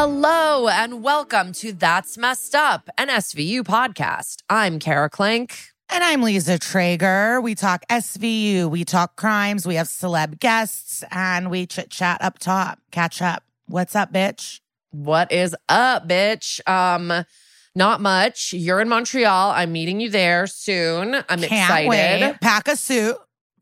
Hello and welcome to That's Messed Up, an SVU podcast. I'm Kara Klenk. And I'm Liza Treyger. We talk SVU, we talk crimes, we have celeb guests, and we chit chat up top. Catch up. What's up, bitch? What is up, bitch? Um, not much. You're in Montreal. I'm meeting you there soon. I'm Can't excited. wait. Pack a suit.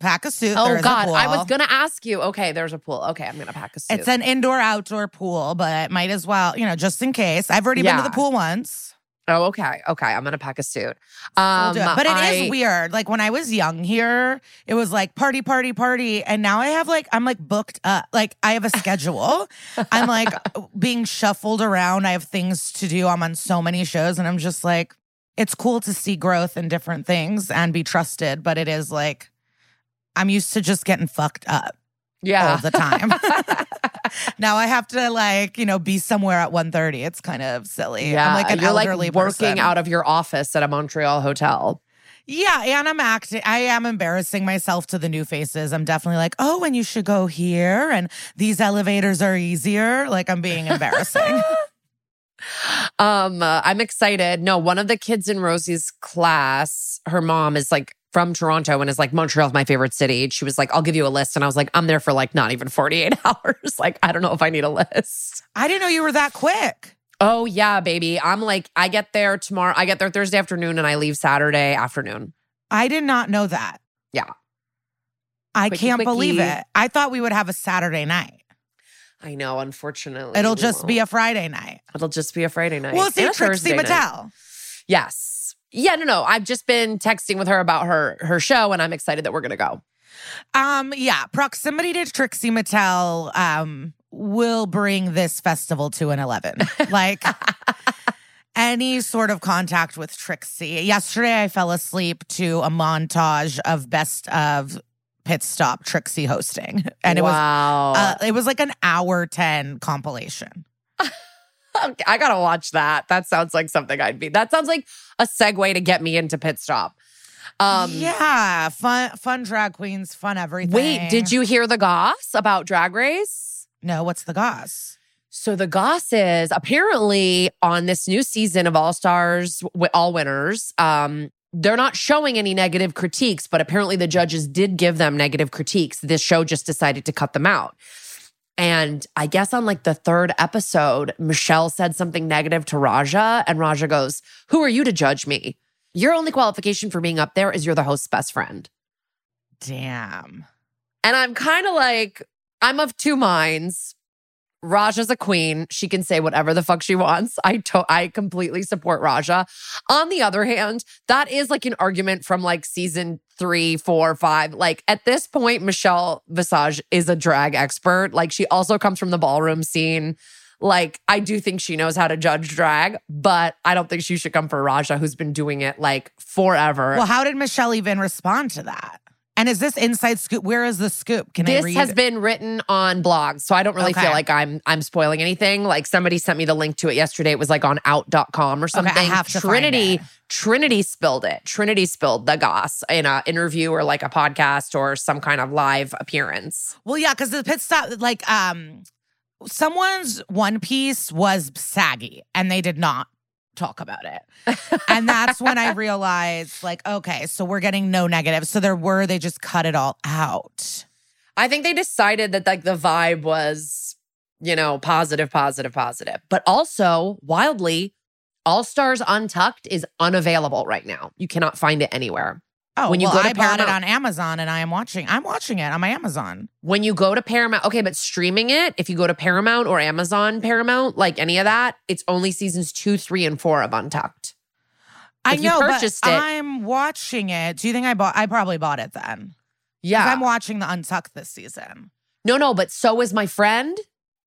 Pack a suit. Oh God, I was gonna ask you. Okay, there's a pool. Okay, I'm gonna pack a suit. It's an indoor outdoor pool, but might as well, you know, just in case. I've already been to the pool once. oh, okay, okay. I'm gonna pack a suit. We'll Um, it. But it is I- weird. Like when I was young here, it was like party, party, party. And now I have like, I'm like booked up. Like I have a schedule. I'm like being shuffled around. I have things to do. I'm on so many shows and I'm just like, it's cool to see growth in different things and be trusted. But it is like, I'm used to just getting fucked up Yeah, all the time. now I have to like, you know, be somewhere at 1.30. It's kind of silly. yeah. I'm like an elderly person. you're like working person. out of your office at a Montreal hotel. Yeah, and I'm acting. I am embarrassing myself to the new faces. I'm definitely like, oh, and you should go here, and these elevators are easier. Like I'm being embarrassing. Um, uh, I'm excited. No, one of the kids in Rosie's class, her mom is like from Toronto and is like, Montreal's my favorite city. She was like, I'll give you a list. And I was like, I'm there for like not even 48 hours. like, I don't know if I need a list. I didn't know you were that quick. Oh, yeah, baby. I'm like, I get there tomorrow. I get there Thursday afternoon and I leave Saturday afternoon. I did not know that. Yeah. I Quickie, can't believe it. I thought we would have a Saturday night. I know, unfortunately. It'll just be won't. a Friday night. It'll just be a Friday night. We'll see Trixie. Mattel. Yes. Yeah, no, no. I've just been texting with her about her her show and I'm excited that we're gonna go. Um, yeah, proximity to Trixie Mattel um will bring this festival to an 11. Like any sort of contact with Trixie. Yesterday I fell asleep to a montage of best of pit stop Trixie hosting. And it was uh, it was like an hour 10 compilation. Okay, I gotta watch that. That sounds like something I'd be. That sounds like a segue to get me into pit stop. Um, yeah, fun fun drag queens, fun everything. Wait, did you hear the goss about Drag Race? No, what's the goss? So the goss is apparently on this new season of All Stars, All Winners. Um, they're not showing any negative critiques, but apparently the judges did give them negative critiques. This show just decided to cut them out. And I guess on like the third episode, Michelle said something negative to Raja, and Raja goes, Who are you to judge me? Your only qualification for being up there is you're the host's best friend. Damn. And I'm kind of like, I'm of two minds. Raja's a queen. She can say whatever the fuck she wants. I to- I completely support Raja. On the other hand, that is like an argument from like season three, four, five. Like at this point, Michelle Visage is a drag expert. Like she also comes from the ballroom scene. Like I do think she knows how to judge drag, but I don't think she should come for Raja, who's been doing it like forever. Well, how did Michelle even respond to that? And is this inside scoop? Where is the scoop? Can I read? this has been written on blogs so i don't really Okay. feel like i'm i'm spoiling anything like somebody sent me the link to it yesterday it was like on out.com or something have to trinity it. trinity spilled it trinity spilled the goss in an interview or like a podcast or some kind of live appearance Well, yeah, because the pit stop, like, um, someone's one piece was saggy, and they did not talk about it. and that's when I realized, like, okay, so we're getting no negatives. So there were, they just cut it all out. i think they decided that like the vibe was you know positive positive positive but also wildly all stars untucked is unavailable right now you cannot find it anywhere Oh, When you well, go to I bought it on Amazon, and I am watching. I'm watching it on my Amazon. when you go to Paramount, okay, but streaming it, if you go to Paramount or Amazon Paramount, like any of that, it's only seasons two, three, and four of Untucked. I If know, purchased but it- I'm watching it. Do you think I bought? I probably bought it then. Yeah. I'm watching the Untucked this season. no, no, but so is my friend.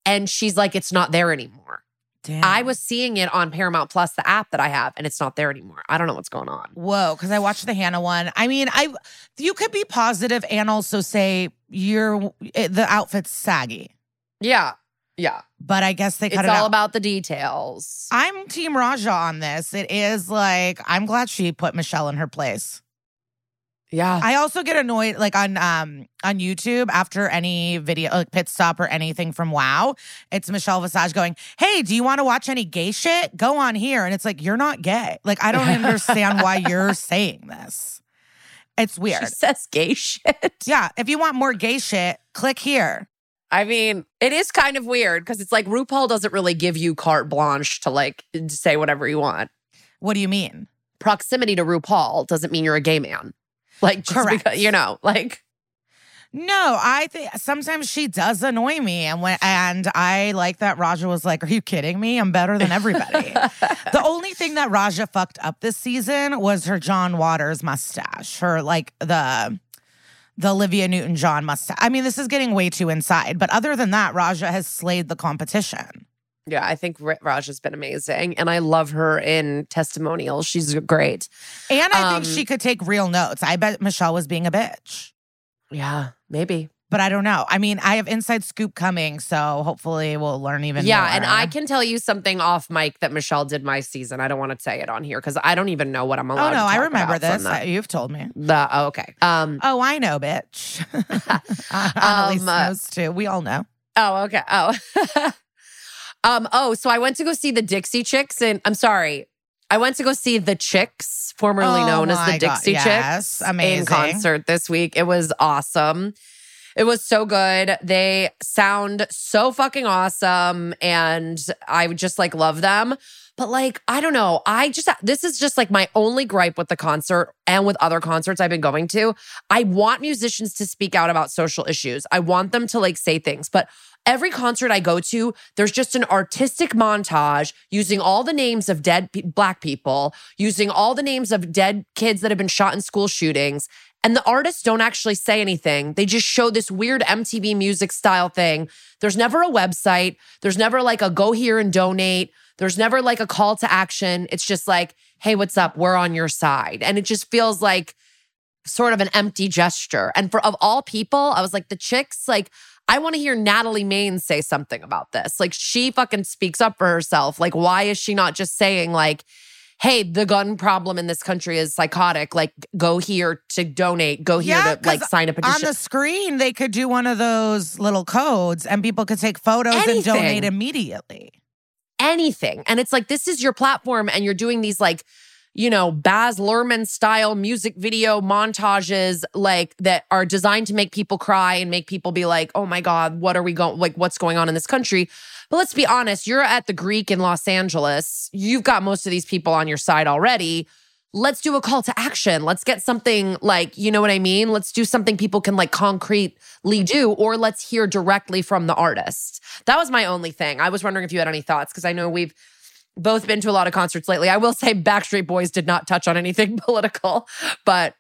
And she's like, it's not there anymore. Damn. I was seeing it on Paramount Plus, the app that I have, and it's not there anymore. I don't know what's going on. Whoa, because I watched the Hannah one. I mean, I you could be positive and also say you're eh, the outfit's saggy, Yeah. Yeah. but I guess they It's cut it It's all out. about the details. I'm Team Raja on this. It is like I'm glad she put Michelle in her place. Yeah. I also get annoyed like on um on YouTube after any video like pit stop or anything from Wow. It's Michelle Visage going, Hey, do you want to watch any gay shit? Go on here. And it's like, you're not gay. Like, I don't understand why you're saying this. It's She weird. says gay shit. Yeah. If you want more gay shit, click here. I mean, it is kind of weird because it's like RuPaul doesn't really give you carte blanche to like say whatever you want. What do you mean? proximity to RuPaul doesn't mean you're a gay man. Like, just Correct. because, you know, like, No, I think sometimes she does annoy me, and when and I like that Raja was like, "Are you kidding me? I'm better than everybody." the only thing that Raja fucked up this season was her John Waters mustache, her like the the Olivia Newton John mustache. I mean, this is getting way too inside, but other than that, Raja has slayed the competition. Yeah, I think Raj has been amazing. And I love her in testimonials. She's great. And I Um, think she could take real notes. I bet Michelle was being a bitch. Yeah, maybe. But I don't know. I mean, I have inside scoop coming, so hopefully we'll learn even yeah, more. and I can tell you something off mic that Michelle did my season. I don't want to say it on here because I don't even know what I'm allowed to say. Oh no, I remember this. the- You've told me. The, oh, okay. Um, Oh, I know, bitch. Annalise Um, uh, knows too. We all know. Oh, okay. Oh. um, oh, so I went to go see the Dixie Chicks and I'm sorry. I went to go see the Chicks, formerly Oh known as the God, Dixie yes, Chicks, amazing. in concert this week. It was awesome. It was so good. They sound so fucking awesome. And I just like love them. But like, I don't know. I just, this is just like my only gripe with the concert and with other concerts I've been going to. I want musicians to speak out about social issues. I want them to like say things. But every concert I go to, there's just an artistic montage using all the names of dead pe- black people, using all the names of dead kids that have been shot in school shootings. And the artists don't actually say anything. They just show this weird MTV music style thing. There's never a website. There's never like a go here and donate. There's never like a call to action. It's just like, hey, what's up? We're on your side. And it just feels like sort of an empty gesture. And for of all people, I was like, the chicks, like, I want to hear Natalie Maines say something about this. Like, she fucking speaks up for herself. Like, why is she not just saying, like, hey, the gun problem in this country is psychotic. Like, go here to donate, go here Yeah, to like sign a On the screen, they could do one of those little codes and people could take photos and donate immediately. anything. And it's like, this is your platform, and you're doing these like, you know, Baz Luhrmann style music video montages, like that are designed to make people cry and make people be like, oh my God, what are we going, like, what's going on in this country? But let's be honest, you're at the Greek in Los Angeles. You've got most of these people on your side already. let's do a call to action. Let's get something like, you know what I mean? Let's do something people can like concretely do, or let's hear directly from the artist. That was my only thing. I was wondering if you had any thoughts because I know we've both been to a lot of concerts lately. I will say Backstreet Boys did not touch on anything political, but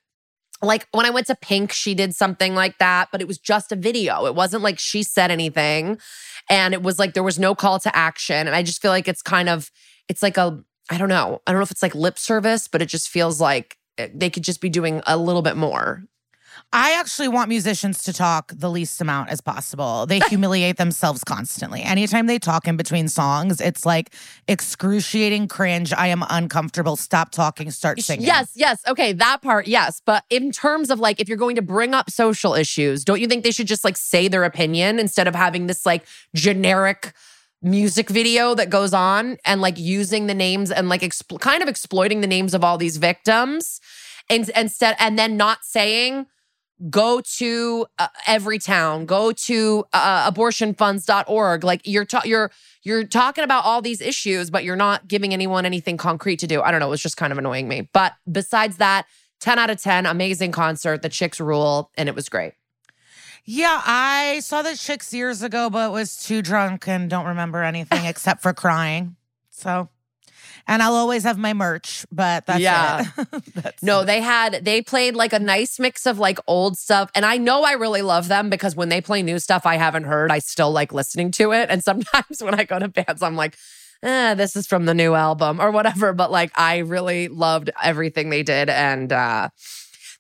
like when I went to Pink, she did something like that, but it was just a video. It wasn't like she said anything. And it was like there was no call to action. And I just feel like it's kind of, it's like a, I don't know. I don't know if it's like lip service, but it just feels like eh, they could just be doing a little bit more. I actually want musicians to talk the least amount as possible. They humiliate themselves constantly. Anytime they talk in between songs, it's like excruciating cringe. I am uncomfortable. Stop talking, start singing. Yes, yes. Okay, that part, yes. But in terms of like, if you're going to bring up social issues, don't you think they should just like say their opinion instead of having this like generic music video that goes on and like using the names and like expl- kind of exploiting the names of all these victims and instead and then not saying go to uh, Everytown go to uh, abortionfunds.org like you're ta- you're you're talking about all these issues but you're not giving anyone anything concrete to do. I don't know it was just kind of annoying me. But besides that 10 out of 10 amazing concert the chicks rule and it was great. Yeah, I saw the chicks years ago, but was too drunk and don't remember anything except for crying. So, and I'll always have my merch, but that's Yeah. it. That's No, it. they had they played like a nice mix of like old stuff. And I know I really love them because when they play new stuff I haven't heard, I still like listening to it. And sometimes when I go to bands, I'm like, eh, this is from the new album or whatever. But like I really loved everything they did. And uh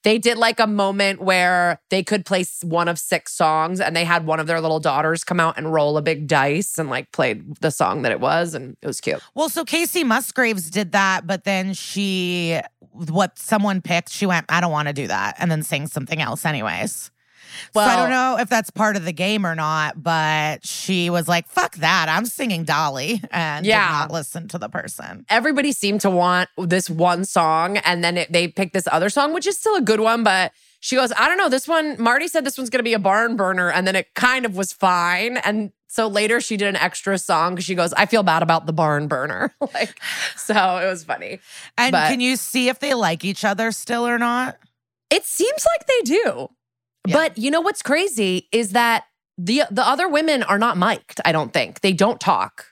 they did like a moment where they could play one of six songs and they had one of their little daughters come out and roll a big dice and like played the song that it was and it was cute. Well, so Kacey Musgraves did that, but then she, what someone picked, she went, I don't want to do that, and then sang something else, anyways. So I don't know if that's part of the game or not, but she was like, fuck that. I'm singing Dolly and Yeah. did not listen to the person. everybody seemed to want this one song and then it, they picked this other song which is still a good one but she goes i don't know this one marty said this one's going to be a barn burner and then it kind of was fine and so later she did an extra song because she goes i feel bad about the barn burner like so it was funny And But- can you see if they like each other still or not? it seems like they do But you know what's crazy is that the the other women are not mic'd i don't think they don't talk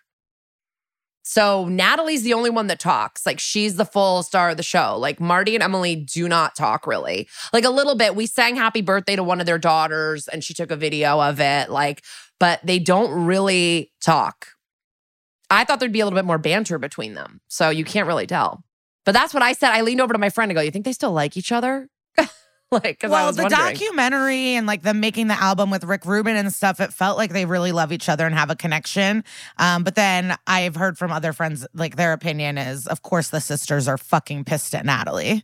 so Natalie's the only one that talks. Like she's the full star of the show. Like Marty and Emily do not talk really. Like a little bit. We sang happy birthday to one of their daughters and she took a video of it. Like, but they don't really talk. I thought there'd be a little bit more banter between them. So you can't really tell. But that's what I said. I leaned over to my friend and go, You think they still like each other? like, Well, the wondering. documentary and like them making the album with Rick Rubin and stuff, it felt like they really love each other and have a connection. Um, but then I've heard from other friends, like their opinion is, of course, the sisters are fucking pissed at Natalie.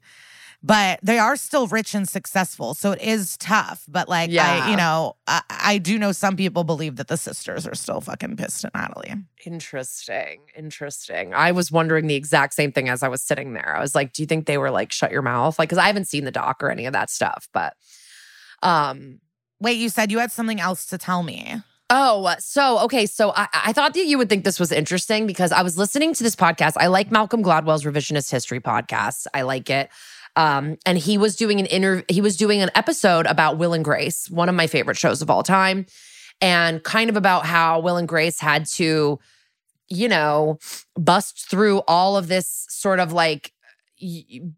But they are still rich and successful, so it is tough. But like, Yeah. I, you know, I, I do know some people believe that the sisters are still fucking pissed at Natalie. Interesting. Interesting. I was wondering the exact same thing as I was sitting there. I was like, do you think they were like, shut your mouth? Like, because I haven't seen the doc or any of that stuff, but um, Wait, you said you had something else to tell me. Oh, so okay. So I, I thought that you would think this was interesting because I was listening to this podcast. I like Malcolm Gladwell's revisionist history podcast. I like it. Um, and he was doing an interview, he was doing an episode about Will and Grace, one of my favorite shows of all time, and kind of about how Will and Grace had to, you know, bust through all of this sort of like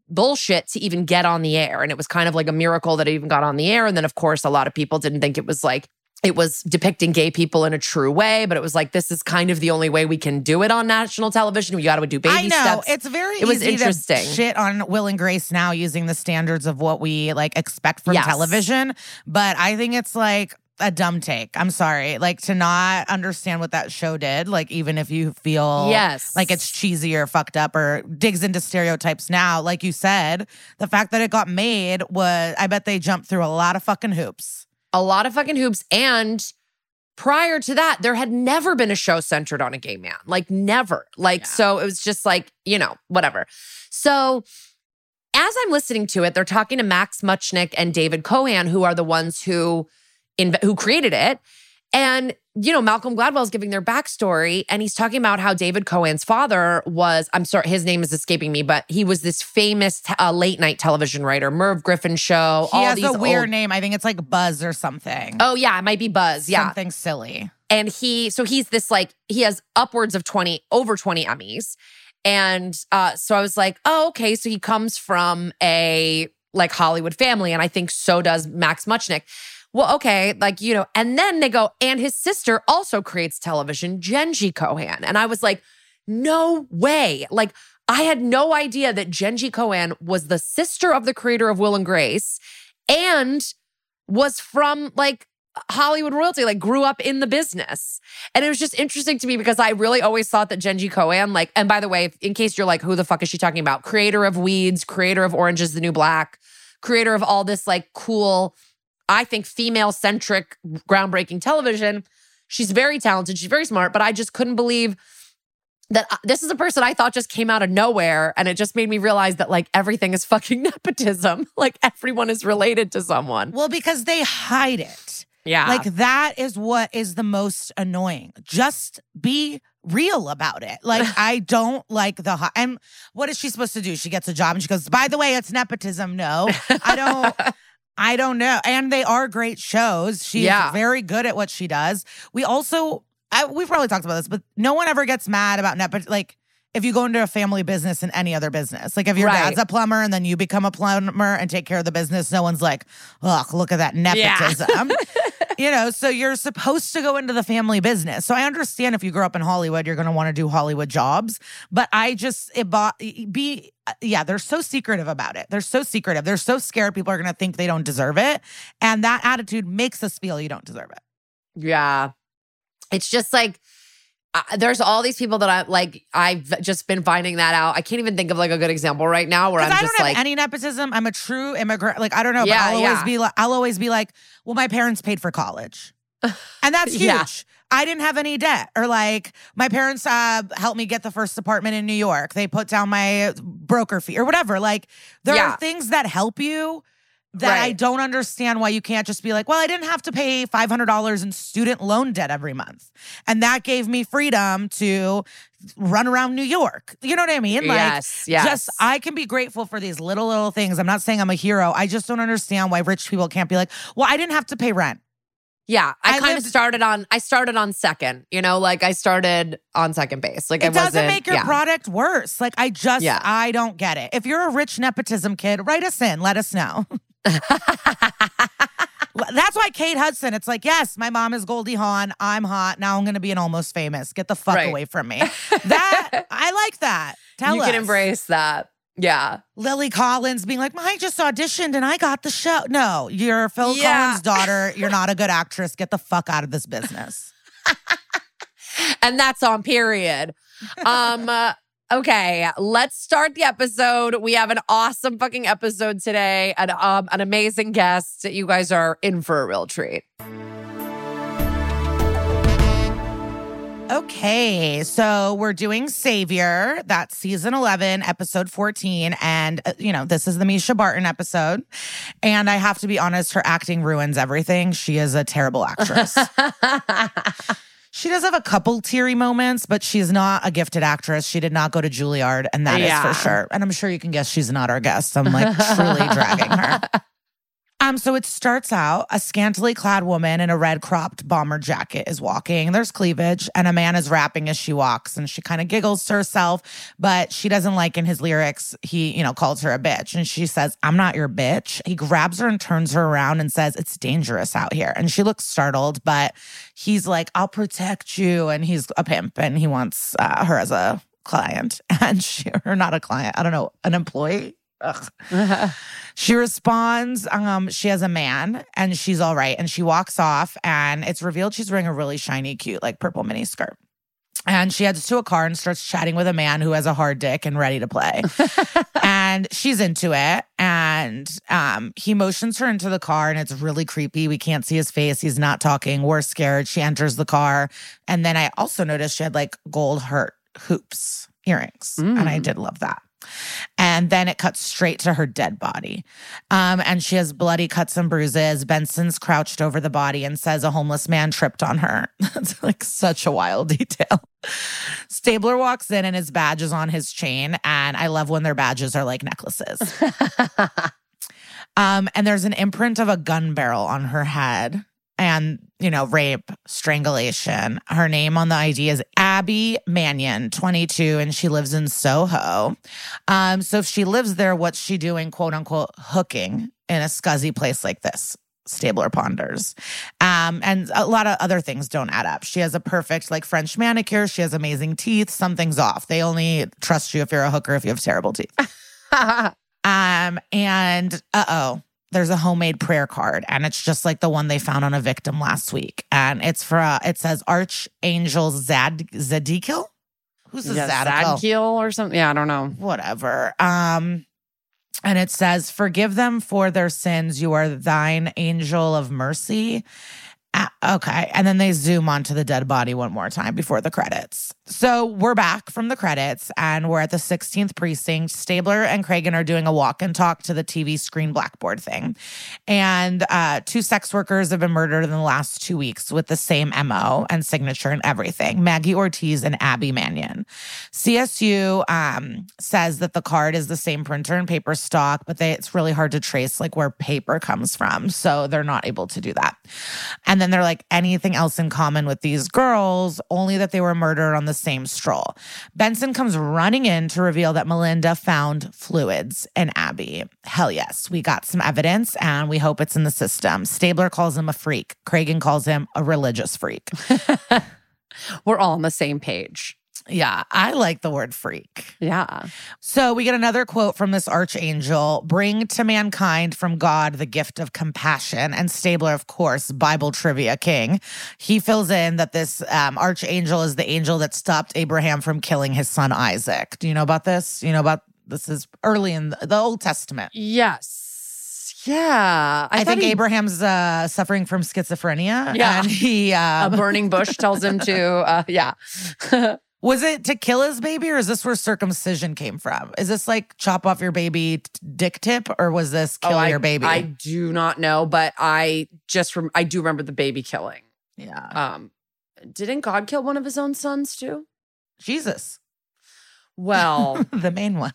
bullshit to even get on the air. And it was kind of like a miracle that it even got on the air. And then, of course, a lot of people didn't think it was like, it was depicting gay people in a true way, but it was like, this is kind of the only way we can do it on national television. We got to do baby I know steps. it's very It was easy interesting. shit on Will and Grace now using the standards of what we like expect from Yes. television, but I think it's like a dumb take. I'm sorry, like to not understand what that show did. Like even if you feel yes. like it's cheesy or fucked up or digs into stereotypes now, like you said, the fact that it got made was I bet they jumped through a lot of fucking hoops. A lot of fucking hoops. And prior to that, there had never been a show centered on a gay man. Like, never. Like, Yeah. so it was just like, you know, whatever. So as I'm listening to it, they're talking to Max Mutchnick and David Kohan, who are the ones who inv- who created it. And, you know, Malcolm Gladwell's giving their backstory and he's talking about how David Kohan's father was, I'm sorry, his name is escaping me, but he was this famous uh, late night television writer, Merv Griffin show. He all has these a weird old- name. I think it's like Buzz or something. Oh, yeah, it might be Buzz. Yeah. Something silly. and he so he's this like he has upwards of 20 over 20 emmys and uh so i was like oh okay so he comes from a like hollywood family and i think so does max mutchnick well okay like you know and then they go and his sister also creates television jenji kohan and i was like no way like i had no idea that jenji kohan was the sister of the creator of will and grace and was from like Hollywood royalty, like grew up in the business. And it was just interesting to me because I really always thought that Jenji Kohan, like, and by the way, in case you're like, who the fuck is she talking about? Creator of Weeds, creator of Orange is the New Black, creator of all this like cool, I think female centric, groundbreaking television. She's very talented. She's very smart, but I just couldn't believe that uh, this is a person I thought just came out of nowhere. And it just made me realize that like everything is fucking nepotism. Like everyone is related to someone. Well, because they hide it. Yeah. Like that is what is the most annoying. Just be real about it. Like I don't like the hi- and what is she supposed to do? She gets a job and she goes, "By the way, it's nepotism." No. I don't I don't know. And they are great shows. She's Yeah. very good at what she does. We also I, we've probably talked about this, but no one ever gets mad about nepotism. Like if you go into a family business in any other business, like if your Right. dad's a plumber and then you become a plumber and take care of the business, no one's like, "Ugh, look at that Yeah. nepotism." you know, so you're supposed to go into the family business. So I understand if you grew up in Hollywood, you're going to want to do Hollywood jobs. But I just it bought, be uh, yeah, they're so secretive about it. They're so secretive. They're so scared people are going to think they don't deserve it, and that attitude makes us feel you don't deserve it. Yeah. It's just like uh, there's all these people that I like I've just been finding that out. I can't even think of like a good example right now where I'm I just don't like any nepotism. I'm a true immigrant. Like I don't know, Yeah, but I'll always yeah. be like, I'll always be like, well, my parents paid for college, and that's huge. Yeah. I didn't have any debt, or like my parents uh, helped me get the first apartment in New York. They put down my broker fee or whatever. Like there are things that help you. That I don't understand why you can't just be like, well, I didn't have to pay $500 in student loan debt every month. And that gave me freedom to run around New York. You know what I mean? Like, yes, yes. just I can be grateful for these little little things. I'm not saying I'm a hero. I just don't understand why rich people can't be like, well, I didn't have to pay rent. yeah, I, I kind of started on I started on second, you know, like I started on second base. Like It I doesn't make your yeah. product worse. Like I just Yeah. I don't get it. If you're a rich nepotism kid, write us in. Let us know. That's why Kate Hudson, it's like, yes, my mom is Goldie Hawn. I'm hot. Now I'm going to be an almost famous. Get the fuck Right. away from me. That, I like that. Tell you us. can embrace that. Yeah. Lily Collins being like, I just auditioned and I got the show. No, you're Phil Yeah. Collins' daughter. You're not a good actress. Get the fuck out of this business. and that's on period. Um uh, okay, let's start the episode. We have an awesome fucking episode today and um an amazing guest. You guys are in for a real treat. Okay, so we're doing Savior. That's season 11, episode 14. And, uh, you know, this is the Mischa Barton episode. And I have to be honest, her acting ruins everything. She is a terrible actress. she does have a couple teary moments, but she's not a gifted actress. She did not go to Juilliard, and that is Yeah. for sure. And I'm sure you can guess she's not our guest. I'm like truly dragging her. Um, so it starts out a scantily clad woman in a red cropped bomber jacket is walking. There's cleavage, and a man is rapping as she walks, and she kind of giggles to herself, but she doesn't like in his lyrics. He, you know, calls her a bitch, and she says, "I'm not your bitch." He grabs her and turns her around and says, "It's dangerous out here," and she looks startled, but he's like, "I'll protect you," and he's a pimp, and he wants uh, her as a client, and she, or not a client, I don't know, an employee. Ugh. She responds, um, she has a man and she's all right. And she walks off and it's revealed she's wearing a really shiny, cute, like purple mini skirt. And she heads to a car and starts chatting with a man who has a hard dick and ready to play. and she's into it. And um, he motions her into the car and it's really creepy. We can't see his face. He's not talking. We're scared. She enters the car. And then I also noticed she had like gold heart hoops earrings. And I Mm. did love that. And then it cuts straight to her dead body. Um, and she has bloody cuts and bruises. Benson's crouched over the body and says a homeless man tripped on her. That's like such a wild detail. Stabler walks in and his badge is on his chain. And I love when their badges are like necklaces. Um, and there's an imprint of a gun barrel on her head and, you know, rape, strangulation. Her name on the ID is Abby Mannion, 22, and she lives in Soho. Um, so if she lives there, what's she doing, quote unquote, hooking in a scuzzy place like this? Stabler ponders. Um, and a lot of other things don't add up. She has a perfect, like, French manicure. She has amazing teeth. Something's off. They only trust you if you're a hooker if you have terrible teeth. Um, and uh oh, there's a homemade prayer card, and it's just like the one they found on a victim last week. And it's for uh, it says Archangel Zad Zadkiel. Who's the Yeah? Zadkiel or something. Yeah, I don't know. Whatever. Um, and it says, "Forgive them for their sins. You are thine angel of mercy." Ah, okay. And then they zoom onto the dead body one more time before the credits. So we're back from the credits and we're at the 16th precinct. Stabler and Cragen are doing a walk and talk to the TV screen blackboard thing. And uh, two sex workers have been murdered in the last two weeks with the same MO and signature and everything Maggie Ortiz and Abby Mannion. CSU um, says that the card is the same printer and paper stock, but they, it's really hard to trace like where paper comes from. So they're not able to do that. And then they're like, anything else in common with these girls, only that they were murdered on the same stroll. Benson comes running in to reveal that Melinda found fluids in Abby. Hell yes, we got some evidence and we hope it's in the system. Stabler calls him a freak. Cragen calls him a religious freak. We're all on the same page. Yeah, I like the word freak. Yeah. So we get another quote from this archangel Bring to mankind from God the gift of compassion. And Stabler, of course, Bible trivia king. He fills in that this um, archangel is the angel that stopped Abraham from killing his son Isaac. Do you know about this? You know about this is early in the, Old Testament. Yes. Yeah. I, thought think he- Abraham's uh, suffering from schizophrenia. Yeah. And he a um, burning bush tells him to, uh, yeah. was it to kill his baby or is this where circumcision came from? Is this like chop off your baby t- dick tip or was this kill Oh, I, your baby? I do not know, but I just, rem- I do remember the baby killing. yeah. Um, didn't God kill one of his own sons too? Jesus, Well, the main one.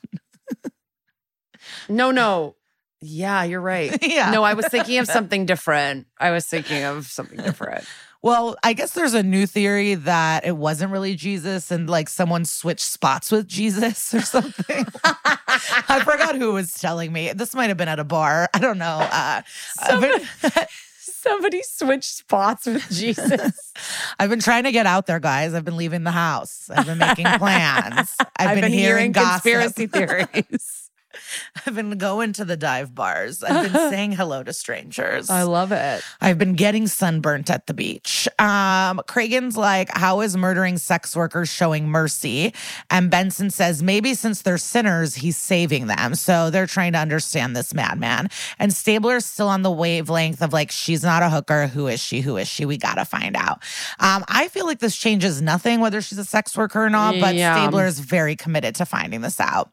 no, no. Yeah, you're right. yeah. No, I was thinking of something different. I was thinking of something different. Well, I guess there's a new theory that it wasn't really Jesus and like someone switched spots with Jesus or something. I forgot who was telling me. This might have been at a bar. I don't know. Uh, I've, been, Somebody switched spots with Jesus. I've been trying to get out there, guys. I've been leaving the house. I've been making plans. I've, been, hearing, gossip. conspiracy theories. I've been going to the dive bars. I've been saying hello to strangers. I love it. I've been getting sunburnt at the beach. Um, Cragen's like, How is murdering sex workers showing mercy? And Benson says, Maybe since they're sinners, he's saving them. So they're trying to understand this madman. And Stabler's still on the wavelength of like, She's not a hooker. Who is she? Who is she? We got to find out. Um, I feel like this changes nothing whether she's a sex worker or not, but Yeah. Stabler is very committed to finding this out.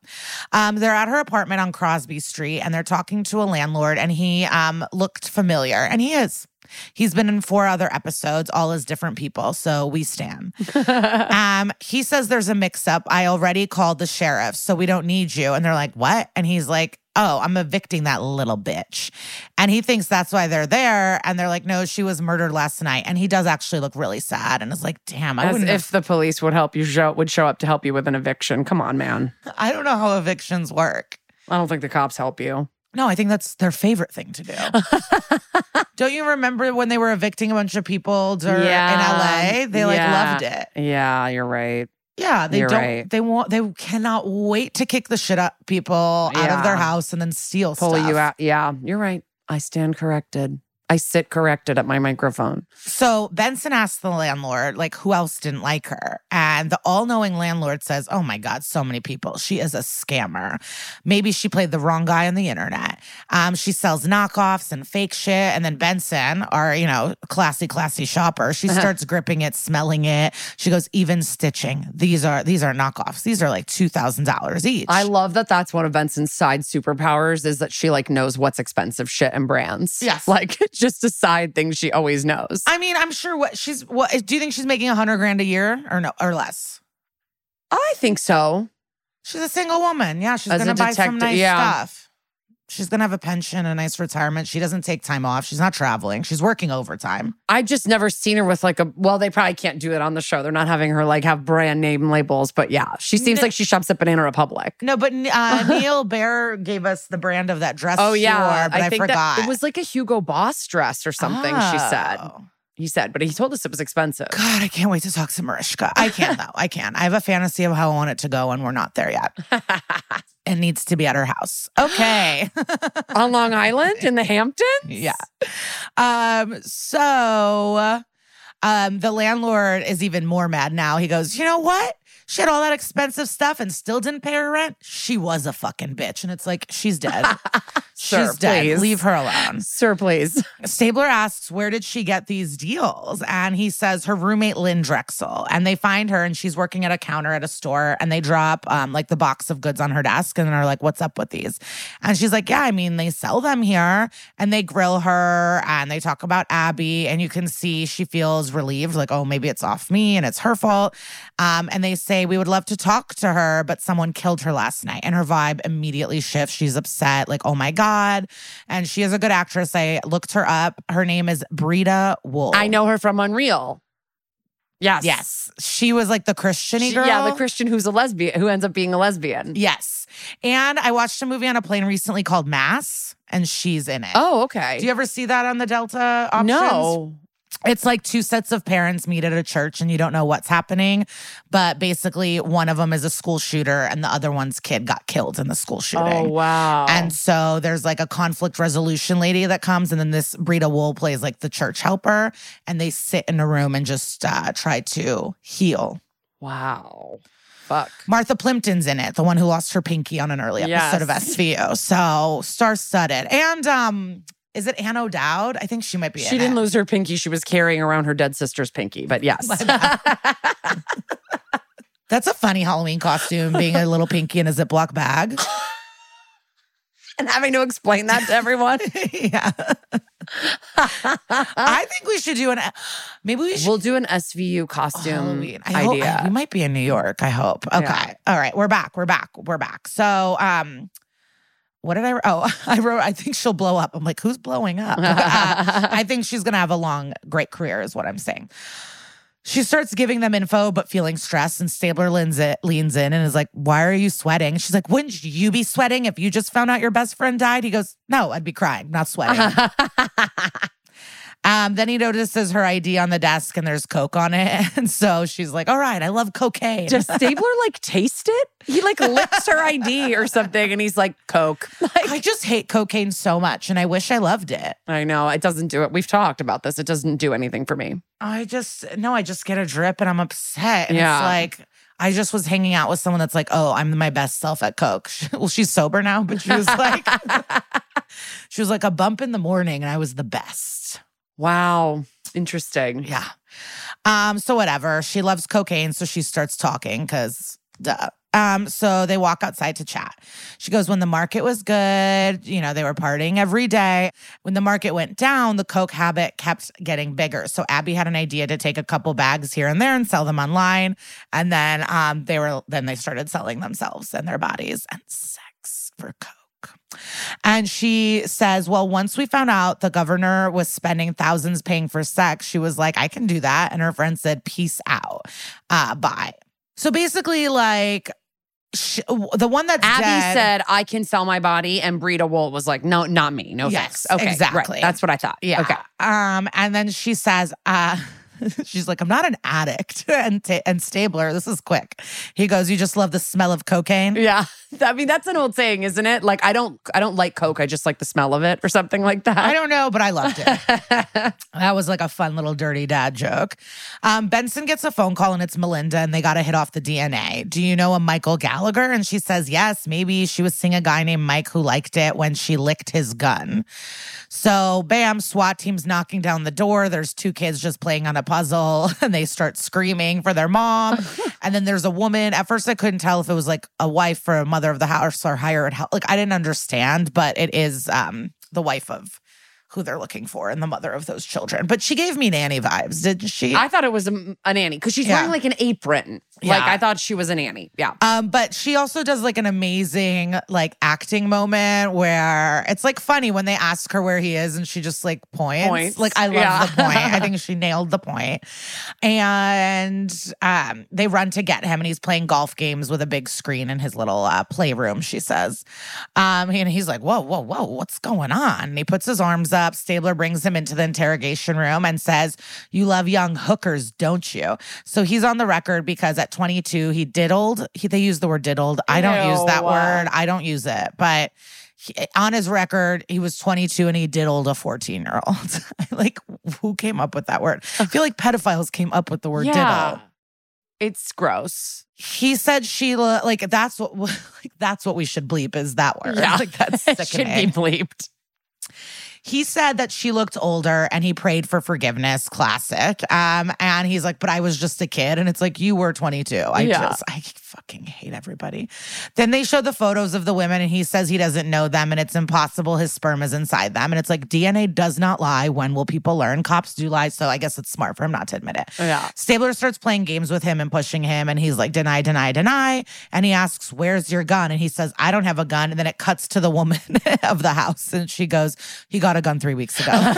Um, they're at her apartment on Crosby Street and they're talking to a landlord, and he um, looked familiar, and he is. He's been in four other episodes, all as different people. So we stand. um, he says there's a mix up. I already called the sheriff, so we don't need you. And they're like, what? And he's like, oh, I'm evicting that little bitch. And he thinks that's why they're there. And they're like, no, she was murdered last night. And he does actually look really sad and is like, damn, I As wouldn't have- if the police would help you show would show up to help you with an eviction. Come on, man. I don't know how evictions work. I don't think the cops help you. No, I think that's their favorite thing to do. Don't you remember when they were evicting a bunch of people dur- Yeah. in LA? They like Yeah. loved it. Yeah, you're right. Yeah, they You're don't. right. They want. They cannot wait to kick the shit up people out of their house and then steal Pull stuff. you out. Yeah, you're right. I stand corrected. I sit corrected at my microphone. So Benson asked the landlord, like, who else didn't like her? And the all knowing landlord says, Oh my God, so many people. She is a scammer. Maybe she played the wrong guy on the internet. Um, she sells knockoffs and fake shit. And then Benson, our, you know, classy, classy shopper, she starts gripping it, smelling it. She goes, even stitching. These are these are knockoffs. These are like two thousand dollars each. I love that that's one of Benson's side superpowers is that she like knows what's expensive shit and brands. Yes. Like just a side thing she always knows. I mean, I'm sure what she's what do you think she's making a hundred grand a year or no or less? I think so. She's a single woman. Yeah, she's As gonna a buy some nice yeah. stuff. She's gonna have a pension, a nice retirement. She doesn't take time off. She's not traveling. She's working overtime. I've just never seen her with like a well, they probably can't do it on the show. They're not having her like have brand name labels, but yeah, she seems No. like she shops at Banana Republic. No, but uh, Neal Baer gave us the brand of that dress. Oh yeah, wore, but I, think forgot. that it was like a Hugo Boss dress or something. She said. He said, but he told us it was expensive. God, I can't wait to talk to Mariska. I can't though. I can. I have a fantasy of how I want it to go, and we're not there yet. it needs to be at her house. Okay. on Long Island in the Hamptons. Yeah. Um, so um the landlord is even more mad now. He goes, you know what? She had all that expensive stuff and still didn't pay her rent. She was a fucking bitch. And it's like, she's dead. Sir, she's dead. please. Leave her alone. Sir, please. Stabler asks, where did she get these deals? And he says, her roommate, Lynn Drexel. And they find her and she's working at a counter at a store and they drop um, like the box of goods on her desk and are like, what's up with these? And she's like, yeah, I mean, they sell them here and they grill her and they talk about Abby. And you can see she feels relieved, like, oh, maybe it's off me and it's her fault. Um, and they say, we would love to talk to her, but someone killed her last night. And her vibe immediately shifts. She's upset, like, oh my God. And she is a good actress. I looked her up. Her name is Breeda Wool. I know her from Unreal. Yes. Yes. She was like the Christian girl. yeah, the Christian who's a lesbian, who ends up being a lesbian. Yes. And I watched a movie on a plane recently called Mass, and she's in it. Oh, okay. Do you ever see that on the Delta options? no. It's like two sets of parents meet at a church and you don't know what's happening. But basically, one of them is a school shooter and the other one's kid got killed in the school shooting. Oh, wow. And so there's like a conflict resolution lady that comes, and then this Breeda Wool plays like the church helper, and they sit in a room and just uh, try to heal. wow. Fuck. Martha Plimpton's in it, the one who lost her pinky on an early episode of Yes. SVU. So star studded. And um, is it Anne O'Dowd? I think she might be. She didn't it. lose her pinky. She was carrying around her dead sister's pinky, but yes. That's a funny Halloween costume, being a little pinky in a Ziploc bag. and having to explain that to everyone. yeah. I think we should do an. Maybe we should. we'll do an SVU costume Halloween. I hope- idea. I- we might be in New York. I hope. Okay. Yeah. All right. We're back. We're back. We're back. So, um, what did I? Oh, I wrote. I think she'll blow up. I'm like, who's blowing up? Uh, I think she's gonna have a long, great career. Is what I'm saying. She starts giving them info, but feeling stressed. And Stabler leans, it, leans in and is like, Why are you sweating? She's like, Wouldn't you be sweating if you just found out your best friend died? He goes, No, I'd be crying, not sweating. Um, then he notices her ID on the desk and there's Coke on it. And so she's like, All right, I love cocaine. Does Stabler like taste it? He like licks her ID or something and he's like, Coke. Like, I just hate cocaine so much and I wish I loved it. I know it doesn't do it. We've talked about this. It doesn't do anything for me. I just, no, I just get a drip and I'm upset. And Yeah. it's like, I just was hanging out with someone that's like, oh, I'm my best self at Coke. well, she's sober now, but she was like, she was like a bump in the morning and I was the best. Wow. Interesting. Yeah. Um, so whatever. She loves cocaine, so she starts talking because duh. Um, so they walk outside to chat. She goes, When the market was good, you know, they were partying every day. When the market went down, the coke habit kept getting bigger. So Abby had an idea to take a couple bags here and there and sell them online. And then um they were then they started selling themselves and their bodies and sex for coke. And she says, Well, once we found out the governor was spending thousands paying for sex, she was like, I can do that. And her friend said, Peace out. Uh, bye. So basically, like, sh the one that Abby dead- said, I can sell my body. And Breeda Wool was like, No, not me. No Yes, thanks. Okay. exactly. Right. That's what I thought. Yeah. Okay. Um, and then she says, uh, she's like, I'm not an addict. and, ta- and Stabler, this is quick. He goes, You just love the smell of cocaine? Yeah. I mean, that's an old saying, isn't it? Like, I don't, I don't like Coke. I just like the smell of it, or something like that. I don't know, but I loved it. that was like a fun little dirty dad joke. Um, Benson gets a phone call and it's Melinda, and they got to hit off the DNA. Do you know a Michael Gallagher? And she says, yes, maybe she was seeing a guy named Mike who liked it when she licked his gun. So, bam, SWAT team's knocking down the door. There's two kids just playing on a puzzle and they start screaming for their mom. and then there's a woman. At first, I couldn't tell if it was like a wife or a mother of the house or hired help. Like, I didn't understand, but it is um, the wife of who they're looking for and the mother of those children. But she gave me nanny vibes, didn't she? I thought it was a, a nanny because she's Yeah. wearing like an apron. Like, Yeah. I thought she was a nanny. Yeah. Um, but she also does like an amazing like acting moment where it's like funny when they ask her where he is and she just like points. Points. Like I love Yeah. the point. I think she nailed the point. And um, they run to get him and he's playing golf games with a big screen in his little uh, playroom. She says, um, and he's like, "Whoa, whoa, whoa, what's going on?" And he puts his arms up. Stabler brings him into the interrogation room and says, "You love young hookers, don't you?" So he's on the record because at 22 he diddled. He, they use the word diddled. I don't use that word. I don't use it, but. he- on his record, he was 22 and he diddled a 14 year old. like, who came up with that word? I feel like pedophiles came up with the word diddle. It's gross. He said Sheila, like that's what, like that's what we should bleep is that word. Yeah, like that's it should be bleeped. He said that she looked older and he prayed for forgiveness. Classic. Um, and he's like, but I was just a kid, and it's like you were 22. I Yeah. just, I fucking hate everybody. Then they show the photos of the women, and he says he doesn't know them, and it's impossible. His sperm is inside them, and it's like DNA does not lie. When will people learn? Cops do lie, so I guess it's smart for him not to admit it. Yeah. Stabler starts playing games with him and pushing him, and he's like, deny, deny, deny. And he asks, Where's your gun? And he says, I don't have a gun. And then it cuts to the woman of the house, and she goes, He got a gun three weeks ago.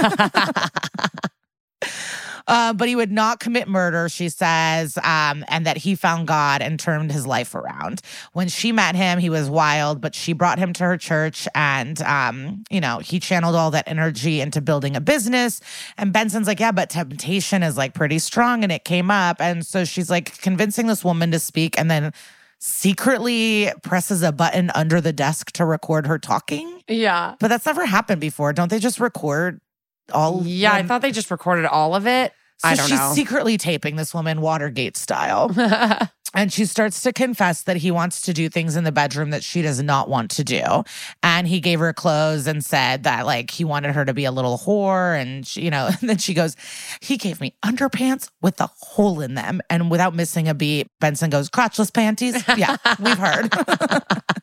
Uh, but he would not commit murder, she says, um, and that he found God and turned his life around. When she met him, he was wild, but she brought him to her church, and um, you know he channeled all that energy into building a business. And Benson's like, yeah, but temptation is like pretty strong, and it came up, and so she's like convincing this woman to speak, and then secretly presses a button under the desk to record her talking. Yeah. But that's never happened before. Don't they just record all? Yeah. I thought they just recorded all of it. So I don't she's know. secretly taping this woman Watergate style. and she starts to confess that he wants to do things in the bedroom that she does not want to do. And he gave her clothes and said that like he wanted her to be a little whore. And she, you know, and then she goes, he gave me underpants with a hole in them. And without missing a beat, Benson goes, crotchless panties. Yeah, we've heard.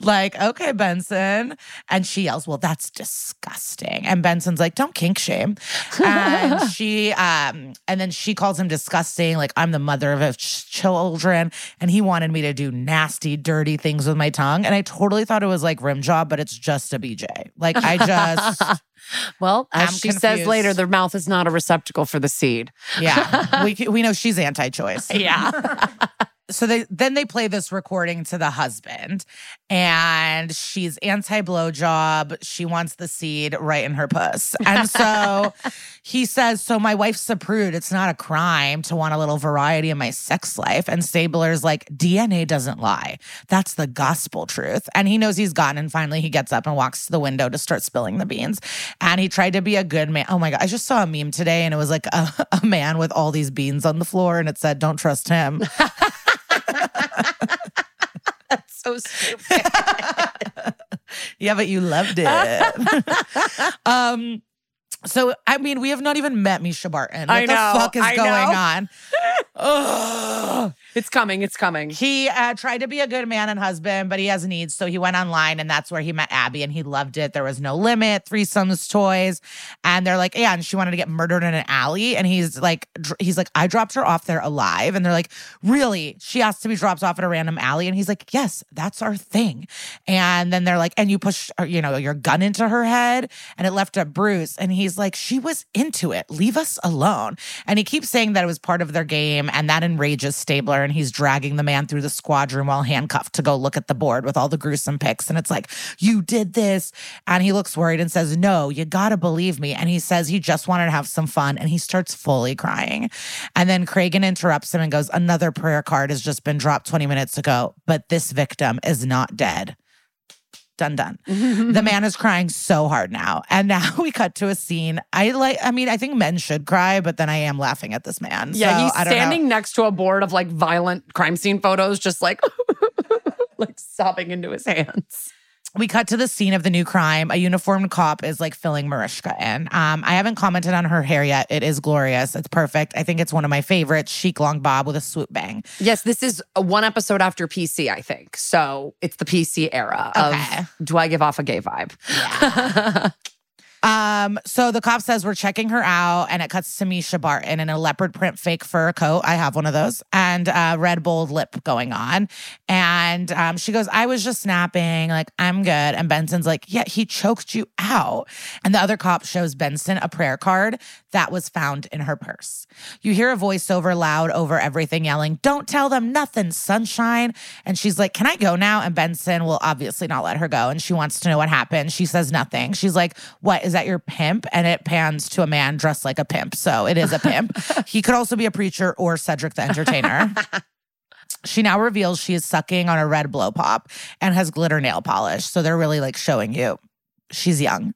like, okay, Benson. And she yells, Well, that's disgusting. And Benson's like, Don't kink shame. And she, um, and then she calls him disgusting. Like, I'm the mother of his children. And he wanted me to do nasty, dirty things with my tongue. And I totally thought it was like rim job, but it's just a BJ. Like, I just, well, as I'm she says later, confused. their mouth is not a receptacle for the seed. yeah, we, we know she's anti choice. Yeah. So they then they play this recording to the husband and she's anti blowjob she wants the seed right in her puss. And so he says so my wife's a prude. It's not a crime to want a little variety in my sex life. And stabler's like dna doesn't lie. That's the gospel truth. And he knows he's gone and finally he gets up and walks to the window to start spilling the beans. And he tried to be a good man. Oh my god i just saw a meme today and it was like a, a man with all these beans on the floor and it said don't trust him so stupid. yeah, but you loved it. um, so I mean, we have not even met Mischa Barton. What I the know, fuck is I going know. on? Ugh. It's coming. It's coming. He uh, tried to be a good man and husband, but he has needs. So he went online and that's where he met Abby and he loved it. There was no limit, threesomes, toys. And they're like, yeah, and she wanted to get murdered in an alley. And he's like, dr- he's like, I dropped her off there alive. And they're like, really? She has to be dropped off at a random alley. And he's like, yes, that's our thing. And then they're like, and you push, uh, you know, your gun into her head and it left a bruise. And he's like, she was into it. Leave us alone. And he keeps saying that it was part of their game game, and that enrages Stabler. And he's dragging the man through the squad room while handcuffed to go look at the board with all the gruesome pics. And it's like, You did this. And he looks worried and says, No, you gotta believe me. And he says he just wanted to have some fun. And he starts fully crying. And then Cragen interrupts him and goes, Another prayer card has just been dropped 20 minutes ago, but this victim is not dead done done the man is crying so hard now and now we cut to a scene i like i mean i think men should cry but then i am laughing at this man Yeah, So, he's I don't know. standing next to a board of like violent crime scene photos, just like like sobbing into his hands. We cut to the scene of the new crime. A uniformed cop is like filling Mariska in. Um, I haven't commented on her hair yet. It is glorious. It's perfect. I think it's one of my favorites. Chic long bob with a swoop bang. Yes, this is one episode after PC, I think. So it's the PC era Okay. of do I give off a gay vibe? Um, so the cop says we're checking her out, and it cuts to Mischa Barton in a leopard print fake fur coat. I have one of those, and uh, red bold lip going on. And um, she goes, "I was just snapping, like I'm good." And Benson's like, "Yeah, he choked you out." And the other cop shows Benson a prayer card that was found in her purse. You hear a voiceover loud over everything, yelling, "Don't tell them nothing, sunshine!" And she's like, "Can I go now?" And Benson will obviously not let her go, and she wants to know what happened. She says nothing. She's like, "What is that? Your pimp?" And it pans to a man dressed like a pimp, so it is a pimp. he could also be a preacher or Cedric the Entertainer. She now reveals she is sucking on a red blow pop and has glitter nail polish. So they're really like showing you she's young.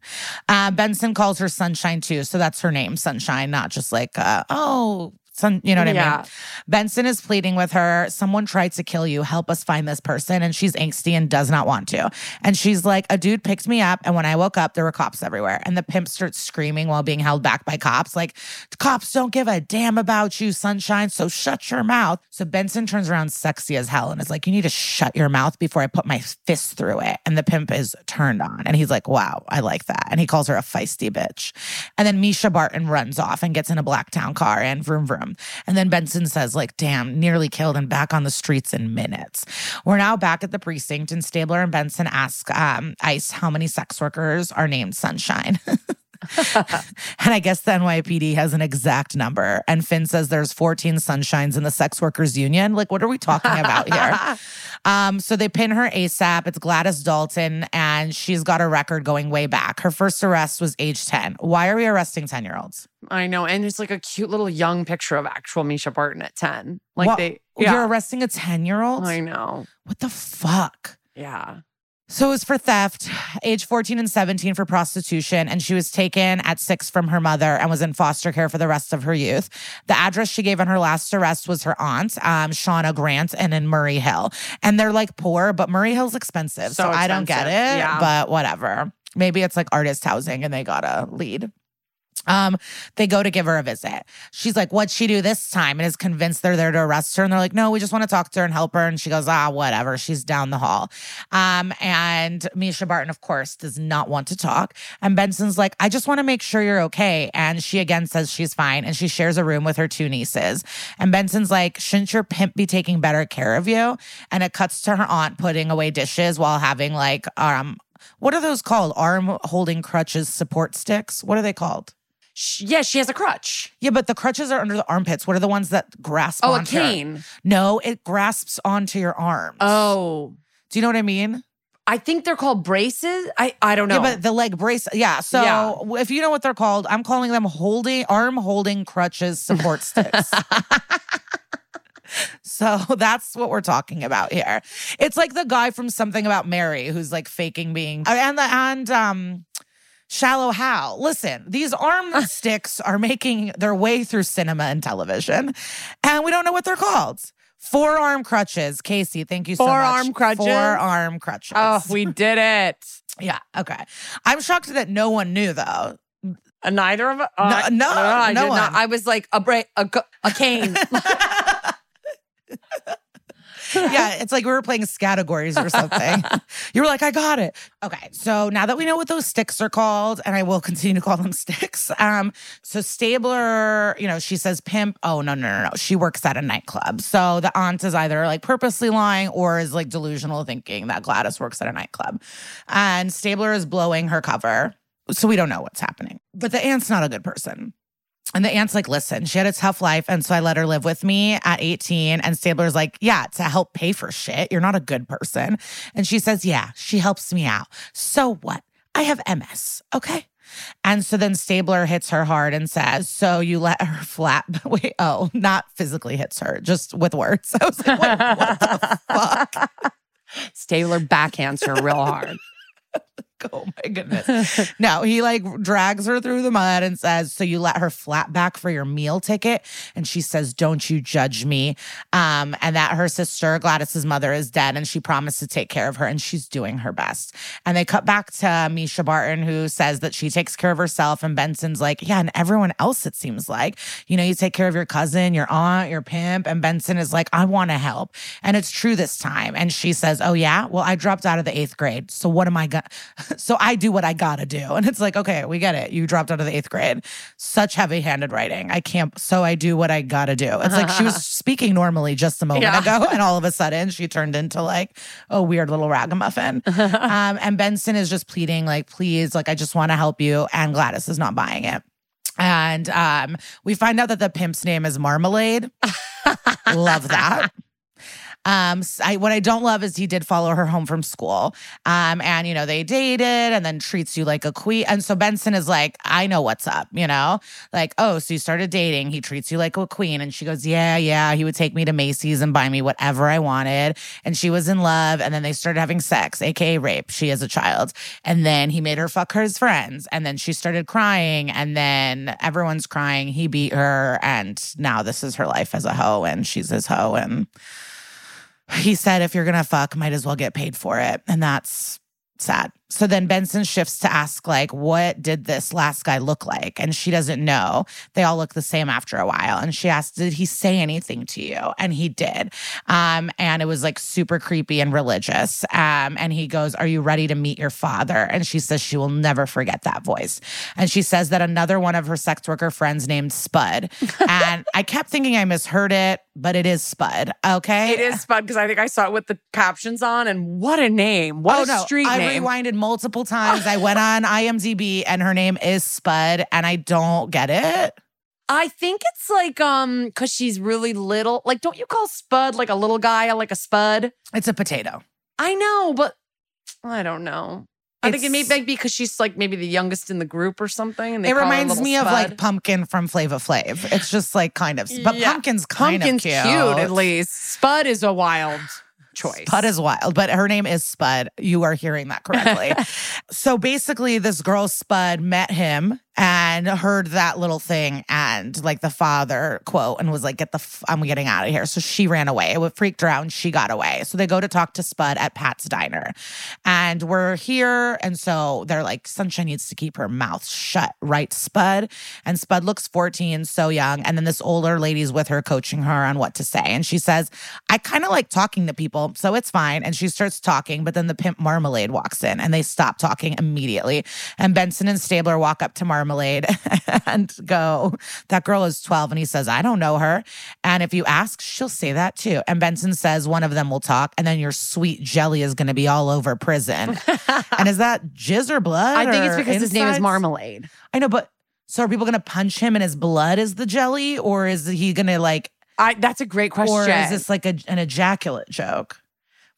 Uh, Benson calls her Sunshine too. So that's her name, Sunshine, not just like, uh, oh, Sun, you know what I mean? Benson is pleading with her, someone tried to kill you. Help us find this person. And she's angsty and does not want to. And she's like, a dude picked me up. And when I woke up, there were cops everywhere. And the pimp starts screaming while being held back by cops, like, cops don't give a damn about you, sunshine. So shut your mouth. So Benson turns around sexy as hell and is like, you need to shut your mouth before I put my fist through it. And the pimp is turned on. And he's like, wow, I like that. And he calls her a feisty bitch. And then Mischa Barton runs off and gets in a black town car and vroom vroom. And then Benson says, like, damn, nearly killed and back on the streets in minutes. We're now back at the precinct, and Stabler and Benson ask um, ICE how many sex workers are named Sunshine. and I guess the NYPD has an exact number. And Fin says there's 14 sunshines in the sex workers union. Like, what are we talking about here? Um, so they pin her ASAP. It's Gladys Dalton, and she's got a record going way back. Her first arrest was age 10. Why are we arresting 10 year olds? I know. And it's like a cute little young picture of actual Mischa Barton at 10. Like What? they, You're arresting a 10 year old? I know. What the fuck? Yeah. So it was for theft, age 14 and 17 for prostitution, and she was taken at six from her mother and was in foster care for the rest of her youth. The address she gave on her last arrest was her aunt, um, Shauna Grant, and in Murray Hill. And they're like poor, but Murray Hill's expensive. So, So I don't get it, yeah. but whatever. Maybe it's like artist housing and they got a lead. Um, they go to give her a visit. She's like, What'd she do this time? And is convinced they're there to arrest her. And they're like, No, we just want to talk to her and help her. And she goes, Ah, whatever. She's down the hall. Um, and Mischa Barton, of course, does not want to talk. And Benson's like, I just want to make sure you're okay. And she again says she's fine. And she shares a room with her two nieces. And Benson's like, Shouldn't your pimp be taking better care of you? And it cuts to her aunt putting away dishes while having like um what are those called? Arm holding crutches support sticks. What are they called? Sh- yeah, she has a crutch. Yeah, but the crutches are under the armpits. What are the ones that grasp Oh, a onto her? cane. No, it grasps onto your arms. Oh. Do you know what I mean? I think they're called braces. I, I don't know. Yeah, but the leg brace. Yeah. So Yeah. if you know what they're called, I'm calling them holding arm holding crutches support sticks. so that's what we're talking about here. It's like the guy from something about Mary who's like faking being and the and um Shallow Hal. Listen, these arm sticks are making their way through cinema and television, and we don't know what they're called. Forearm crutches. Casey, thank you so much. Forearm much. crutches? Forearm crutches. oh, we did it. Yeah. Okay. I'm shocked that no one knew though. Uh, Neither of us. Uh, No- no, I no did not. one. I was like a bra- a, a cane. yeah, it's like we were playing categories or something. you were like, I got it. Okay, so now that we know what those sticks are called, and I will continue to call them sticks. Um, so Stabler, you know, she says pimp. Oh no, no, no, no. She works at a nightclub. So the aunt is either like purposely lying or is like delusional thinking that Gladys works at a nightclub. And Stabler is blowing her cover. So we don't know what's happening. But the aunt's not a good person. And the aunt's like, listen, she had a tough life. And so I let her live with me at 18. And Stabler's like, yeah, to help pay for shit. You're not a good person. And she says, yeah, she helps me out. So what? I have MS. Okay. And so then Stabler hits her hard and says, So you let her flap. Wait, oh, not physically hits her, just with words. I was like, What, what the fuck? Stabler backhands her real hard. Oh my goodness. no, he like drags her through the mud and says, So you let her flat back for your meal ticket? And she says, Don't you judge me. Um, and that her sister, Gladys's mother, is dead and she promised to take care of her and she's doing her best. And they cut back to Mischa Barton, who says that she takes care of herself. And Benson's like, Yeah, and everyone else, it seems like. You know, you take care of your cousin, your aunt, your pimp. And Benson is like, I want to help. And it's true this time. And she says, Oh, yeah? Well, I dropped out of the eighth grade. So what am I going to? So I do what I gotta do. And it's like, okay, we get it. You dropped out of the eighth grade. Such heavy handed writing. I can't, so I do what I gotta do. It's like she was speaking normally just a moment Yeah. ago. And all of a sudden she turned into like a weird little ragamuffin. um, and Benson is just pleading, like, please, like, I just wanna help you. And Gladys is not buying it. And um, we find out that the pimp's name is Marmalade. Love that. Um, I, what I don't love is he did follow her home from school. Um, and you know, they dated and then treats you like a queen. And so Benson is like, I know what's up, you know? Like, oh, so you started dating, he treats you like a queen. And she goes, Yeah, yeah. He would take me to Macy's and buy me whatever I wanted. And she was in love. And then they started having sex, aka rape. She is a child. And then he made her fuck her friends. And then she started crying. And then everyone's crying. He beat her. And now this is her life as a hoe. And she's his hoe. And he said, if you're gonna fuck, might as well get paid for it. And that's sad. So then Benson shifts to ask, like, what did this last guy look like? And she doesn't know. They all look the same after a while. And she asks, Did he say anything to you? And he did. Um, and it was like super creepy and religious. Um, and he goes, Are you ready to meet your father? And she says she will never forget that voice. And she says that another one of her sex worker friends named Spud. and I kept thinking I misheard it, but it is Spud. Okay. It is Spud because I think I saw it with the captions on, and what a name! What a street Oh, I name! rewinded multiple times. I went on IMDb and her name is Spud, and I don't get it. I think it's like um because she's really little. Like, don't you call Spud like a little guy, like a Spud? It's a potato. I know, but I don't know. I think it may be because she's like maybe the youngest in the group or something. And they It reminds me of like Pumpkin from Flava Flav. It's just like kind of, but Yeah. Pumpkin's kind Pumpkin's of cute. cute. at least. Spud is a wild choice. Spud is wild, but her name is Spud. You are hearing that correctly. so basically, this girl Spud met him and heard that little thing and like the father quote and was like, "Get the f- I'm getting out of here." So she ran away. It freaked her out and she got away. So they go to talk to Spud at Pat's diner, and we're here. And so they're like, "Sunshine needs to keep her mouth shut, right, Spud?" And Spud looks 14, so young. And then this older lady's with her, coaching her on what to say. And she says, I kind of like talking to people, so it's fine. And she starts talking, but then the pimp Marmalade walks in and they stop talking immediately. And Benson and Stabler walk up to Marmalade and go, That girl is 12. And he says, I don't know her. And if you ask, she'll say that too. And Benson says, One of them will talk, and then your sweet jelly is going to be all over prison. and is that jizz or blood? I think it's because his name is? Marmalade. I know, but so are people going to punch him and his blood is the jelly, or is he going to like, I that's a great question. or is this like a, an ejaculate joke?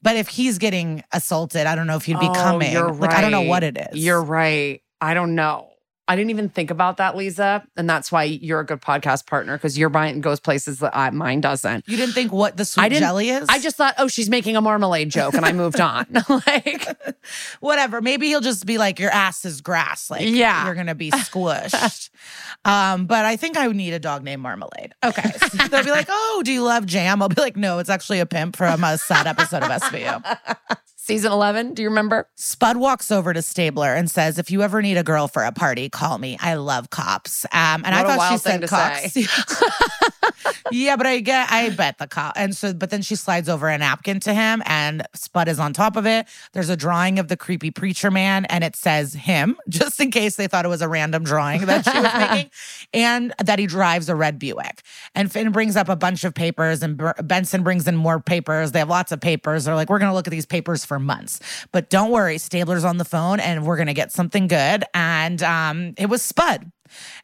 But if he's getting assaulted, I don't know if he'd be Oh, coming. you're Like I don't know what it is. You're right. I don't know. I didn't even think about that, Liza. And that's why you're a good podcast partner because your mind goes places that I, mine doesn't. You didn't think what the I sweet didn't- jelly is? I just thought, oh, she's making a marmalade joke, and I moved on. like, whatever. Maybe he'll just be like, "Your ass is grass." Like, Yeah. you're gonna be squished. um, but I think I would need a dog named Marmalade. Okay, so they'll be like, "Oh, do you love jam?" I'll be like, "No, it's actually a pimp from a sad episode of SVU." Season 11, do you remember? Spud walks over to Stabler and says, "If you ever need a girl for a party, call me. I love cops." Um, and I What a thought she said cops. yeah, but I get, I bet the cop. And so, but then she slides over a napkin to him, and Spud is on top of it. There's a drawing of the creepy preacher man, and it says him, just in case they thought it was a random drawing that she was making, and that he drives a red Buick. And Fin brings up a bunch of papers, and Benson brings in more papers. They have lots of papers. They're like, we're gonna look at these papers for months, but don't worry, Stabler's on the phone, and we're gonna get something good. And um, it was Spud.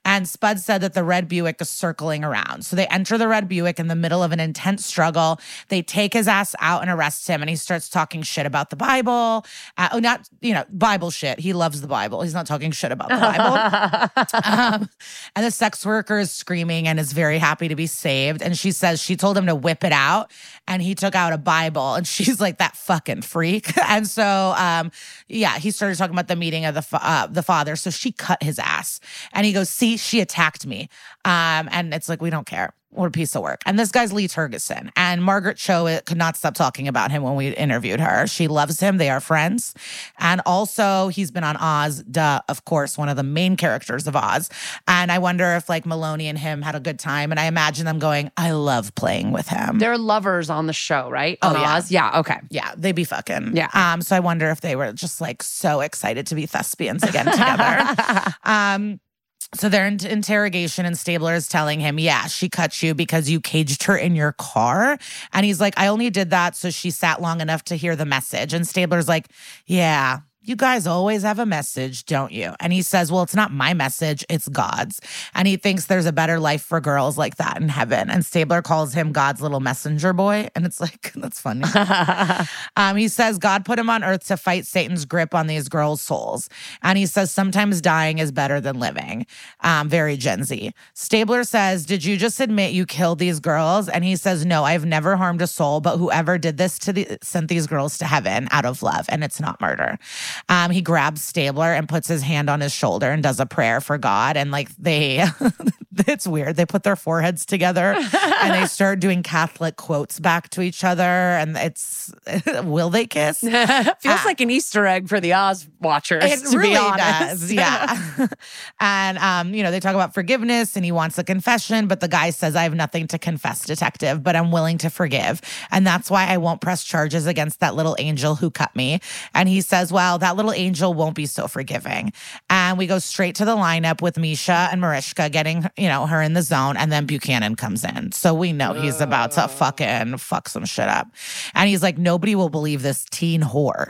And Spud said that the red Buick is circling around. So they enter the red Buick in the middle of an intense struggle. They take his ass out and arrest him, and he starts talking shit about the Bible. Uh, oh, not, you know, Bible shit. He loves the Bible. He's not talking shit about the Bible. um, and the sex worker is screaming and is very happy to be saved. And she says she told him to whip it out, and he took out a Bible. And she's like, that fucking freak. and so, um, yeah, he started talking about the meeting of the, uh, the father. So she cut his ass. And he goes, see, she attacked me. Um, and it's like, we don't care. What a piece of work. And this guy's Lee Tergesen. And Margaret Cho could not stop talking about him when we interviewed her. She loves him. They are friends. And also, he's been on Oz, duh, of course, one of the main characters of Oz. And I wonder if like Meloni and him had a good time. And I imagine them going, I love playing with him. They're lovers on the show, right? Oh, yeah. Oz? Yeah. Okay. yeah, they be fucking. Yeah. Um, so I wonder if they were just like so excited to be thespians again together. um, so they're in interrogation, and Stabler is telling him, Yeah, she cut you because you caged her in your car. And he's like, I only did that so she sat long enough to hear the message. And Stabler's like, Yeah. You guys always have a message, don't you? And he says, Well, it's not my message, it's God's. And he thinks there's a better life for girls like that in heaven. And Stabler calls him God's little messenger boy. And it's like, that's funny. Um, he says God put him on earth to fight Satan's grip on these girls' souls. And he says sometimes dying is better than living. Um, very Gen Z. Stabler says, Did you just admit you killed these girls? And he says, No, I've never harmed a soul, but whoever did this to the sent these girls to heaven out of love, and it's not murder. Um, he grabs Stabler and puts his hand on his shoulder and does a prayer for God. And like they it's weird. They put their foreheads together and they start doing Catholic quotes back to each other. And it's will they kiss? Feels like an Easter egg for the Oz watchers. It to really be honest. does, yeah. and um, you know, they talk about forgiveness, and he wants a confession, but the guy says, "I have nothing to confess, detective, but I'm willing to forgive, and that's why I won't press charges against that little angel who cut me." And he says, "Well, that little angel won't be so forgiving." And we go straight to the lineup with Mischa and Mariska getting, you know, her in the zone, and then Buchanan comes in, so we know he's about to fucking fuck some shit up. And he's like, "Nobody will believe this teen whore."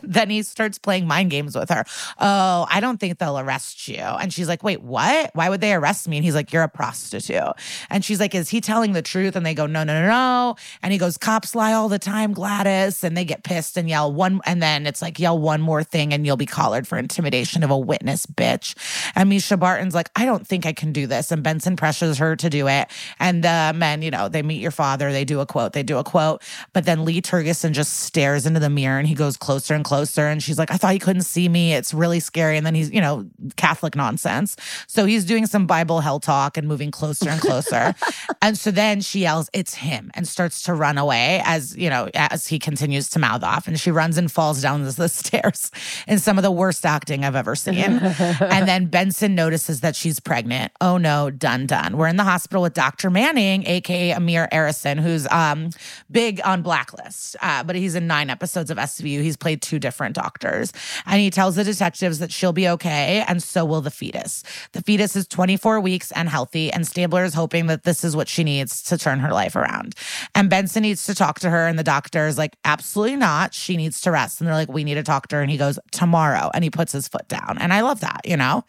then he starts playing mind games with her. Oh, I don't think they'll arrest you. And she's like, wait, what? Why would they arrest me? And he's like, you're a prostitute. And she's like, is he telling the truth? And they go, no, no, no, no. And he goes, cops lie all the time, Gladys. And they get pissed and yell one. And then it's like, yell one more thing and you'll be collared for intimidation of a witness, bitch. And Mischa Barton's like, I don't think I can do this. And Benson pressures her to do it. And the men, you know, they meet your father, they do a quote, they do a quote. But then Lee Tergesen just stares into the mirror and he goes closer and closer. And she's like, I thought you couldn't see me. It's really scary. And then he's, you know, Catholic nonsense. So he's doing some Bible hell talk and moving closer and closer. and so then she yells, It's him, and starts to run away as, you know, as he continues to mouth off. And she runs and falls down the stairs in some of the worst acting I've ever seen. and then Benson notices that she's pregnant. Oh no, done, done. We're in the hospital with Dr. Manning, aka Amir Arison, who's um big on Blacklist, uh, but he's in nine episodes of SVU. He's played two different doctors. And he tells the detectives that she'll be okay, and so will the fetus. The fetus is 24 weeks and healthy, and Stabler is hoping that this is what she needs to turn her life around. And Benson needs to talk to her, and the doctor is like, absolutely not. She needs to rest. And they're like, we need to talk to her. And he goes, tomorrow. And he puts his foot down. And I love that, you know?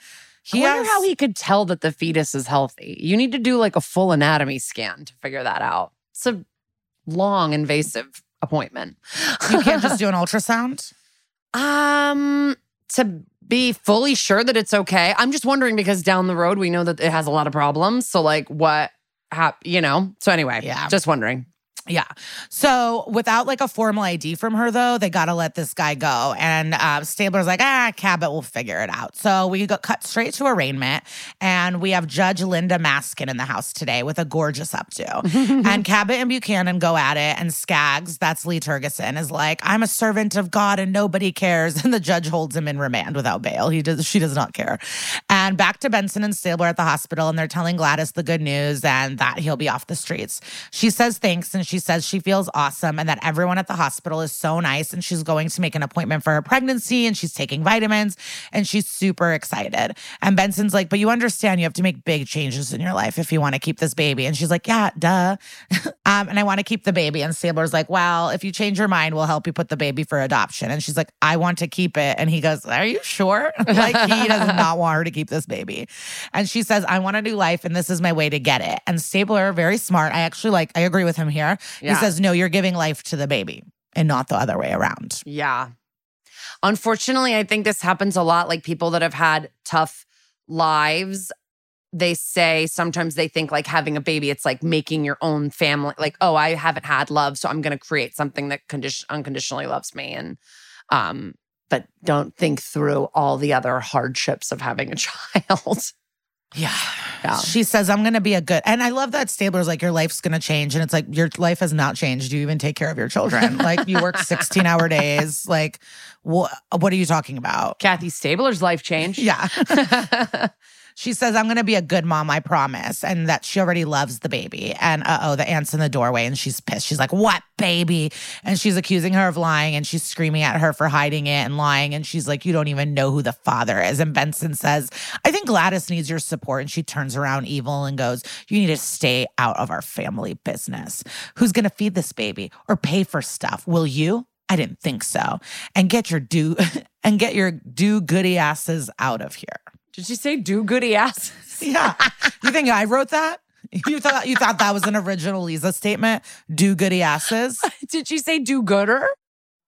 I wonder has- how he could tell that the fetus is healthy. You need to do like a full anatomy scan to figure that out. It's a long, invasive appointment. you can't just do an ultrasound. Um, to be fully sure that it's okay. I'm just wondering because down the road we know that it has a lot of problems. So like, what? Hap- you know. So anyway, Yeah. just wondering. Yeah. So without like a formal ID from her, though, they got to let this guy go. And uh, Stabler's like, ah, Cabot will figure it out. So we got cut straight to arraignment. And we have Judge Linda Maskin in the house today with a gorgeous updo. and Cabot and Buchanan go at it. And Skaggs, that's Lee Tergesen, is like, I'm a servant of God and nobody cares. And the judge holds him in remand without bail. He does, she does not care. And back to Benson and Stabler at the hospital. And they're telling Gladys the good news and that he'll be off the streets. She says thanks and she says she feels awesome and that everyone at the hospital is so nice. And she's going to make an appointment for her pregnancy and she's taking vitamins and she's super excited. And Benson's like, But you understand you have to make big changes in your life if you want to keep this baby. And she's like, Yeah, duh. um, and I want to keep the baby. And Stabler's like, Well, if you change your mind, we'll help you put the baby for adoption. And she's like, I want to keep it. And he goes, Are you sure? like, he does not want her to keep this baby. And she says, I want a new life and this is my way to get it. And Stabler, very smart. I actually like, I agree with him here. Yeah. He says, No, you're giving life to the baby and not the other way around. Yeah. Unfortunately, I think this happens a lot. Like people that have had tough lives, they say sometimes they think like having a baby, it's like making your own family. Like, oh, I haven't had love, so I'm going to create something that condition unconditionally loves me. And, um, but don't think through all the other hardships of having a child. Yeah. Yeah. She says, I'm going to be a good. And I love that Stabler's like, your life's going to change. And it's like, your life has not changed. You even take care of your children. like, you work 16 hour days. Like, what, what are you talking about? Kathy Stabler's life changed. Yeah. She says, I'm going to be a good mom, I promise. And that she already loves the baby. And uh oh, the aunt's in the doorway and she's pissed. She's like, What baby? And she's accusing her of lying and she's screaming at her for hiding it and lying. And she's like, You don't even know who the father is. And Benson says, I think Gladys needs your support. And she turns around evil and goes, You need to stay out of our family business. Who's going to feed this baby or pay for stuff? Will you? I didn't think so. And get your do and get your do goody asses out of here. Did she say do goody asses? Yeah. You think I wrote that? You thought you thought that was an original Liza statement? Do goody asses. Did she say do gooder?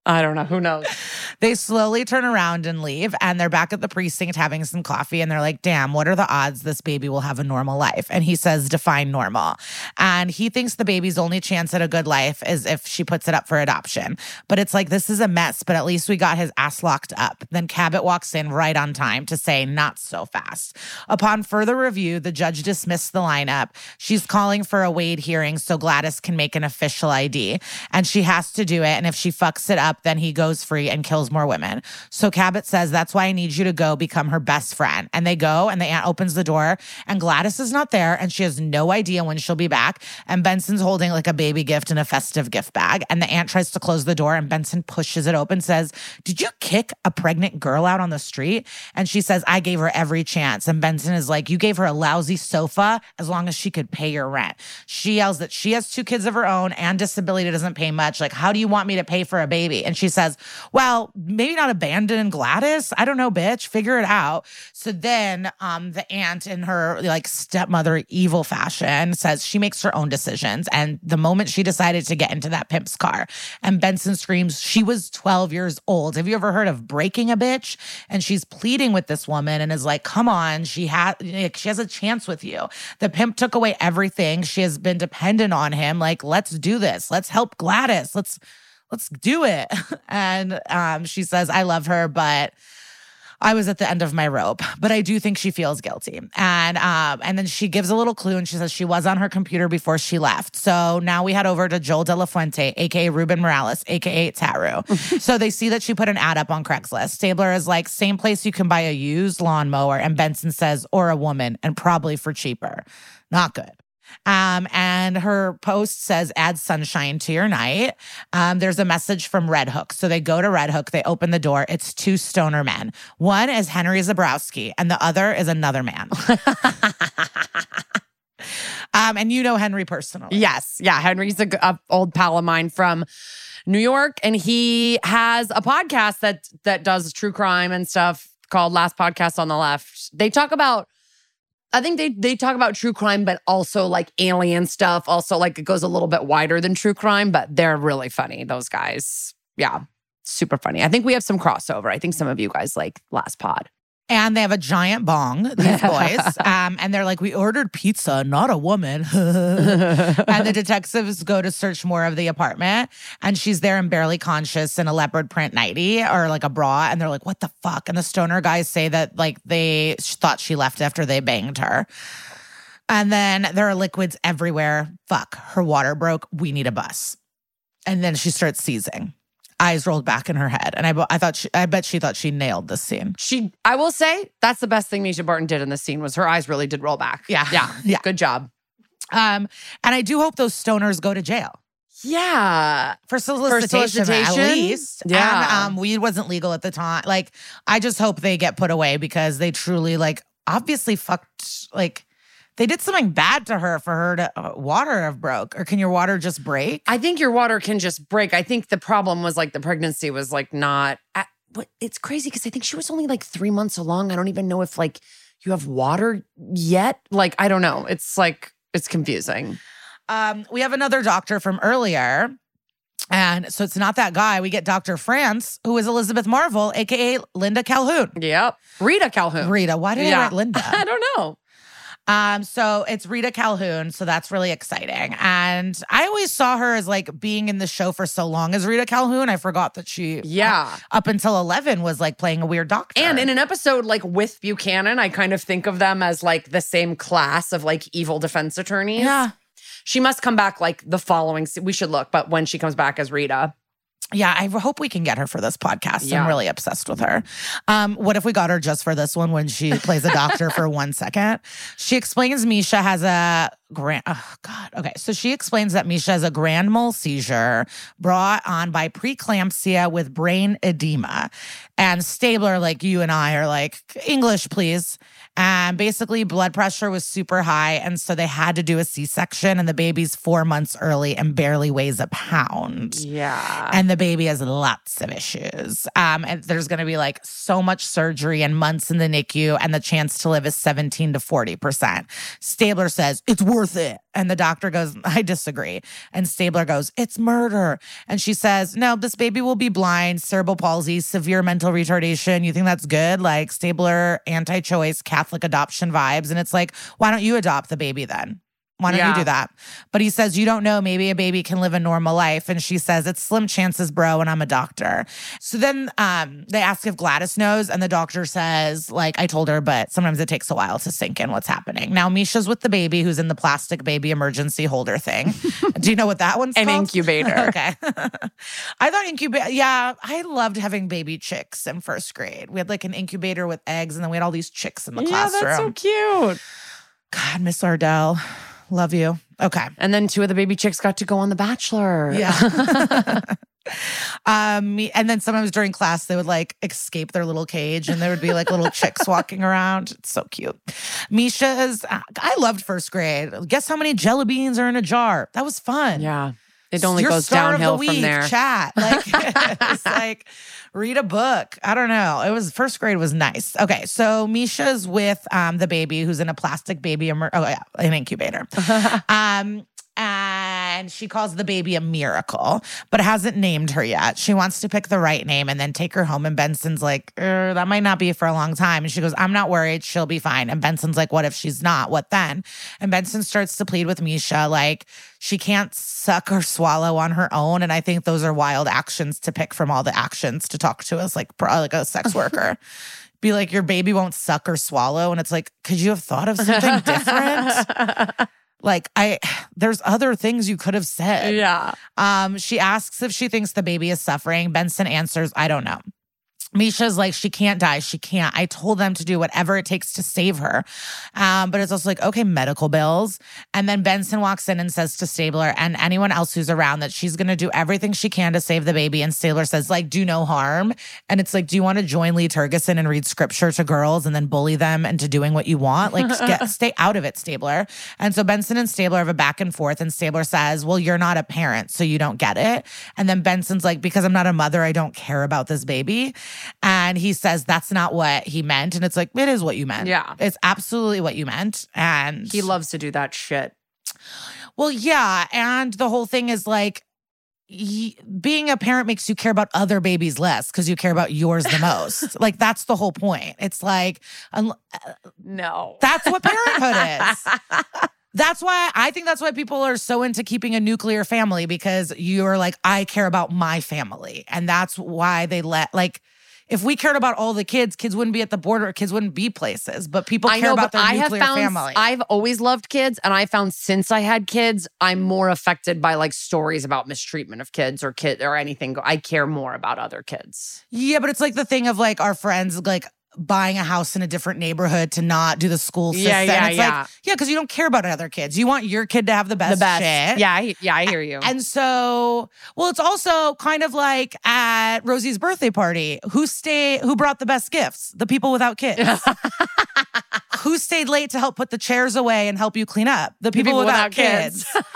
I don't know. Who knows? They slowly turn around and leave, and they're back at the precinct having some coffee. And they're like, damn, what are the odds this baby will have a normal life? And he says, define normal. And he thinks the baby's only chance at a good life is if she puts it up for adoption. But it's like, this is a mess, but at least we got his ass locked up. Then Cabot walks in right on time to say, not so fast. Upon further review, the judge dismissed the lineup. She's calling for a Wade hearing so Gladys can make an official ID. And she has to do it. And if she fucks it up, then he goes free and kills more women. So Cabot says, That's why I need you to go become her best friend. And they go, and the aunt opens the door, and Gladys is not there, and she has no idea when she'll be back. And Benson's holding like a baby gift in a festive gift bag. And the aunt tries to close the door, and Benson pushes it open, says, Did you kick a pregnant girl out on the street? And she says, I gave her every chance. And Benson is like, You gave her a lousy sofa as long as she could pay your rent. She yells that she has two kids of her own and disability doesn't pay much. Like, how do you want me to pay for a baby? And she says, Well, maybe not abandon Gladys. I don't know, bitch. Figure it out. So then um, the aunt in her like stepmother evil fashion says she makes her own decisions. And the moment she decided to get into that pimp's car, and Benson screams, She was 12 years old. Have you ever heard of breaking a bitch? And she's pleading with this woman and is like, Come on, she has like, she has a chance with you. The pimp took away everything. She has been dependent on him. Like, let's do this. Let's help Gladys. Let's let's do it. And um, she says, I love her, but I was at the end of my rope, but I do think she feels guilty. And um, and then she gives a little clue and she says she was on her computer before she left. So now we head over to Joel De La Fuente, aka Ruben Morales, aka Taru. so they see that she put an ad up on Craigslist. Stabler is like, same place you can buy a used lawnmower, and Benson says, or a woman, and probably for cheaper. Not good. Um, and her post says, add sunshine to your night. Um, there's a message from Red Hook. So they go to Red Hook, they open the door. It's two stoner men. One is Henry Zebrowski, and the other is another man. um, and you know Henry personally. Yes. Yeah. Henry's a, a old pal of mine from New York, and he has a podcast that that does true crime and stuff called Last Podcast on the Left. They talk about. I think they they talk about true crime, but also like alien stuff. Also, like it goes a little bit wider than true crime, but they're really funny. Those guys, yeah, super funny. I think we have some crossover. I think some of you guys like Last Pod. And they have a giant bong, these boys. um, and they're like, we ordered pizza, not a woman. and the detectives go to search more of the apartment. And she's there and barely conscious in a leopard print nightie or like a bra. And they're like, what the fuck? And the stoner guys say that like they thought she left after they banged her. And then there are liquids everywhere. Fuck, her water broke. We need a bus. And then she starts seizing. Eyes rolled back in her head. And I, I thought she, I bet she thought she nailed this scene. She, I will say, that's the best thing Mischa Barton did in this scene was her eyes really did roll back. Yeah. yeah, Yeah. Good job. Um, and I do hope those stoners go to jail. Yeah. for solicitation, at solicitation? least. Yeah. And um, weed wasn't legal at the time. Like, I just hope they get put away because they truly, like, obviously fucked, like, they did something bad to her for her to uh, water have broke. Or can your water just break? I think your water can just break. I think the problem was like the pregnancy was like not. I, but it's crazy because I think she was only like three months along. I don't even know if like you have water yet. Like I don't know. It's like it's confusing. Um, we have another doctor from earlier. And so it's not that guy. We get Dr. France, who is Elizabeth Marvel, aka Linda Calhoun. Yep. Rita Calhoun. Rita, why did I write Linda? I don't know. Um, so it's Rita Calhoun, so that's really exciting. And I always saw her as like being in the show for so long as Rita Calhoun. I forgot that she Yeah. up until 11 was like playing a weird doctor. And in an episode like with Buchanan, I kind of think of them as like the same class of like evil defense attorneys. yeah. She must come back like the following. We should look, but when she comes back as Rita, Yeah, I hope we can get her for this podcast. Yeah. I'm really obsessed with her. Um, what if we got her just for this one when she plays a doctor for one second? She explains Mischa has a grand oh God. Okay. So she explains that Mischa has a grand mal seizure brought on by preeclampsia with brain edema. And Stabler, like you and I, are like, English, please. And basically, blood pressure was super high. And so they had to do a C section, and the baby's four months early and barely weighs a pound yeah, and the baby has lots of issues. Um, and there's going to be like so much surgery and months in the NICU, and the chance to live is 17 to 40 percent. Stabler says it's worth it, and the doctor goes, "I disagree." And Stabler goes, "It's murder," and she says, "No, this baby will be blind, cerebral palsy, severe mental retardation. You think that's good? Like Stabler, anti-choice, Catholic adoption vibes?" And it's like, why don't you adopt the baby then? Why don't you do that? But he says, You don't know. Maybe a baby can live a normal life. And she says, It's slim chances, bro. And I'm a doctor. So then um, they ask if Gladys knows. And the doctor says, like, I told her, but sometimes it takes a while to sink in what's happening. Now, Mischa's with the baby who's in the plastic baby emergency holder thing. do you know what that one's An called? incubator. okay. I thought incubator. Yeah, I loved having baby chicks in first grade. We had like an incubator with eggs, and then we had all these chicks in the yeah, classroom. that's so cute. God, Miss Ardell. Love you. Okay. And then two of the baby chicks got to go on The Bachelor. Yeah. um, and then sometimes during class they would like escape their little cage, and there would be like little chicks walking around. It's so cute. Mischa's. I loved first grade. Guess how many jelly beans are in a jar? That was fun. yeah. It only Your goes downhill week, from there. Chat. Like it's like read a book. I don't know. It was first grade was nice. Okay, so Mischa's with um the baby who's in a plastic baby emer- oh yeah, an incubator. um and she calls the baby a miracle, but hasn't named her yet. She wants to pick the right name and then take her home. And Benson's like, "Er, that might not be for a long time. And she goes, I'm not worried. She'll be fine. And Benson's like, What if she's not? What then? And Benson starts to plead with Mischa, like, she can't suck or swallow on her own. And I think those are wild actions to pick from all the actions to talk to us like, like a sex worker. Be like, your baby won't suck or swallow. And it's like, could you have thought of something different? Like I there's other things you could have said. yeah. Um she asks if she thinks the baby is suffering. Benson answers, I don't know. Mischa's like, she can't die. She can't. I told them to do whatever it takes to save her. Um, but it's also like, okay, medical bills. And then Benson walks in and says to Stabler and anyone else who's around that she's going to do everything she can to save the baby. And Stabler says, like, do no harm. And it's like, do you want to join Lee Tergesen and read scripture to girls and then bully them into doing what you want? Like, get, stay out of it, Stabler. And so Benson and Stabler have a back and forth. And Stabler says, well, you're not a parent, so you don't get it. And then Benson's like, because I'm not a mother, I don't care about this baby. And he says that's not what he meant. And it's like, it is what you meant. Yeah. It's absolutely what you meant. And He loves to do that shit. well, yeah. And the whole thing is like, y- being a parent makes you care about other babies less because you care about yours the most. like, that's the whole point. It's like, un- uh, No. that's what parenthood is. That's why I think that's why people are so into keeping a nuclear family because you're like, I care about my family. And that's why they let, like, if we cared about all the kids, kids wouldn't be at the border, kids wouldn't be places. But people care know, about their I have nuclear found family. I've always loved kids, and I found since I had kids, I'm more affected by like stories about mistreatment of kids or kid or anything. I care more about other kids. Yeah, but it's like the thing of like our friends, like buying a house in a different neighborhood to not do the school system. Yeah, yeah, it's yeah. like, yeah, because you don't care about other kids. You want your kid to have the best, the best. shit. Yeah, I, yeah, I hear you. And so, well, it's also kind of like at Rosie's birthday party. Who stay? Who brought the best gifts? The people without kids. who stayed late to help put the chairs away and help you clean up? The people, people without, without kids. kids.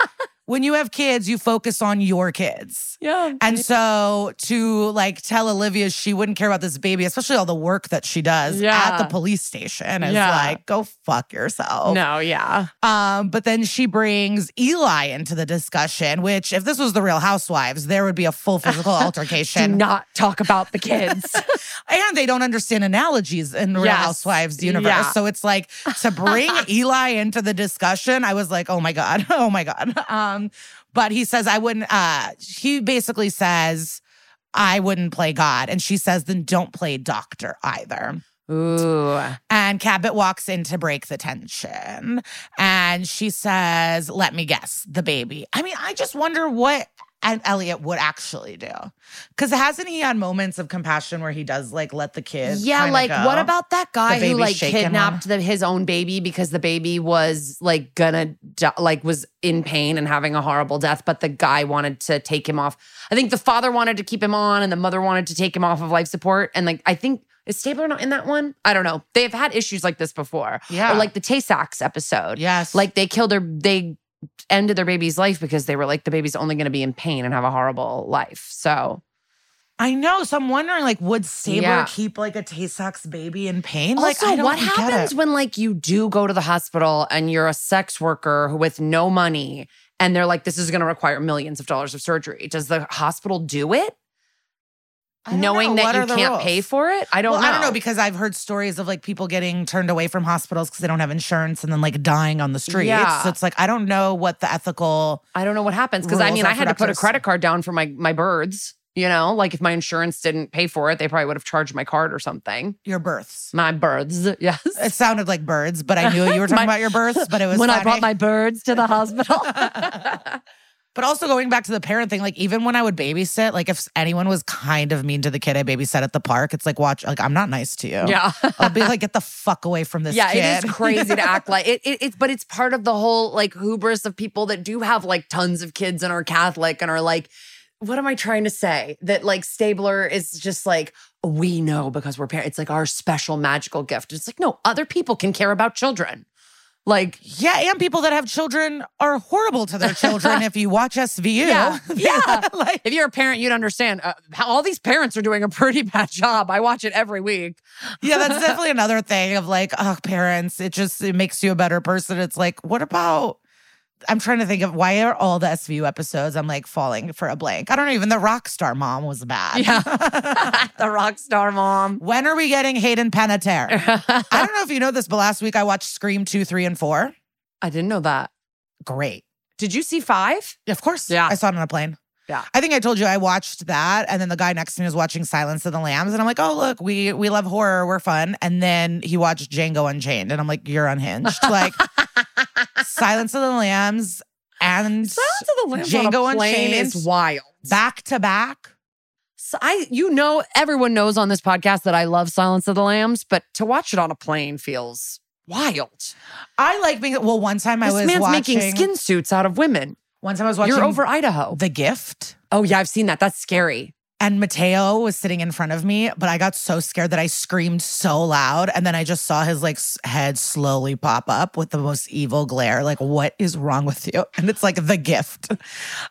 When you have kids, you focus on your kids. yeah. And so to like tell Olivia she wouldn't care about this baby, especially all the work that she does Yeah. at the police station, is Yeah. like, go fuck yourself. No, yeah. Um, but then she brings Eli into the discussion, which if this was the real housewives, there would be a full physical altercation. Do not talk about the kids. and they don't understand analogies in the Real Yes. Housewives universe. Yeah. So it's like to bring Eli into the discussion, I was like, oh my God, oh my God. Um, but he says, I wouldn't, uh, he basically says, I wouldn't play God. And she says, then don't play doctor either. Ooh. And Cabot walks in to break the tension. And she says, Let me guess, the baby. I mean, I just wonder what and Elliot would actually do. Because hasn't he had moments of compassion where he does like let the kid? Yeah, like go? what about that guy who like kidnapped the, his own baby because the baby was like gonna di- like was in pain and having a horrible death, but the guy wanted to take him off. I think the father wanted to keep him on, and the mother wanted to take him off of life support. And like I think is Stabler not in that one? I don't know. They've had issues like this before. Yeah. or like the Tay Sachs episode. Yes. like they killed her, they ended their baby's life because they were like the baby's only going to be in pain and have a horrible life. So I know. So I'm wondering, like, would Stabler Yeah. keep like a Tay Sachs baby in pain? like, also, I don't what happens when like you do go to the hospital and you're a sex worker with no money and they're like, this is going to require millions of dollars of surgery? Does the hospital do it? Knowing know. That you can't rules? pay for it? I don't well, know. I don't know because I've heard stories of like people getting turned away from hospitals because they don't have insurance and then like dying on the streets. Yeah. So it's like I don't know what the ethical. I don't know what happens because I mean, I had to put a credit card down for my my birds. You know, like if my insurance didn't pay for it, they probably would have charged my card or something. Your births. My birds, yes. It sounded like birds, but I knew you were talking My- about your births. But it was when I brought my birds to the hospital. But also going back to the parent thing, like even when I would babysit, like if anyone was kind of mean to the kid I babysat at the park, it's like watch, like I'm not nice to you. yeah. I'll be like, get the fuck away from this yeah, kid. it is crazy to act like it, it. It's but it's part of the whole like hubris of people that do have like tons of kids and are Catholic and are like, what am I trying to say? That like Stabler is just like we know because we're parents. It's like our special magical gift. It's like no, other people can care about children. Like Yeah, and people that have children are horrible to their children if you watch SVU. Yeah, yeah. like, if you're a parent, you'd understand. Uh, how all these parents are doing a pretty bad job. I watch it every week. yeah, that's definitely another thing of like, oh, parents, it just it makes you a better person. It's like, what about I'm trying to think of why are all the SVU episodes I'm like falling for a blank. I don't know, even the rock star mom was bad. Yeah, the rock star mom. when are we getting Hayden Panettiere? I don't know if you know this, but last week I watched Scream 2, 3, and 4. I didn't know that. Great. Did you see five? Of course. Yeah. I saw it on a plane. Yeah. I think I told you I watched that and then the guy next to me was watching Silence of the Lambs and I'm like, "Oh, look, we we love horror, we're fun." And then he watched Django Unchained and I'm like, "You're unhinged." like Silence of the Lambs and Silence of the Lambs Django on a plane Unchained. is wild. back to back. So I, you know, everyone knows on this podcast that I love Silence of the Lambs, but to watch it on a plane feels wild. I like being well, one time I this was man's watching making skin suits out of women. one time I was watching You're over Idaho. The Gift. oh yeah, I've seen that. That's scary. And Mateo was sitting in front of me, but I got so scared that I screamed so loud. And then I just saw his like head slowly pop up with the most evil glare. Like, what is wrong with you? And it's like the gift.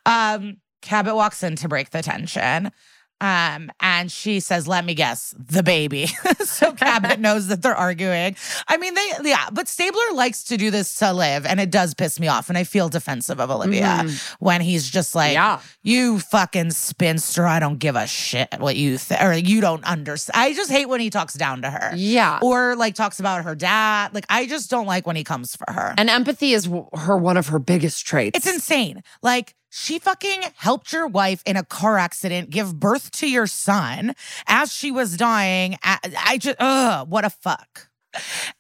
Um, Cabot walks in to break the tension. Um, and she says, Let me guess, the baby. so Cabot knows that they're arguing. I mean, they, yeah, but Stabler likes to do this to live, and it does piss me off. And I feel defensive of Olivia when he's just like, Yeah. you fucking spinster, I don't give a shit what you think, or you don't understand. I just hate when he talks down to her. Yeah. Or like talks about her dad. Like, I just don't like when he comes for her. And empathy is her one of her biggest traits. It's insane. Like, she fucking helped your wife in a car accident give birth to your son as she was dying. I, just, ugh, what a fuck.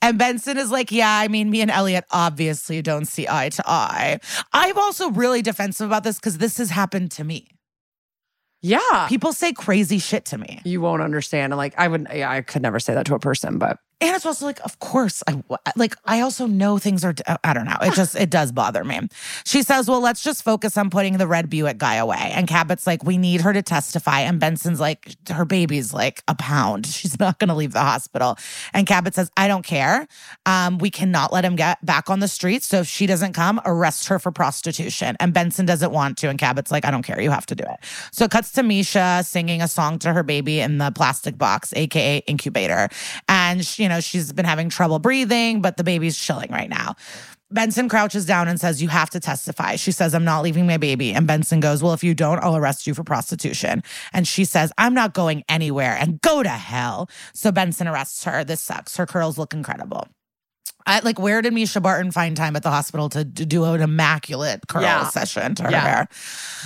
And Benson is like, yeah, I mean, me and Elliot obviously don't see eye to eye. I'm also really defensive about this because this has happened to me. Yeah. People say crazy shit to me. You won't understand. And like, I would, yeah, I could never say that to a person, but And it's also like, of course, I like. I also know things are. I don't know. It just it does bother me. She says, "Well, let's just focus on putting the red Buick guy away." And Cabot's like, "We need her to testify." And Benson's like, "Her baby's like a pound. She's not going to leave the hospital." And Cabot says, "I don't care. Um, we cannot let him get back on the streets. So if she doesn't come, arrest her for prostitution." And Benson doesn't want to. And Cabot's like, "I don't care. You have to do it." So it cuts to Mischa singing a song to her baby in the plastic box, aka incubator, and she, you know, she's been having trouble breathing, but the baby's chilling right now. Benson crouches down and says, You have to testify. She says, I'm not leaving my baby. And Benson goes, Well, if you don't, I'll arrest you for prostitution. And she says, I'm not going anywhere and go to hell. So Benson arrests her. This sucks. Her curls look incredible. I, like, where did Mischa Barton find time at the hospital to, to do an immaculate curl Yeah. session to her Yeah. hair?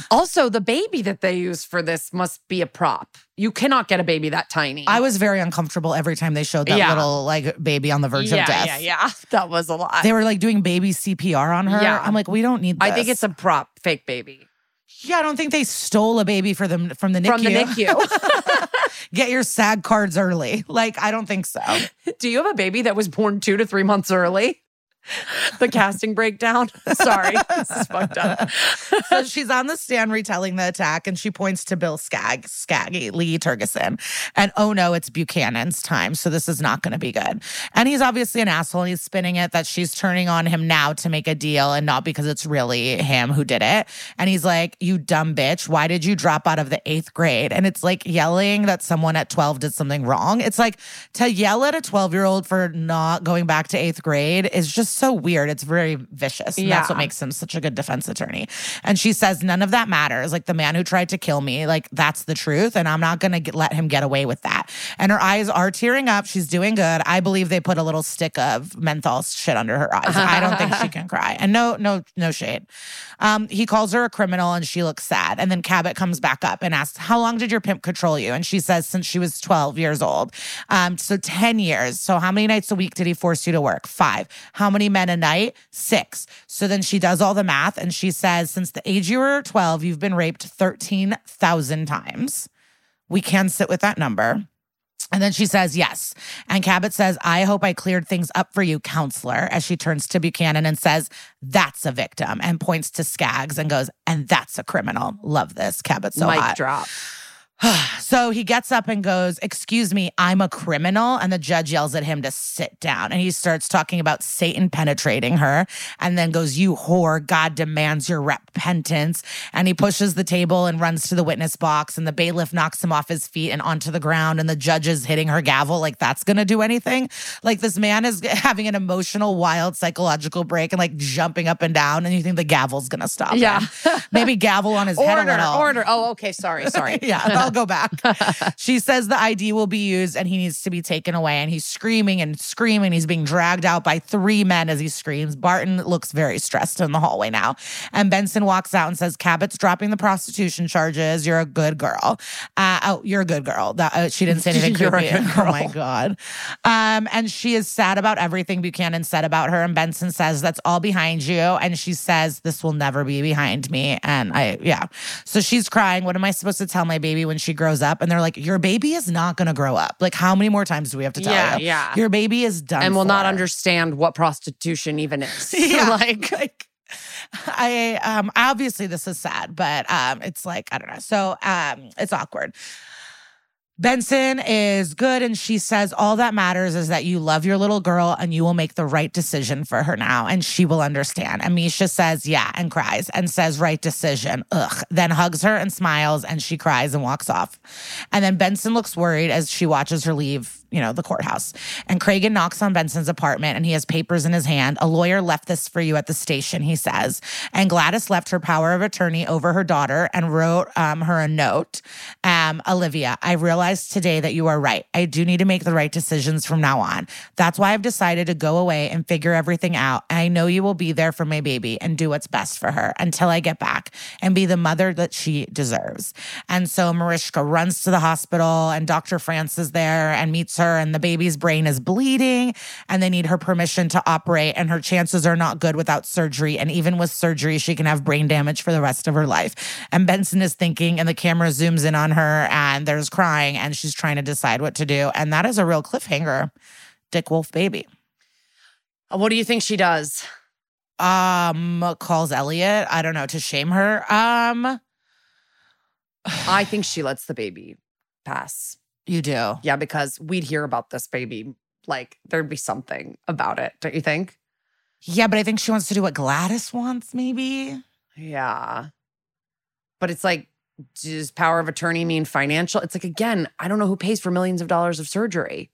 also the baby that they use for this must be a prop. You cannot get a baby that tiny. I was very uncomfortable every time they showed that Yeah. little like baby on the verge yeah, of death. yeah, yeah. That was a lot. They were like doing baby CPR on her. Yeah. I'm like, we don't need this. I think it's a prop, fake baby Yeah, I don't think they stole a baby for them from the NICU. from the NICU. Get your SAG cards early. Like, I don't think so. Do you have a baby that was born two to three months early? The casting breakdown. Sorry, this is fucked up. so she's on the stand retelling the attack and she points to Bill Skag, Skaggy, Lee Tergesen. And oh no, it's Buchanan's time. So this is not going to be good. And he's obviously an asshole. He's spinning it that she's turning on him now to make a deal and not because it's really him who did it. And he's like, You dumb bitch. Why did you drop out of the eighth grade? And it's like yelling that someone at 12 did something wrong. It's like to yell at a 12 year old for not going back to eighth grade is just so weird. It's very vicious. And that's what makes him such a good defense attorney. And she says, None of that matters. Like the man who tried to kill me, like that's the truth. And I'm not going to let him get away with that. And her eyes are tearing up. She's doing good. I believe they put a little stick of menthol shit under her eyes. I don't think she can cry. And no, no, no shade. Um, he calls her a criminal and she looks sad. And then Cabot comes back up and asks, How long did your pimp control you? And she says, Since she was 12 years old. Um, so 10 years. So how many nights a week did he force you to work? Five. How many men a night? Six. So then she does all the math and she says, Since the age you were 12, you've been raped 13,000 times. We can sit with that number. And then she says, yes. And Cabot says, I hope I cleared things up for you, counselor, as she turns to Buchanan and says, that's a victim and points to Skaggs and goes, and that's a criminal. Love this. Cabot's so Mic hot. drop. So he gets up and goes, Excuse me, I'm a criminal. And the judge yells at him to sit down. And he starts talking about Satan penetrating her and then goes, You whore, God demands your repentance. And he pushes the table and runs to the witness box. And the bailiff knocks him off his feet and onto the ground. And the judge is hitting her gavel like that's going to do anything. Like this man is having an emotional, wild psychological break and like jumping up and down. And you think the gavel's going to stop. Yeah. Maybe gavel on his head a Order, order. Oh, okay. Sorry, sorry. yeah, I'll go back. she says the ID will be used and he needs to be taken away. And he's screaming and screaming. He's being dragged out by three men as he screams. Barton looks very stressed in the hallway now. And Benson walks out and says, Cabot's dropping the prostitution charges. You're a good girl. Uh, oh, you're a good girl. That, uh, she didn't say anything You're a creepy. good Oh my. God. Um, and she is sad about everything Buchanan said about her. And Benson says, That's all behind you. And she says, This will never be behind me. And I, yeah. So she's crying. What am I supposed to tell my baby when she grows up? And they're like, Your baby is not going to grow up. Like, how many more times do we have to tell Yeah, you? yeah. Your baby is done. and will not understand what prostitution even is. Yeah. like, like I um obviously this is sad, but um it's like I don't know. So um it's awkward. Benson is good and she says all that matters is that you love your little girl and you will make the right decision for her now and she will understand. Amisha says, yeah, and cries and says, right decision. Ugh. Then hugs her and smiles and she cries and walks off. And then Benson looks worried as she watches her leave, you know, the courthouse. And Cragen knocks on Benson's apartment and he has papers in his hand. A lawyer left this for you at the station, he says. And Gladys left her power of attorney over her daughter and wrote um, her a note. Um, Olivia, I realized today that you are right. I do need to make the right decisions from now on. That's why I've decided to go away and figure everything out. I know you will be there for my baby and do what's best for her until I get back and be the mother that she deserves. And so Mariska runs to the hospital and Dr. France is there and meets cancer and the baby's brain is bleeding and they need her permission to operate and her chances are not good without surgery. And even with surgery she can have brain damage for the rest of her life. And benson is thinking and the camera zooms in on her and there's crying and she's trying to decide what to do. And that is a real cliffhanger. Dick wolf baby. What do you think she does? um calls elliot. I don't know to shame her. Um I think she lets the baby pass. You do Yeah, because we'd hear about this baby. Like there'd be something about it, don't you think? yeah but i think she wants to do what gladys wants maybe Yeah. But it's like, does power of attorney mean financial? It's like, again, I don't know who pays for millions of dollars of surgery.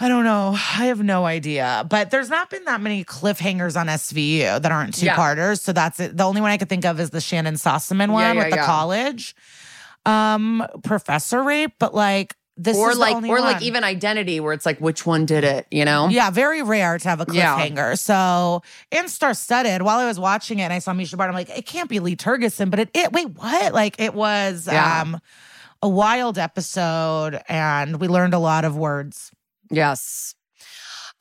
I don't know. I have no idea. But there's not been that many cliffhangers on SVU that aren't two Yeah. parters. So that's it. The only one I could think of is the Shannyn Sossamon one Yeah, yeah, with the yeah. college um professor rape. But like this or like, or like even identity, where it's like, which one did it? You know? Yeah, very rare to have a Yeah. cliffhanger. So in Star Studded, while I was watching it and I saw Mischa Bart, I'm like, it can't be Lee Tergesen, but it, it wait, what? Like it was Yeah. um a wild episode and we learned a lot of words. Yes.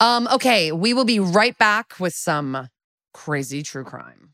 Um, okay, we will be right back with some crazy true crime.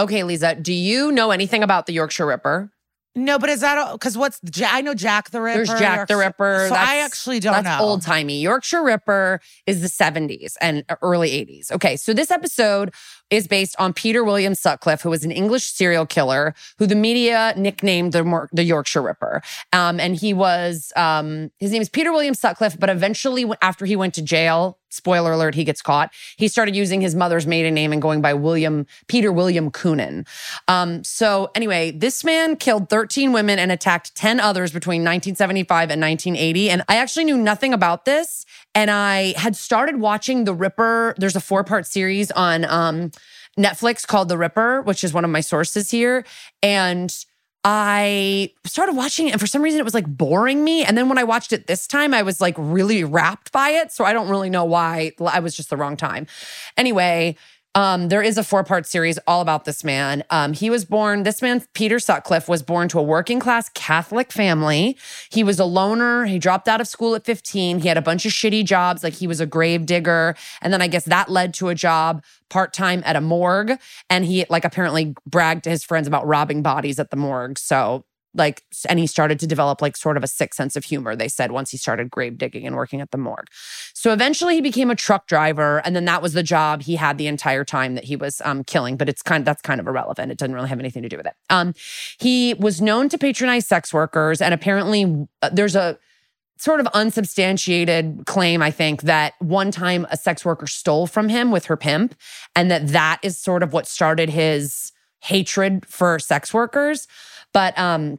Okay, Liza, do you know anything about the Yorkshire Ripper? No, but is that because what's I know Jack the Ripper? There's Jack the Ripper. So I actually don't know. That's old timey. Yorkshire Ripper is the 70s and early 80s. Okay, so this episode is based on Peter William Sutcliffe, who was an English serial killer who the media nicknamed the, the Yorkshire Ripper. Um, and he was, um, his name is Peter William Sutcliffe, but eventually, after he went to jail, spoiler alert, he gets caught. He started using his mother's maiden name and going by William, Peter William Coonan. Um, so anyway, this man killed 13 women and attacked 10 others between 1975 and 1980. And I actually knew nothing about this. And I had started watching The Ripper. There's a four part series on um, Netflix called The Ripper, which is one of my sources here. And I started watching it, and for some reason, it was like boring me. And then when I watched it this time, I was like really wrapped by it. So I don't really know why. I was just the wrong time. Anyway, um, there is a four part series all about this man. Um, he was born, this man, Peter Sutcliffe, was born to a working class Catholic family. He was a loner. He dropped out of school at 15. He had a bunch of shitty jobs, like he was a grave digger. And then I guess that led to a job part time at a morgue. And he, like, apparently bragged to his friends about robbing bodies at the morgue. So, like, and he started to develop like sort of a sick sense of humor, they said, once he started grave digging and working at the morgue. So eventually he became a truck driver. And then that was the job he had the entire time that he was um, killing. But it's kind of, that's kind of irrelevant. It doesn't really have anything to do with it. Um, he was known to patronize sex workers. And apparently uh, there's a sort of unsubstantiated claim, I think, that one time a sex worker stole from him with her pimp. And that that is sort of what started his hatred for sex workers. But um,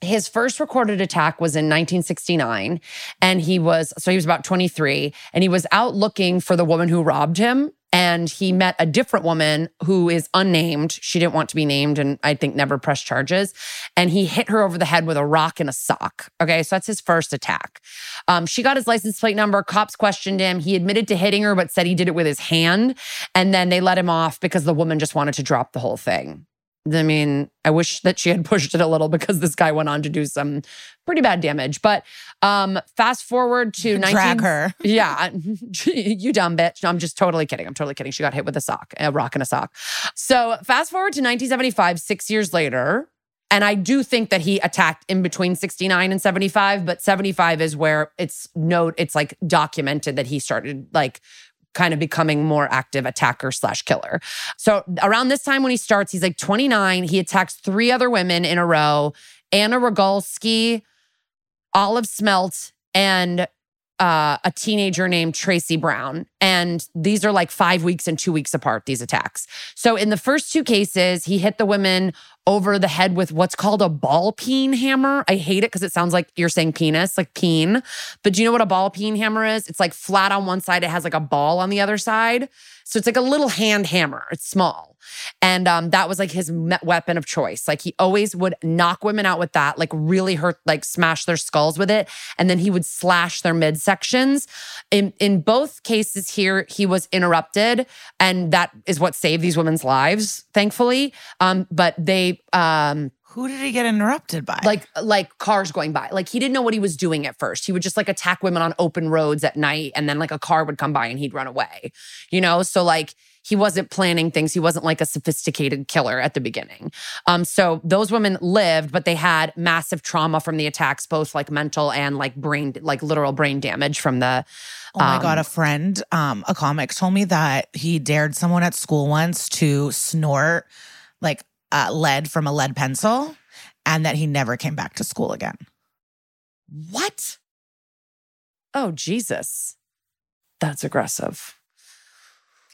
his first recorded attack was in 1969 and he was so he was about 23 and he was out looking for the woman who robbed him and he met a different woman who is unnamed. She didn't want to be named and I think never pressed charges. And he hit her over the head with a rock and a sock. Okay, so that's his first attack. Um, she got his license plate number. Cops questioned him. He admitted to hitting her, but said he did it with his hand. And then they let him off because the woman just wanted to drop the whole thing. I mean, I wish that she had pushed it a little because this guy went on to do some pretty bad damage. But um, fast forward to 19- Drag her. Yeah, you dumb bitch. No, I'm just totally kidding. I'm totally kidding. She got hit with a sock, a rock and a sock. So fast forward to 1975, six years later. And I do think that he attacked in between 69 and 75, but 75 is where it's note, it's like documented that he started like kind of becoming more active attacker slash killer. So around this time when he starts, he's like 29. He attacks three other women in a row Anna Rogulskyj, Olive Smelt, and uh, a teenager named Tracy Brown. And these are like five weeks and two weeks apart, these attacks. So in the first two cases, he hit the women over the head with what's called a ball peen hammer. I hate it because it sounds like you're saying penis, like peen. But do you know what a ball peen hammer is? It's like flat on one side, it has like a ball on the other side. So it's like a little hand hammer. It's small. And um, that was like his weapon of choice. Like he always would knock women out with that, like really hurt, like smash their skulls with it. And then he would slash their midsections. In, in both cases here, he was interrupted. And that is what saved these women's lives, thankfully. Um, but they, um, who did he get interrupted by? Like like cars going by. Like he didn't know what he was doing at first. He would just like attack women on open roads at night and then like a car would come by and he'd run away. You know? So like he wasn't planning things. He wasn't like a sophisticated killer at the beginning. Um so those women lived but they had massive trauma from the attacks both like mental and like brain like literal brain damage from the Oh my um, god, a friend, um, a comic told me that he dared someone at school once to snort like uh, lead from a lead pencil and that he never came back to school again. What? Oh, Jesus. That's aggressive.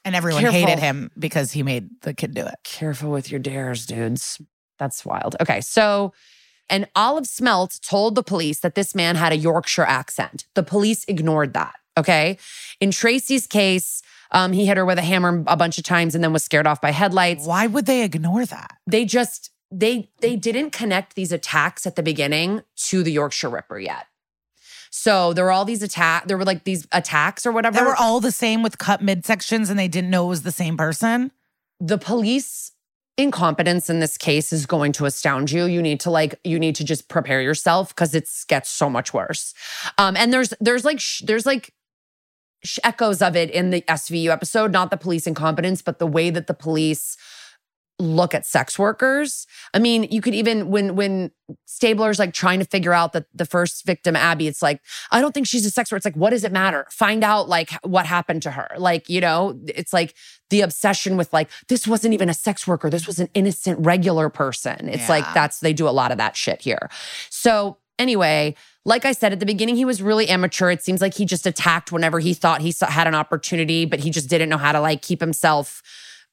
And everyone Careful. hated him because he made the kid do it. Careful with your dares, dudes. That's wild. Okay, so and Olive Smelt told the police that this man had a Yorkshire accent. The police ignored that. Okay. In Tracy's case, um, he hit her with a hammer a bunch of times and then was scared off by headlights. Why would they ignore that? They just they they didn't connect these attacks at the beginning to the Yorkshire Ripper yet. So there were all these attack. There were like these attacks or whatever. They were all the same with cut midsections, and they didn't know it was the same person. The police incompetence in this case is going to astound you. You need to like you need to just prepare yourself because it gets so much worse. Um, and there's there's like sh- there's like echoes of it in the SVU episode, not the police incompetence, but the way that the police look at sex workers. I mean, you could even when when Stabler's like trying to figure out that the first victim, Abby, it's like, I don't think she's a sex worker. It's like, what does it matter? Find out like what happened to her. Like, you know, it's like the obsession with like, this wasn't even a sex worker. This was an innocent, regular person. It's yeah. like that's they do a lot of that shit here. So anyway, like I said at the beginning, he was really amateur. It seems like he just attacked whenever he thought he had an opportunity, but he just didn't know how to like keep himself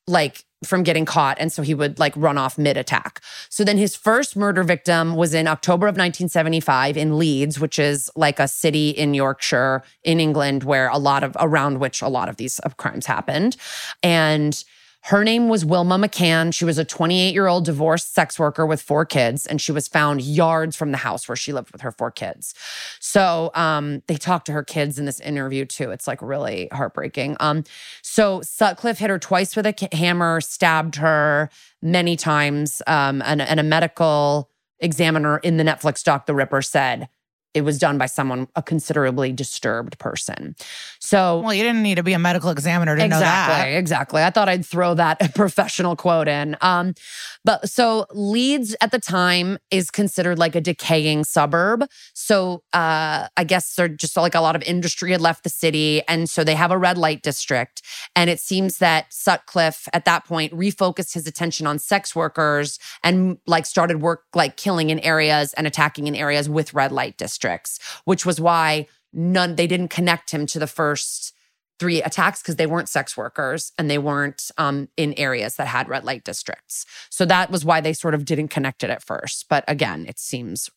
like from getting caught. And so he would like run off mid attack. So then his first murder victim was in October of 1975 in Leeds, which is like a city in Yorkshire in England where a lot of around which a lot of these uh, crimes happened. And her name was Wilma McCann. She was a 28 year old divorced sex worker with four kids, and she was found yards from the house where she lived with her four kids. So um, they talked to her kids in this interview too. It's like really heartbreaking. Um, so Sutcliffe hit her twice with a hammer, stabbed her many times, um, and, and a medical examiner in the Netflix doc, The Ripper, said it was done by someone a considerably disturbed person. So Well, you didn't need to be a medical examiner to exactly, know that. Exactly. Exactly. I thought I'd throw that professional quote in. Um, but so Leeds at the time is considered like a decaying suburb. So uh, I guess they're just like a lot of industry had left the city. And so they have a red light district. And it seems that Sutcliffe at that point refocused his attention on sex workers and like started work like killing in areas and attacking in areas with red light districts districts, which was why none they didn't connect him to the first three attacks because they weren't sex workers and they weren't um, in areas that had red light districts. So that was why they sort of didn't connect it at first. But again, it seems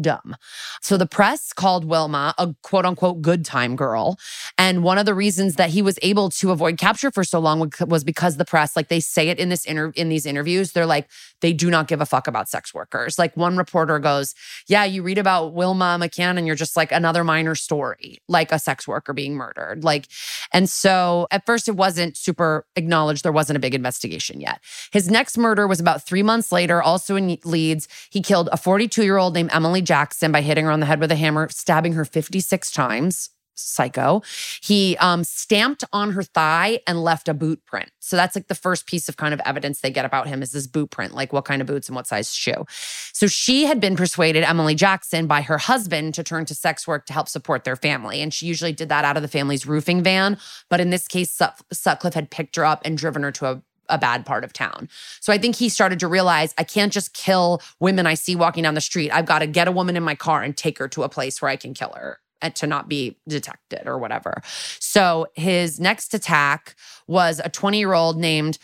dumb. So the press called Wilma a quote unquote good time girl. And one of the reasons that he was able to avoid capture for so long was because the press, like they say it in this inter- in these interviews, they're like, they do not give a fuck about sex workers. Like one reporter goes, Yeah, you read about Wilma McCann and you're just like another minor story, like a sex worker being murdered. Like, and so at first it wasn't super acknowledged. There wasn't a big investigation yet. His next murder was about three months later, also in Leeds. He killed a 42 year old named Emily Jackson by hitting her on the head with a hammer, stabbing her 56 times psycho. He um, stamped on her thigh and left a boot print. So that's like the first piece of kind of evidence they get about him is this boot print, like what kind of boots and what size shoe. So she had been persuaded, Emily Jackson, by her husband to turn to sex work to help support their family. And she usually did that out of the family's roofing van. But in this case, Sutcliffe had picked her up and driven her to a a bad part of town. So I think he started to realize I can't just kill women I see walking down the street. I've got to get a woman in my car and take her to a place where I can kill her to not be detected or whatever. So his next attack was a 20 year old named,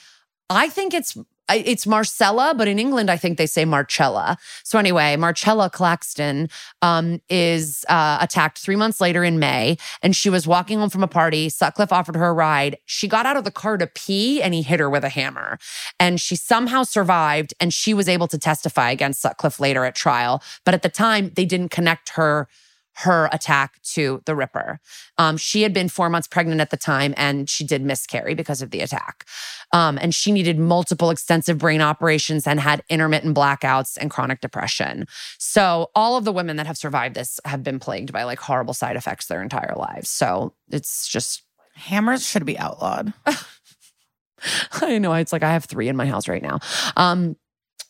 I think it's it's Marcella, but in England, I think they say Marcella. So anyway, Marcella Claxton um, is uh, attacked three months later in May, and she was walking home from a party. Sutcliffe offered her a ride. She got out of the car to pee, and he hit her with a hammer. And she somehow survived, and she was able to testify against Sutcliffe later at trial. But at the time, they didn't connect her her attack to the Ripper. Um, she had been four months pregnant at the time and she did miscarry because of the attack. Um, and she needed multiple extensive brain operations and had intermittent blackouts and chronic depression. So, all of the women that have survived this have been plagued by like horrible side effects their entire lives. So, it's just. Hammers should be outlawed. I know. It's like I have three in my house right now. Um,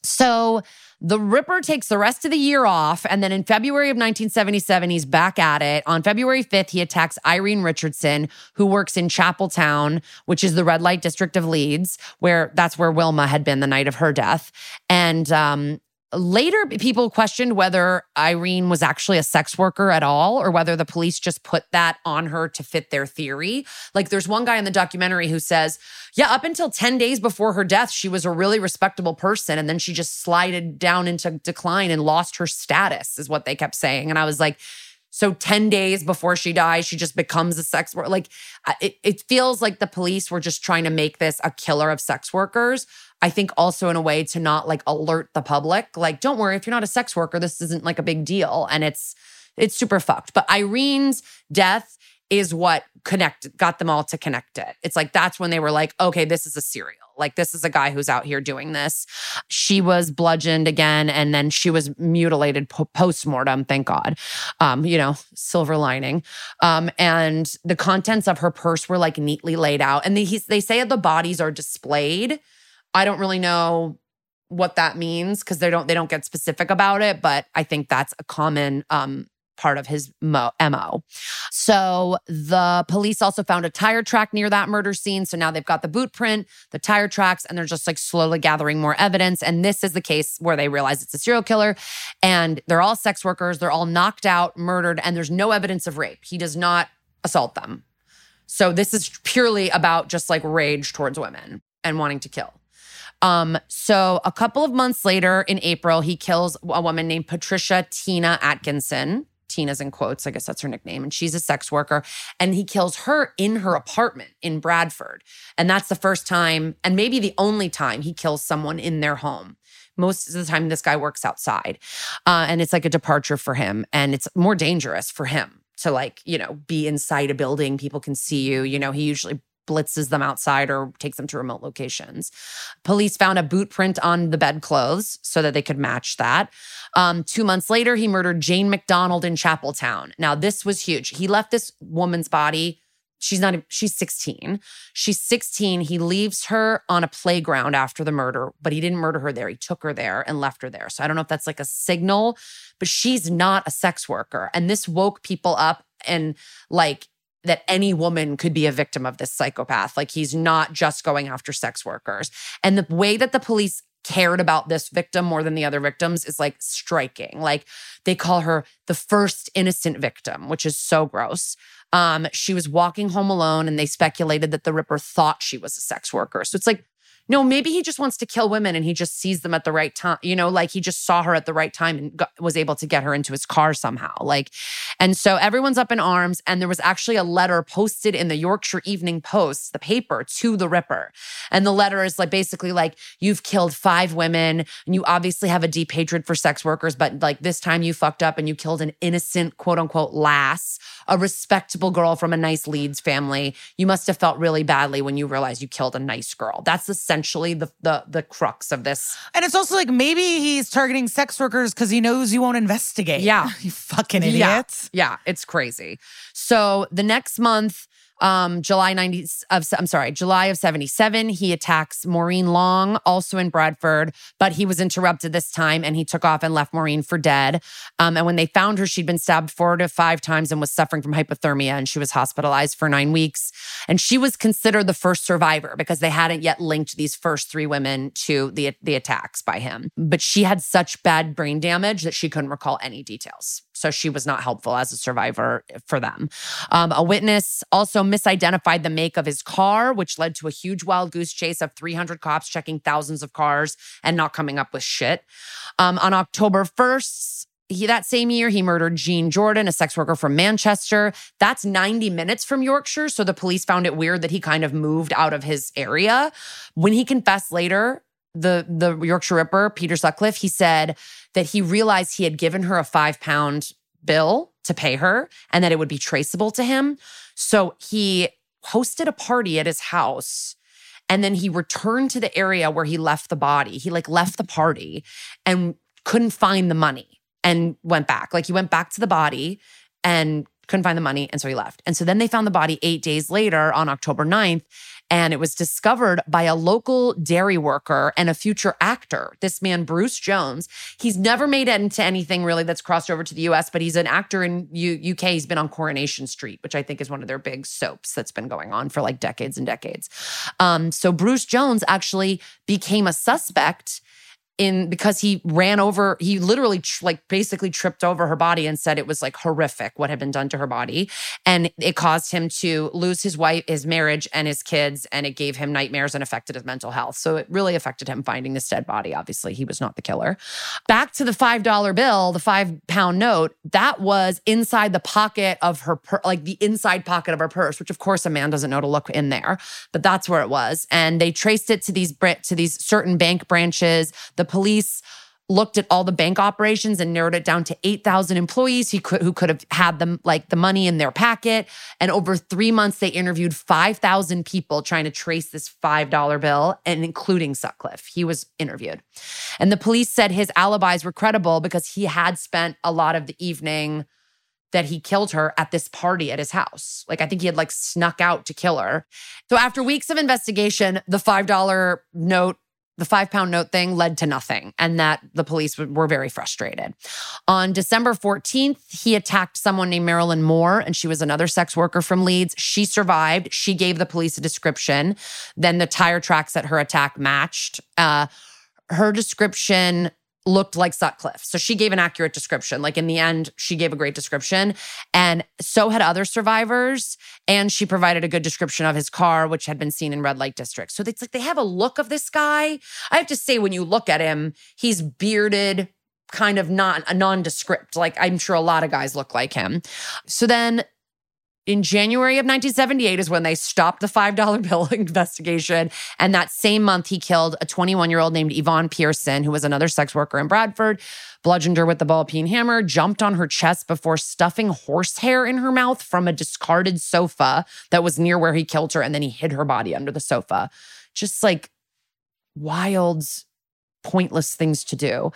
so the Ripper takes the rest of the year off. And then in February of 1977, he's back at it. On February 5th, he attacks Irene Richardson, who works in Chapeltown, which is the red light district of Leeds, where that's where Wilma had been the night of her death. And um, Later, people questioned whether Irene was actually a sex worker at all or whether the police just put that on her to fit their theory. Like, there's one guy in the documentary who says, Yeah, up until 10 days before her death, she was a really respectable person. And then she just slided down into decline and lost her status, is what they kept saying. And I was like, so 10 days before she dies, she just becomes a sex worker. Like it, it feels like the police were just trying to make this a killer of sex workers. I think also in a way to not like alert the public. Like, don't worry, if you're not a sex worker, this isn't like a big deal. And it's it's super fucked. But Irene's death is what connected got them all to connect it. It's like that's when they were like, okay, this is a serial. Like this is a guy who's out here doing this. She was bludgeoned again, and then she was mutilated po- post mortem. Thank God. Um, you know, silver lining. Um, and the contents of her purse were like neatly laid out, and they they say the bodies are displayed. I don't really know what that means because they don't they don't get specific about it, but I think that's a common um part of his mo- MO. So the police also found a tire track near that murder scene. So now they've got the boot print, the tire tracks, and they're just like slowly gathering more evidence. And this is the case where they realize it's a serial killer and they're all sex workers. They're all knocked out, murdered, and there's no evidence of rape. He does not assault them. So this is purely about just like rage towards women and wanting to kill. Um, so a couple of months later in April, he kills a woman named Patricia Tina Atkinson. Tina's in quotes, I guess that's her nickname, and she's a sex worker. And he kills her in her apartment in Bradford. And that's the first time, and maybe the only time he kills someone in their home. Most of the time, this guy works outside. Uh, and it's like a departure for him. And it's more dangerous for him to like, you know, be inside a building. People can see you. You know, he usually blitzes them outside or takes them to remote locations. Police found a boot print on the bedclothes so that they could match that. Um, two months later, he murdered Jayne MacDonald in Chapeltown. Now, this was huge. He left this woman's body. She's not, she's 16. She's 16. He leaves her on a playground after the murder, but he didn't murder her there. He took her there and left her there. So I don't know if that's like a signal, but she's not a sex worker. And this woke people up and like that any woman could be a victim of this psychopath. Like he's not just going after sex workers. And the way that the police cared about this victim more than the other victims is like striking. Like they call her the first innocent victim, which is so gross. Um, she was walking home alone and they speculated that the Ripper thought she was a sex worker. So it's like no, maybe he just wants to kill women and he just sees them at the right time. You know, like he just saw her at the right time and got, was able to get her into his car somehow. Like, and so everyone's up in arms. And there was actually a letter posted in the Yorkshire Evening Post, the paper, to the Ripper. And the letter is like basically like, you've killed five women and you obviously have a deep hatred for sex workers, but like this time you fucked up and you killed an innocent, quote unquote, lass, a respectable girl from a nice Leeds family. You must have felt really badly when you realized you killed a nice girl. That's essentially the the the crux of this. And it's also like maybe he's targeting sex workers because he knows you won't investigate. Yeah. you fucking Yeah. idiots. Yeah, it's crazy. So the next month, um, July 90 of I'm sorry, July of 77, he attacks Maureen Long, also in Bradford, but he was interrupted this time and he took off and left Maureen for dead. Um, and when they found her, she'd been stabbed four to five times and was suffering from hypothermia, and she was hospitalized for nine weeks. And she was considered the first survivor because they hadn't yet linked these first three women to the the attacks by him. But she had such bad brain damage that she couldn't recall any details. So she was not helpful as a survivor for them. Um, a witness also misidentified the make of his car, which led to a huge wild goose chase of 300 cops checking thousands of cars and not coming up with shit. Um, on October 1st, he, that same year, he murdered Jean Jordan, a sex worker from Manchester. That's 90 minutes from Yorkshire. So the police found it weird that he kind of moved out of his area. When he confessed later, the, the Yorkshire Ripper, Peter Sutcliffe, he said that he realized he had given her a five pound bill to pay her and that it would be traceable to him. So he hosted a party at his house and then he returned to the area where he left the body. He like left the party and couldn't find the money and went back. Like he went back to the body and couldn't find the money. And so he left. And so then they found the body eight days later on October 9th. And it was discovered by a local dairy worker and a future actor, this man, Bruce Jones. He's never made it into anything really that's crossed over to the US, but he's an actor in U- UK. He's been on Coronation Street, which I think is one of their big soaps that's been going on for like decades and decades. Um, so Bruce Jones actually became a suspect in because he ran over he literally tr- like basically tripped over her body and said it was like horrific what had been done to her body. And it caused him to lose his wife his marriage and his kids and it gave him nightmares and affected his mental health. So it really affected him finding this dead body. Obviously he was not the killer. Back to the five dollar bill the five pound note that was inside the pocket of her pur- like the inside pocket of her purse which of course a man doesn't know to look in there but that's where it was. And they traced it to these to these certain bank branches. The police looked at all the bank operations and narrowed it down to 8,000 employees who could, who could have had them like the money in their packet. And over three months, they interviewed 5,000 people trying to trace this $5 bill and including Sutcliffe. He was interviewed. And the police said his alibis were credible because he had spent a lot of the evening that he killed her at this party at his house. Like I think he had like snuck out to kill her. So after weeks of investigation, the $5 note the five pound note thing led to nothing, and that the police were very frustrated. On December 14th, he attacked someone named Marilyn Moore, and she was another sex worker from Leeds. She survived. She gave the police a description. Then the tire tracks at her attack matched. Uh, her description looked like Sutcliffe. So she gave an accurate description. Like in the end, she gave a great description. And so had other survivors. And she provided a good description of his car, which had been seen in red light districts. So it's like they have a look of this guy. I have to say, when you look at him, he's bearded, kind of not a nondescript. Like I'm sure a lot of guys look like him. So then in January of 1978 is when they stopped the $5 bill investigation. And that same month, he killed a 21 year old named Yvonne Pearson, who was another sex worker in Bradford, bludgeoned her with the ball peen hammer, jumped on her chest before stuffing horsehair in her mouth from a discarded sofa that was near where he killed her. And then he hid her body under the sofa. Just like wild, pointless things to do.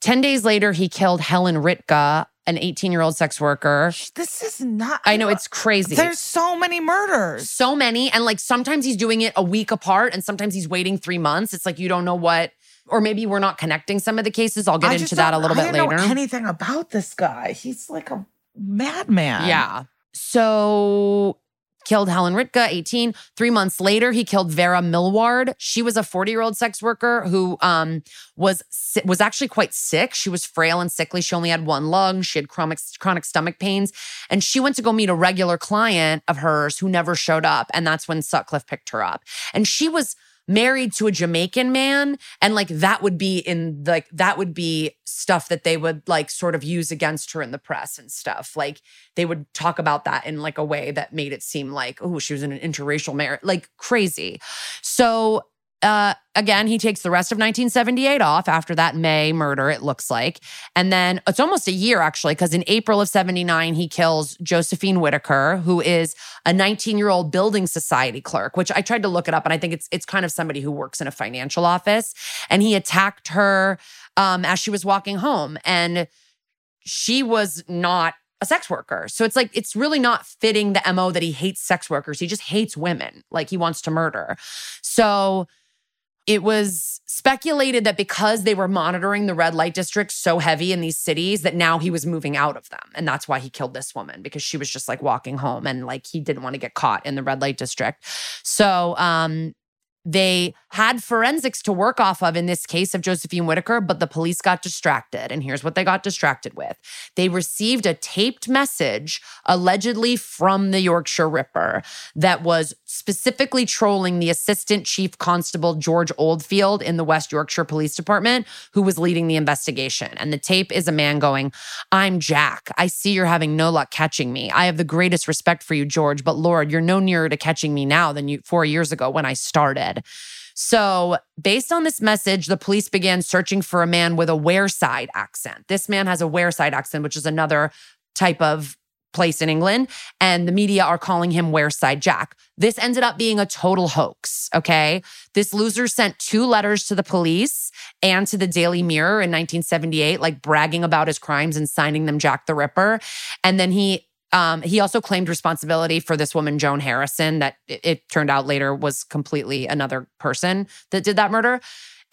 10 days later, he killed Helen Rytka, an 18 year old sex worker. This is not. I know it's crazy. There's so many murders. so many. And like sometimes he's doing it a week apart and sometimes he's waiting three months. It's like you don't know what, or maybe we're not connecting some of the cases. I'll get I into that a little I bit later. Know anything about this guy? He's like a madman. Yeah. So killed Helen Rytka, 18. Three months later, he killed Vera Millward. She was a 40-year-old sex worker who um, was was actually quite sick. She was frail and sickly. She only had one lung. She had chronic, chronic stomach pains. And she went to go meet a regular client of hers who never showed up. And that's when Sutcliffe picked her up. And she was married to a Jamaican man and like that would be in like that would be stuff that they would like sort of use against her in the press and stuff. Like they would talk about that in like a way that made it seem like oh she was in an interracial marriage like crazy. So uh, again, he takes the rest of 1978 off after that May murder, it looks like. And then it's almost a year actually, because in April of 79, he kills Josephine Whitaker, who is a 19 year old building society clerk, which I tried to look it up. And I think it's, it's kind of somebody who works in a financial office. And he attacked her um, as she was walking home. And she was not a sex worker. So it's like, it's really not fitting the MO that he hates sex workers. He just hates women, like he wants to murder. So, it was speculated that because they were monitoring the red light districts so heavy in these cities that now he was moving out of them. And that's why he killed this woman because she was just like walking home and like he didn't want to get caught in the red light district. So um they had forensics to work off of in this case of Josephine Whitaker, but the police got distracted. And here's what they got distracted with they received a taped message, allegedly from the Yorkshire Ripper, that was specifically trolling the assistant chief constable, George Oldfield, in the West Yorkshire Police Department, who was leading the investigation. And the tape is a man going, I'm Jack. I see you're having no luck catching me. I have the greatest respect for you, George, but Lord, you're no nearer to catching me now than you four years ago when I started. So, based on this message, the police began searching for a man with a Wearside accent. This man has a Wearside accent, which is another type of place in England, and the media are calling him Wearside Jack. This ended up being a total hoax, okay? This loser sent two letters to the police and to the Daily Mirror in 1978, like bragging about his crimes and signing them Jack the Ripper. And then he um, he also claimed responsibility for this woman, Joan Harrison, that it, it turned out later was completely another person that did that murder.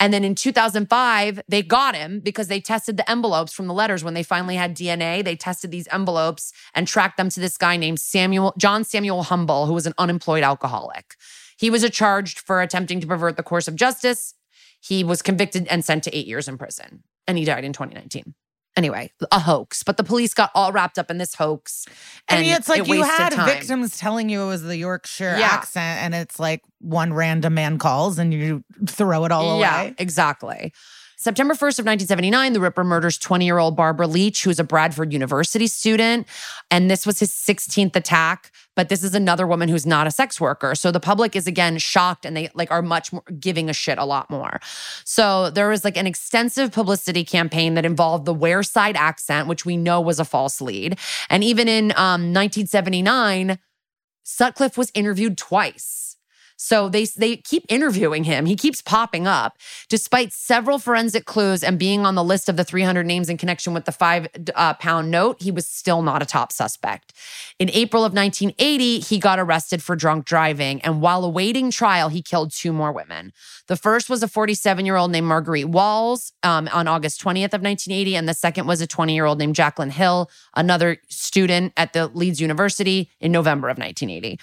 And then in 2005, they got him because they tested the envelopes from the letters when they finally had DNA. They tested these envelopes and tracked them to this guy named Samuel John Samuel Humble, who was an unemployed alcoholic. He was charged for attempting to pervert the course of justice. He was convicted and sent to eight years in prison, and he died in 2019 anyway, a hoax. But the police got all wrapped up in this hoax. And, and it's like it you had time. victims telling you it was the Yorkshire Yeah. accent, and it's like one random man calls and you throw it all Yeah, away. exactly. September 1st of 1979, the Ripper murders 20-year-old Barbara Leach, who's a Bradford University student, and this was his 16th attack, but this is another woman who's not a sex worker. So the public is again shocked and they like are much more giving a shit a lot more. So there was like an extensive publicity campaign that involved the Wearside accent, which we know was a false lead. And even in um, 1979, Sutcliffe was interviewed twice. So they they keep interviewing him. He keeps popping up, despite several forensic clues and being on the list of the 300 names in connection with the five uh, pound note. He was still not a top suspect. In April of 1980, he got arrested for drunk driving, and while awaiting trial, he killed two more women. The first was a 47 year old named Marguerite Walls um, on August 20th of 1980, and the second was a 20 year old named Jacqueline Hill, another student at the Leeds University, in November of 1980.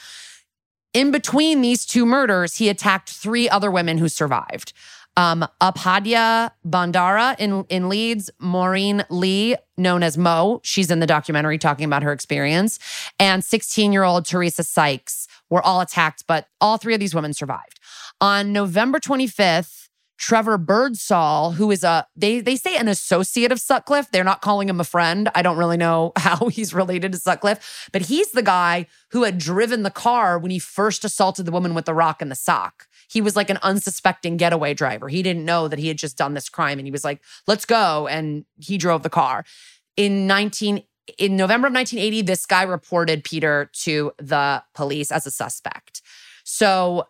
In between these two murders, he attacked three other women who survived. Um, Upadhya Bandara in, in Leeds, Maureen Lee, known as Mo, she's in the documentary talking about her experience, and 16 year old Teresa Sykes were all attacked, but all three of these women survived. On November 25th, Trevor Birdsall, who is a they they say an associate of Sutcliffe. They're not calling him a friend. I don't really know how he's related to Sutcliffe, but he's the guy who had driven the car when he first assaulted the woman with the rock and the sock. He was like an unsuspecting getaway driver. He didn't know that he had just done this crime and he was like, "Let's go." And he drove the car. In 19 in November of 1980, this guy reported Peter to the police as a suspect. So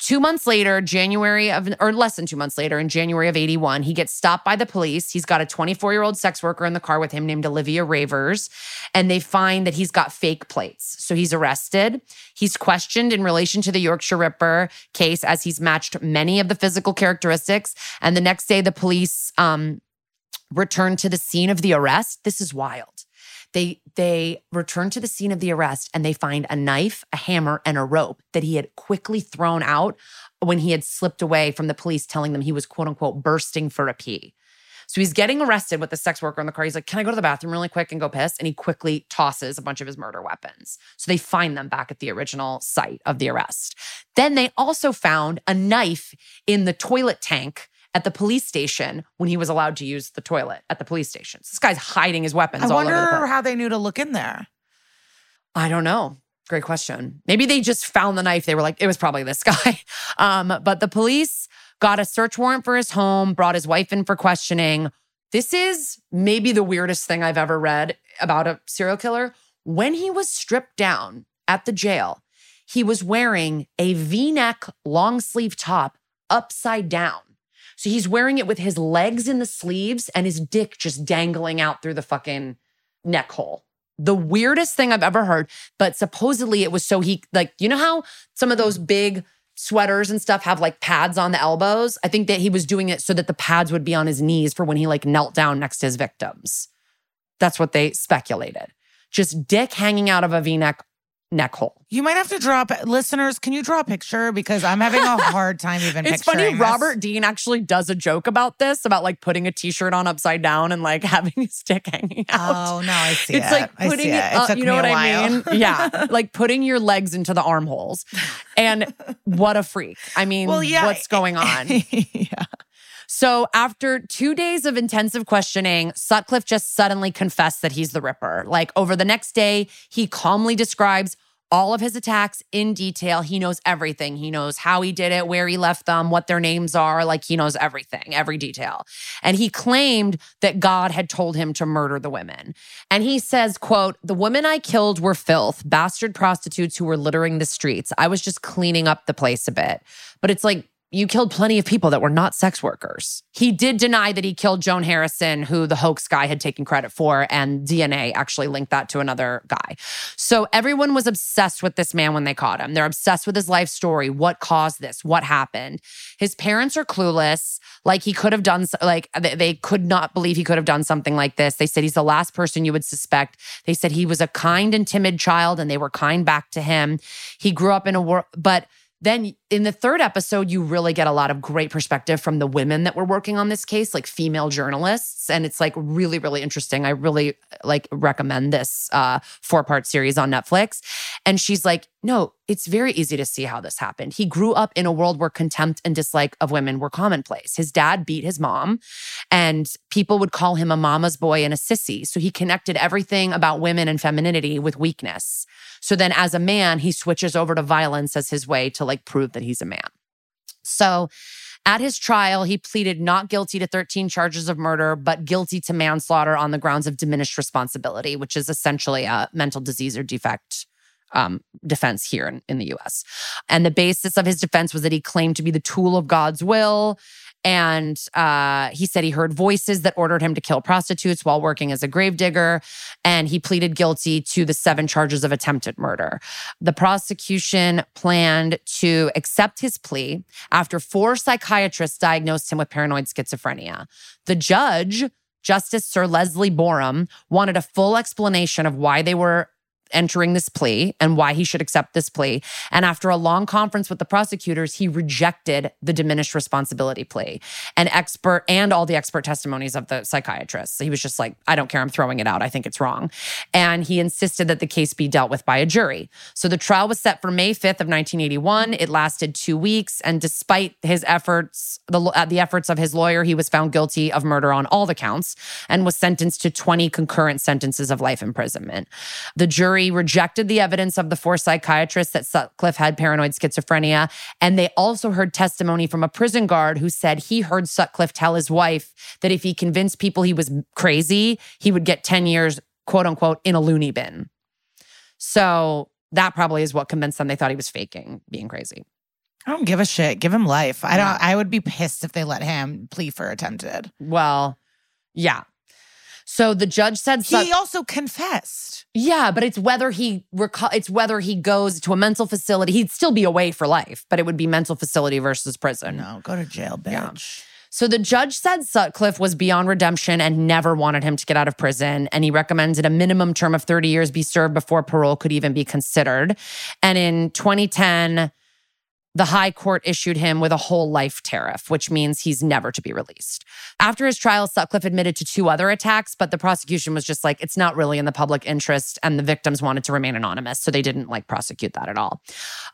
Two months later, January of, or less than two months later, in January of 81, he gets stopped by the police. He's got a 24 year old sex worker in the car with him named Olivia Reivers, and they find that he's got fake plates. So he's arrested. He's questioned in relation to the Yorkshire Ripper case as he's matched many of the physical characteristics. And the next day, the police um, return to the scene of the arrest. This is wild. They they return to the scene of the arrest and they find a knife, a hammer, and a rope that he had quickly thrown out when he had slipped away from the police telling them he was quote unquote bursting for a pee. So he's getting arrested with the sex worker in the car. He's like, Can I go to the bathroom really quick and go piss? And he quickly tosses a bunch of his murder weapons. So they find them back at the original site of the arrest. Then they also found a knife in the toilet tank at the police station when he was allowed to use the toilet at the police station. So this guy's hiding his weapons I all over the wonder how they knew to look in there. I don't know. Great question. Maybe they just found the knife. They were like, it was probably this guy. Um, but the police got a search warrant for his home, brought his wife in for questioning. This is maybe the weirdest thing I've ever read about a serial killer. When he was stripped down at the jail, he was wearing a v neck long sleeve top upside down. So he's wearing it with his legs in the sleeves and his dick just dangling out through the fucking neck hole. The weirdest thing I've ever heard, but supposedly it was so he, like, you know how some of those big sweaters and stuff have like pads on the elbows? I think that he was doing it so that the pads would be on his knees for when he like knelt down next to his victims. That's what they speculated. Just dick hanging out of a v neck neck hole. You might have to drop listeners. Can you draw a picture because I'm having a hard time even. It's funny. this. Robert Dean actually does a joke about this, about like putting a t-shirt on upside down and like having his dick hanging out. Oh no, I see it's it. like I putting it, it. up, you know what I mean? Yeah, like putting your legs into the armholes. And what a freak. I mean, well, yeah. what's going on? yeah. So, after two days of intensive questioning, Sutcliffe just suddenly confessed that he's the Ripper. Like, over the next day, he calmly describes all of his attacks in detail. He knows everything. He knows how he did it, where he left them, what their names are. Like, he knows everything, every detail. And he claimed that God had told him to murder the women. And he says, quote, the women I killed were filth, bastard prostitutes who were littering the streets. I was just cleaning up the place a bit. But it's like, you killed plenty of people that were not sex workers. He did deny that he killed Joan Harrison, who the hoax guy had taken credit for, and DNA actually linked that to another guy. So everyone was obsessed with this man when they caught him. They're obsessed with his life story. What caused this? What happened? His parents are clueless. Like he could have done, like they- could not believe he could have done something like this. They said he's the last person you would suspect. They said he was a kind and timid child, and they were kind back to him. He grew up in a world, but then in the third episode, you really get a lot of great perspective from the women that were working on this case, like female journalists. And it's like really, really interesting. I really like recommend this uh, four part series on Netflix. And she's like, no, it's very easy to see how this happened. He grew up in a world where contempt and dislike of women were commonplace. His dad beat his mom, and people would call him a mama's boy and a sissy. So he connected everything about women and femininity with weakness. So then as a man, he switches over to violence as his way to like prove that he's a man. So at his trial, he pleaded not guilty to 13 charges of murder, but guilty to manslaughter on the grounds of diminished responsibility, which is essentially a mental disease or defect um, defense here in, in the US. And the basis of his defense was that he claimed to be the tool of God's will. And uh, he said he heard voices that ordered him to kill prostitutes while working as a gravedigger. And he pleaded guilty to the seven charges of attempted murder. The prosecution planned to accept his plea after four psychiatrists diagnosed him with paranoid schizophrenia. The judge, Justice Sir Leslie Boreham, wanted a full explanation of why they were entering this plea and why he should accept this plea. And after a long conference with the prosecutors, he rejected the diminished responsibility plea and expert and all the expert testimonies of the psychiatrists. He was just like, I don't care. I'm throwing it out. I think it's wrong. And he insisted that the case be dealt with by a jury. So the trial was set for May 5th of 1981. It lasted two weeks. And despite his efforts, the, the efforts of his lawyer, he was found guilty of murder on all the counts and was sentenced to 20 concurrent sentences of life imprisonment. The jury rejected the evidence of the four psychiatrists that Sutcliffe had paranoid schizophrenia. And they also heard testimony from a prison guard who said he heard Sutcliffe tell his wife that if he convinced people he was crazy, he would get 10 years, quote unquote, in a loony bin. So that probably is what convinced them they thought he was faking being crazy. I don't give a shit. Give him life. I don't. I would be pissed if they let him plea for attempted. Well, yeah. So the judge said He also confessed. Yeah, but it's whether he reco- it's whether he goes to a mental facility. He'd still be away for life, but it would be mental facility versus prison. No, go to jail, Yeah. bitch. So the judge said Sutcliffe was beyond redemption and never wanted him to get out of prison. And he recommended a minimum term of 30 years be served before parole could even be considered. And in 2010, the high court issued him with a whole life tariff, which means he's never to be released. After his trial, Sutcliffe admitted to two other attacks, but the prosecution was just like, it's not really in the public interest. And the victims wanted to remain anonymous. So they didn't like prosecute that at all.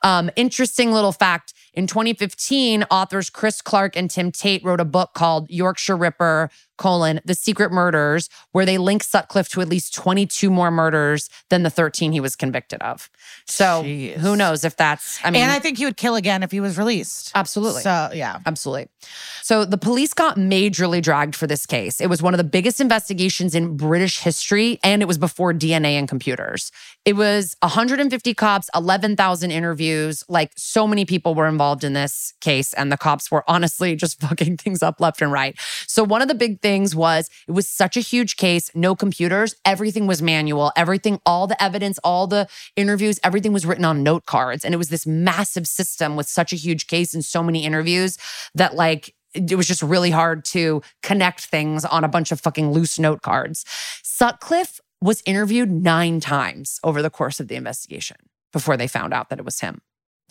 Um, interesting little fact in 2015, authors Chris Clark and Tim Tate wrote a book called Yorkshire Ripper colon the secret murders where they link sutcliffe to at least 22 more murders than the 13 he was convicted of so Jeez. who knows if that's i mean and I think he would kill again if he was released. absolutely So yeah. Absolutely. So the police got majorly dragged for this case. It was one of the biggest investigations in British history, and it was before DNA and computers. It was 150 cops, 11,000 interviews. Like so many people were involved in this case, and the cops were honestly just fucking things up left and right. So one of the big things was it was such a huge case, no computers, everything was manual, everything, all the evidence, all the interviews, everything was written on note cards. And it was this massive system with such a huge case and so many interviews that like it was just really hard to connect things on a bunch of fucking loose note cards. Sutcliffe was interviewed nine times over the course of the investigation before they found out that it was him.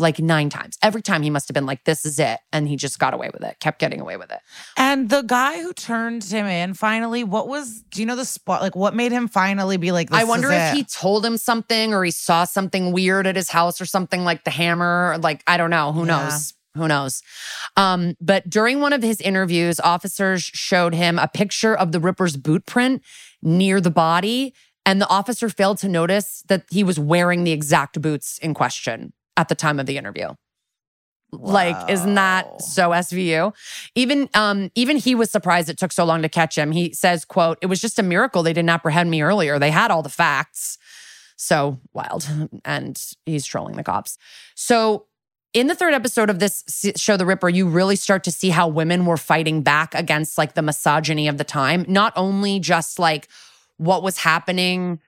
Like nine times. Every time he must have been like, this is it. And he just got away with it, kept getting away with it. And the guy who turned him in finally, what was, do you know the spot? Like, what made him finally be like, this I wonder if it? he told him something or he saw something weird at his house or something like the hammer. Like, I don't know. Who Yeah. knows? Who knows? Um, but during one of his interviews, officers showed him a picture of the Ripper's boot print near the body. And the officer failed to notice that he was wearing the exact boots in question at the time of the interview. Like, isn't that so SVU? Even um, even he was surprised it took so long to catch him. He says, quote, it was just a miracle they didn't apprehend me earlier. They had all the facts. So wild. And he's trolling the cops. So in the third episode of this show, The Ripper, you really start to see how women were fighting back against like the misogyny of the time. Not only just like what was happening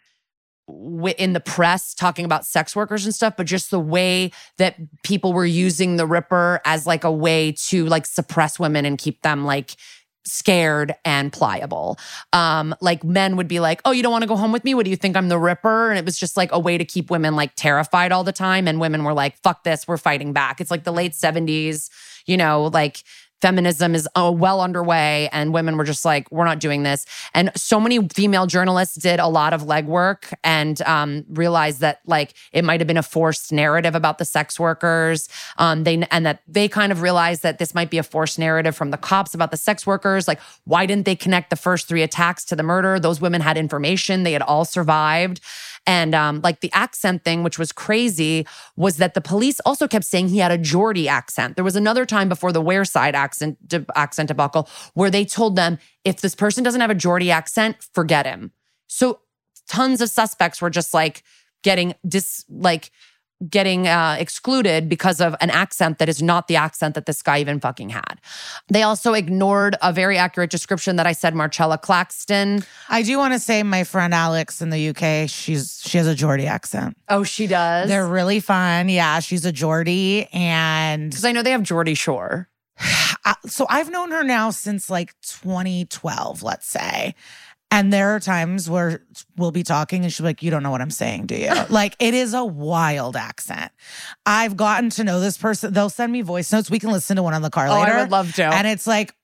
in the press talking about sex workers and stuff, but just the way that people were using the Ripper as like a way to like suppress women and keep them like scared and pliable. Um, like men would be like, "Oh, you don't want to go home with me? What do you think I'm the Ripper?" And it was just like a way to keep women like terrified all the time. And women were like, "Fuck this, we're fighting back." It's like the late '70s, you know, like feminism is uh, well underway and women were just like we're not doing this. And so many female journalists did a lot of legwork and um, realized that like it might have been a forced narrative about the sex workers. Um, they and that they kind of realized that this might be a forced narrative from the cops about the sex workers. Like why didn't they connect the first three attacks to the murder? Those women had information. They had all survived and um, like the accent thing, which was crazy, was that the police also kept saying he had a Geordie accent. There was another time before the Wearside accent de- accent debacle where they told them if this person doesn't have a Geordie accent, forget him. So tons of suspects were just like getting dis like getting uh, excluded because of an accent that is not the accent that this guy even fucking had. They also ignored a very accurate description that I said Marcella Claxton. I do want to say my friend Alex in the UK, she's she has a Geordie accent. Oh, she does. They're really fun. Yeah, she's a Geordie and Because I know they have Geordie Shore. So I've known her now since like 2012, let's say. And there are times where we'll be talking and she'll be like, You don't know what I'm saying, do you? like, it is a wild accent. I've gotten to know this person. They'll send me voice notes. We can listen to one on the car Oh, later. I would love to. And it's like,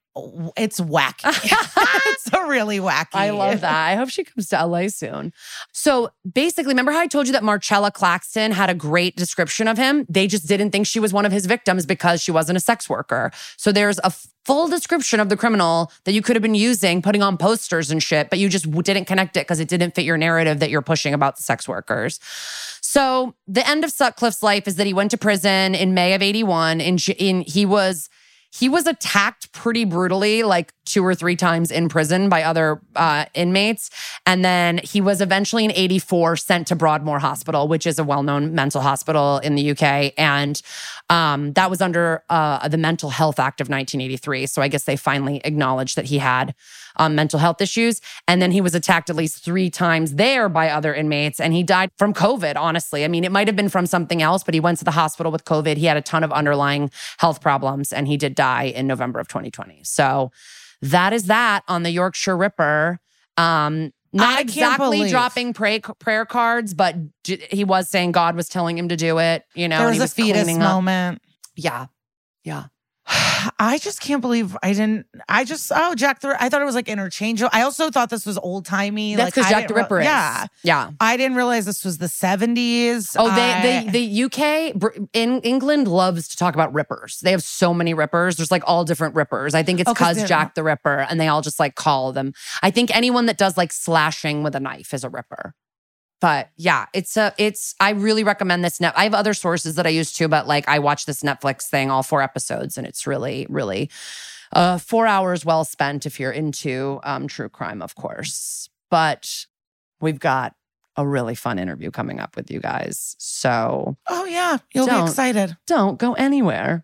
it's wacky. it's a really wacky. I love that. I hope she comes to LA soon. So basically, remember how I told you that Marcella Claxton had a great description of him? They just didn't think she was one of his victims because she wasn't a sex worker. So there's a full description of the criminal that you could have been using, putting on posters and shit, but you just didn't connect it because it didn't fit your narrative that you're pushing about the sex workers. So the end of Sutcliffe's life is that he went to prison in May of 81 and in, he was he was attacked pretty brutally like two or three times in prison by other uh, inmates. And then he was eventually in 84 sent to broadmoor hospital which is a well-known mental hospital in the uk and um, that was under uh, the mental health act of 1983 so i guess they finally acknowledged that he had um, mental health issues and then he was attacked at least three times there by other inmates and he died from covid honestly i mean it might have been from something else but he went to the hospital with covid he had a ton of underlying health problems and he did die in november of 2020 so that is that on the yorkshire ripper um not exactly believe- dropping pray, prayer cards but he was saying god was telling him to do it you know There and was he a fetus up. moment. Yeah. Yeah. I just can't believe I didn't. I just oh Jack the. I thought it was like interchangeable. I also thought this was old timey. That's because I Jack the re- Ripper is. Yeah, Yeah. I didn't realize this was the seventies. Oh, they, they, the UK in England loves to talk about rippers. They have so many rippers. There's like all different rippers. I think it's Oh, 'cause because they're- Jack the Ripper, and they all just like call them. I think anyone that does like slashing with a knife is a ripper. But yeah, it's a, it's. I really recommend this. Net. I have other sources that I use too, but like I watched this Netflix thing, all four episodes, and it's really, really, uh, four hours well spent if you're into um, true crime, of course. But we've got a really fun interview coming up with you guys. So oh yeah, you'll be excited. don't go anywhere.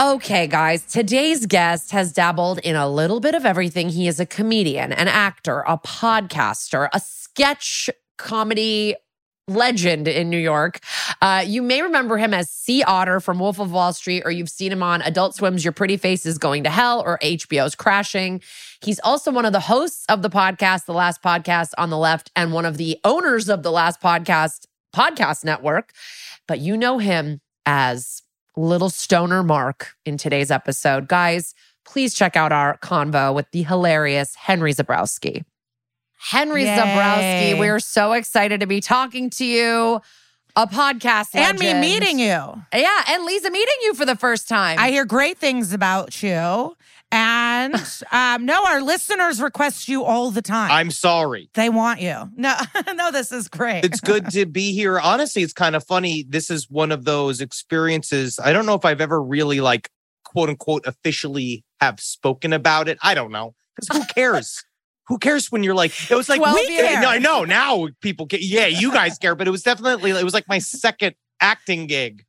Okay, guys, today's guest has dabbled in a little bit of everything. He is a comedian, an actor, a podcaster, a sketch comedy legend in New York. Uh, you may remember him as Sea Otter from Wolf of Wall Street, or you've seen him on Adult Swim's Your Pretty Face is Going to Hell or HBO's Crashing. He's also one of the hosts of the podcast, The Last Podcast on the Left, and one of the owners of The Last Podcast podcast network. But you know him as Little Stoner Mark in today's episode. Guys, please check out our convo with the hilarious Henry Zebrowski. Henry Yay. Zebrowski, we're so excited to be talking to you. A podcast And me meeting you. Yeah, and Liza meeting you for the first time. I hear great things about you. And um, no, our listeners request you all the time. I'm sorry. they want you. No, no, this is great. It's good to be here. Honestly, it's kind of funny. This is one of those experiences. I don't know if I've ever really like quote unquote officially have spoken about it. I don't know. Because who cares? who cares when you're like, it was like, 12 we care. No, I know now people get Yeah, you guys care, but it was definitely, it was like my second acting gig.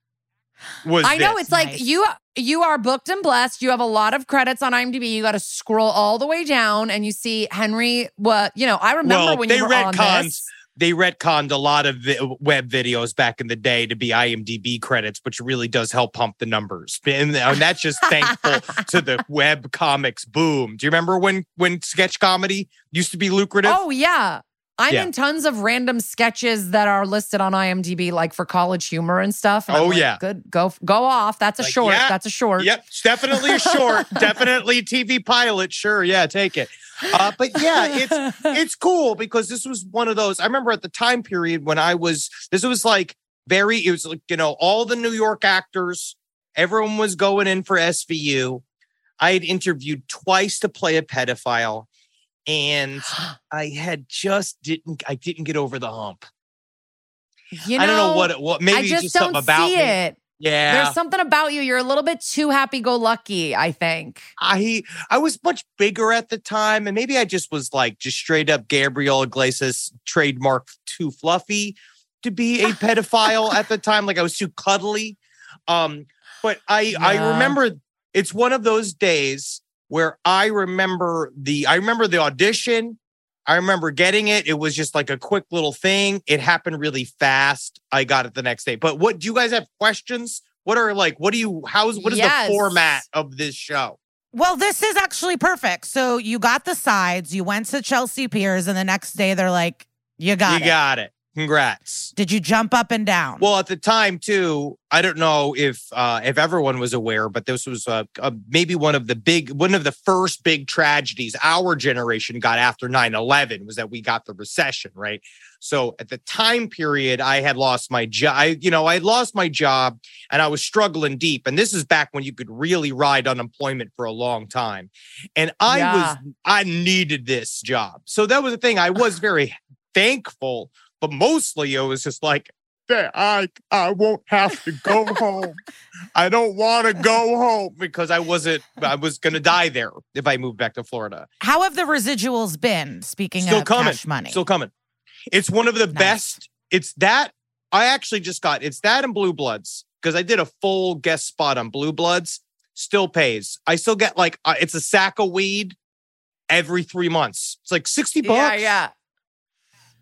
Was I know this. it's like you you are booked and blessed. You have a lot of credits on IMDb. You got to scroll all the way down and you see Henry. What you know? I remember Well, when they you were on retconned this. they retconned a lot of vi- web videos back in the day to be IMDb credits, which really does help pump the numbers. And, and that's just thankful to the web comics boom. Do you remember when when sketch comedy used to be lucrative? Oh yeah. I'm Yeah. in tons of random sketches that are listed on IMDb, like for college humor and stuff. And Oh, like, yeah. good. Go go off. That's a Like, short. yeah. That's a short. Yep, it's definitely a short, definitely TV pilot. Sure, yeah, take it. Uh, but yeah, it's it's cool because this was one of those. I remember at the time period when I was, this was like very, it was like, you know, all the New York actors, everyone was going in for SVU. I had interviewed twice to play a pedophile, and I had just didn't, I didn't get over the hump. You know, I don't know what, it, what maybe I just, just, don't something about see me. it. Yeah, There's something about you. You're a little bit too happy go lucky, I think. I I was much bigger at the time, and maybe I just was like just straight up Gabriel Iglesias trademark too fluffy to be a pedophile at the time. Like I was too cuddly. Um, but I I remember it's one of those days where I remember the I remember the audition. I remember getting it. It was just like a quick little thing. It happened really fast. I got it the next day. But what do you guys have questions? What are like, what do you, how's, what is Yes. the format of this show? Well, this is actually perfect. So you got the sides, you went to Chelsea Piers, and the next day they're like, you got you it. got it. Congrats. Did you jump up and down? Well, at the time too, I don't know if uh, if everyone was aware, but this was uh, uh, maybe one of the big, one of the first big tragedies our generation got after 9-11 was that we got the recession, right? So at the time period, I had lost my job. I, you know, I lost my job and I was struggling deep. And this is back when you could really ride unemployment for a long time. And I Yeah. was, I needed this job. So that was the thing. I was very thankful, but mostly it was just like, that I I won't have to go home. I don't want to go home because I wasn't I was gonna die there if I moved back to Florida. How have the residuals been? Speaking Still of coming. cash money. Still coming. It's one of the Nice. best. It's that I actually just got it's that and Blue Bloods because I did a full guest spot on Blue Bloods. Still pays. I still get like uh, it's a sack of weed every three months. It's like sixty bucks. Yeah, yeah.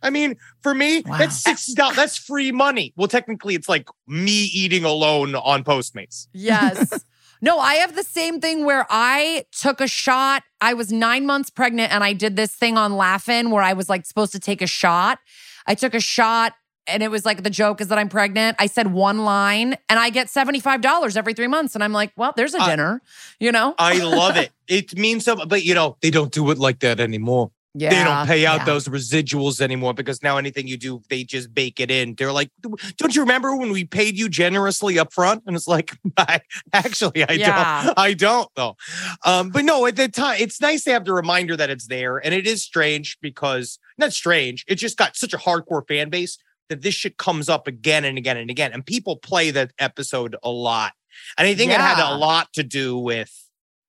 I mean, for me, Wow. that's sixty dollars. That's free money. Well, technically, it's like me eating alone on Postmates. Yes. No, I have the same thing where I took a shot. I was nine months pregnant and I did this thing on Laughing where I was like supposed to take a shot. I took a shot and it was like the joke is that I'm pregnant. I said one line and I get $75 every three months. And I'm like, well, there's a I- dinner, you know? I love it. It means so, but you know, they don't do it like that anymore. Yeah. they don't pay out yeah. those residuals anymore because now anything you do, they just bake it in. They're like, don't you remember when we paid you generously up front? And it's like, I, actually, I Yeah. don't. I don't though. Um, but no, at the time, it's nice to have the reminder that it's there. And it is strange because not strange. It just got such a hardcore fan base that this shit comes up again and again and again. And people play that episode a lot. And I think it had a lot to do with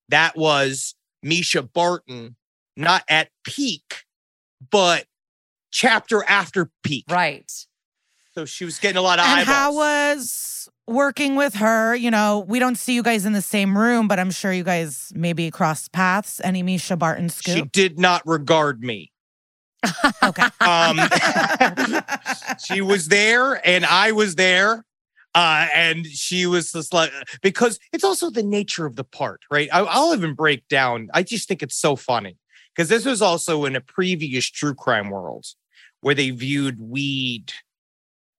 that was Mischa Barton not at peak, but chapter after peak. Right. So she was getting a lot of and eyeballs. how was working with her? You know, we don't see you guys in the same room, but I'm sure you guys maybe crossed paths. Any Mischa Barton scoop? she did not regard me. okay. Um, she was there and I was there. Uh, and she was just like, because it's also the nature of the part, right? I, I'll even break down. I just think it's so funny because this was also in a previous true crime world where they viewed weed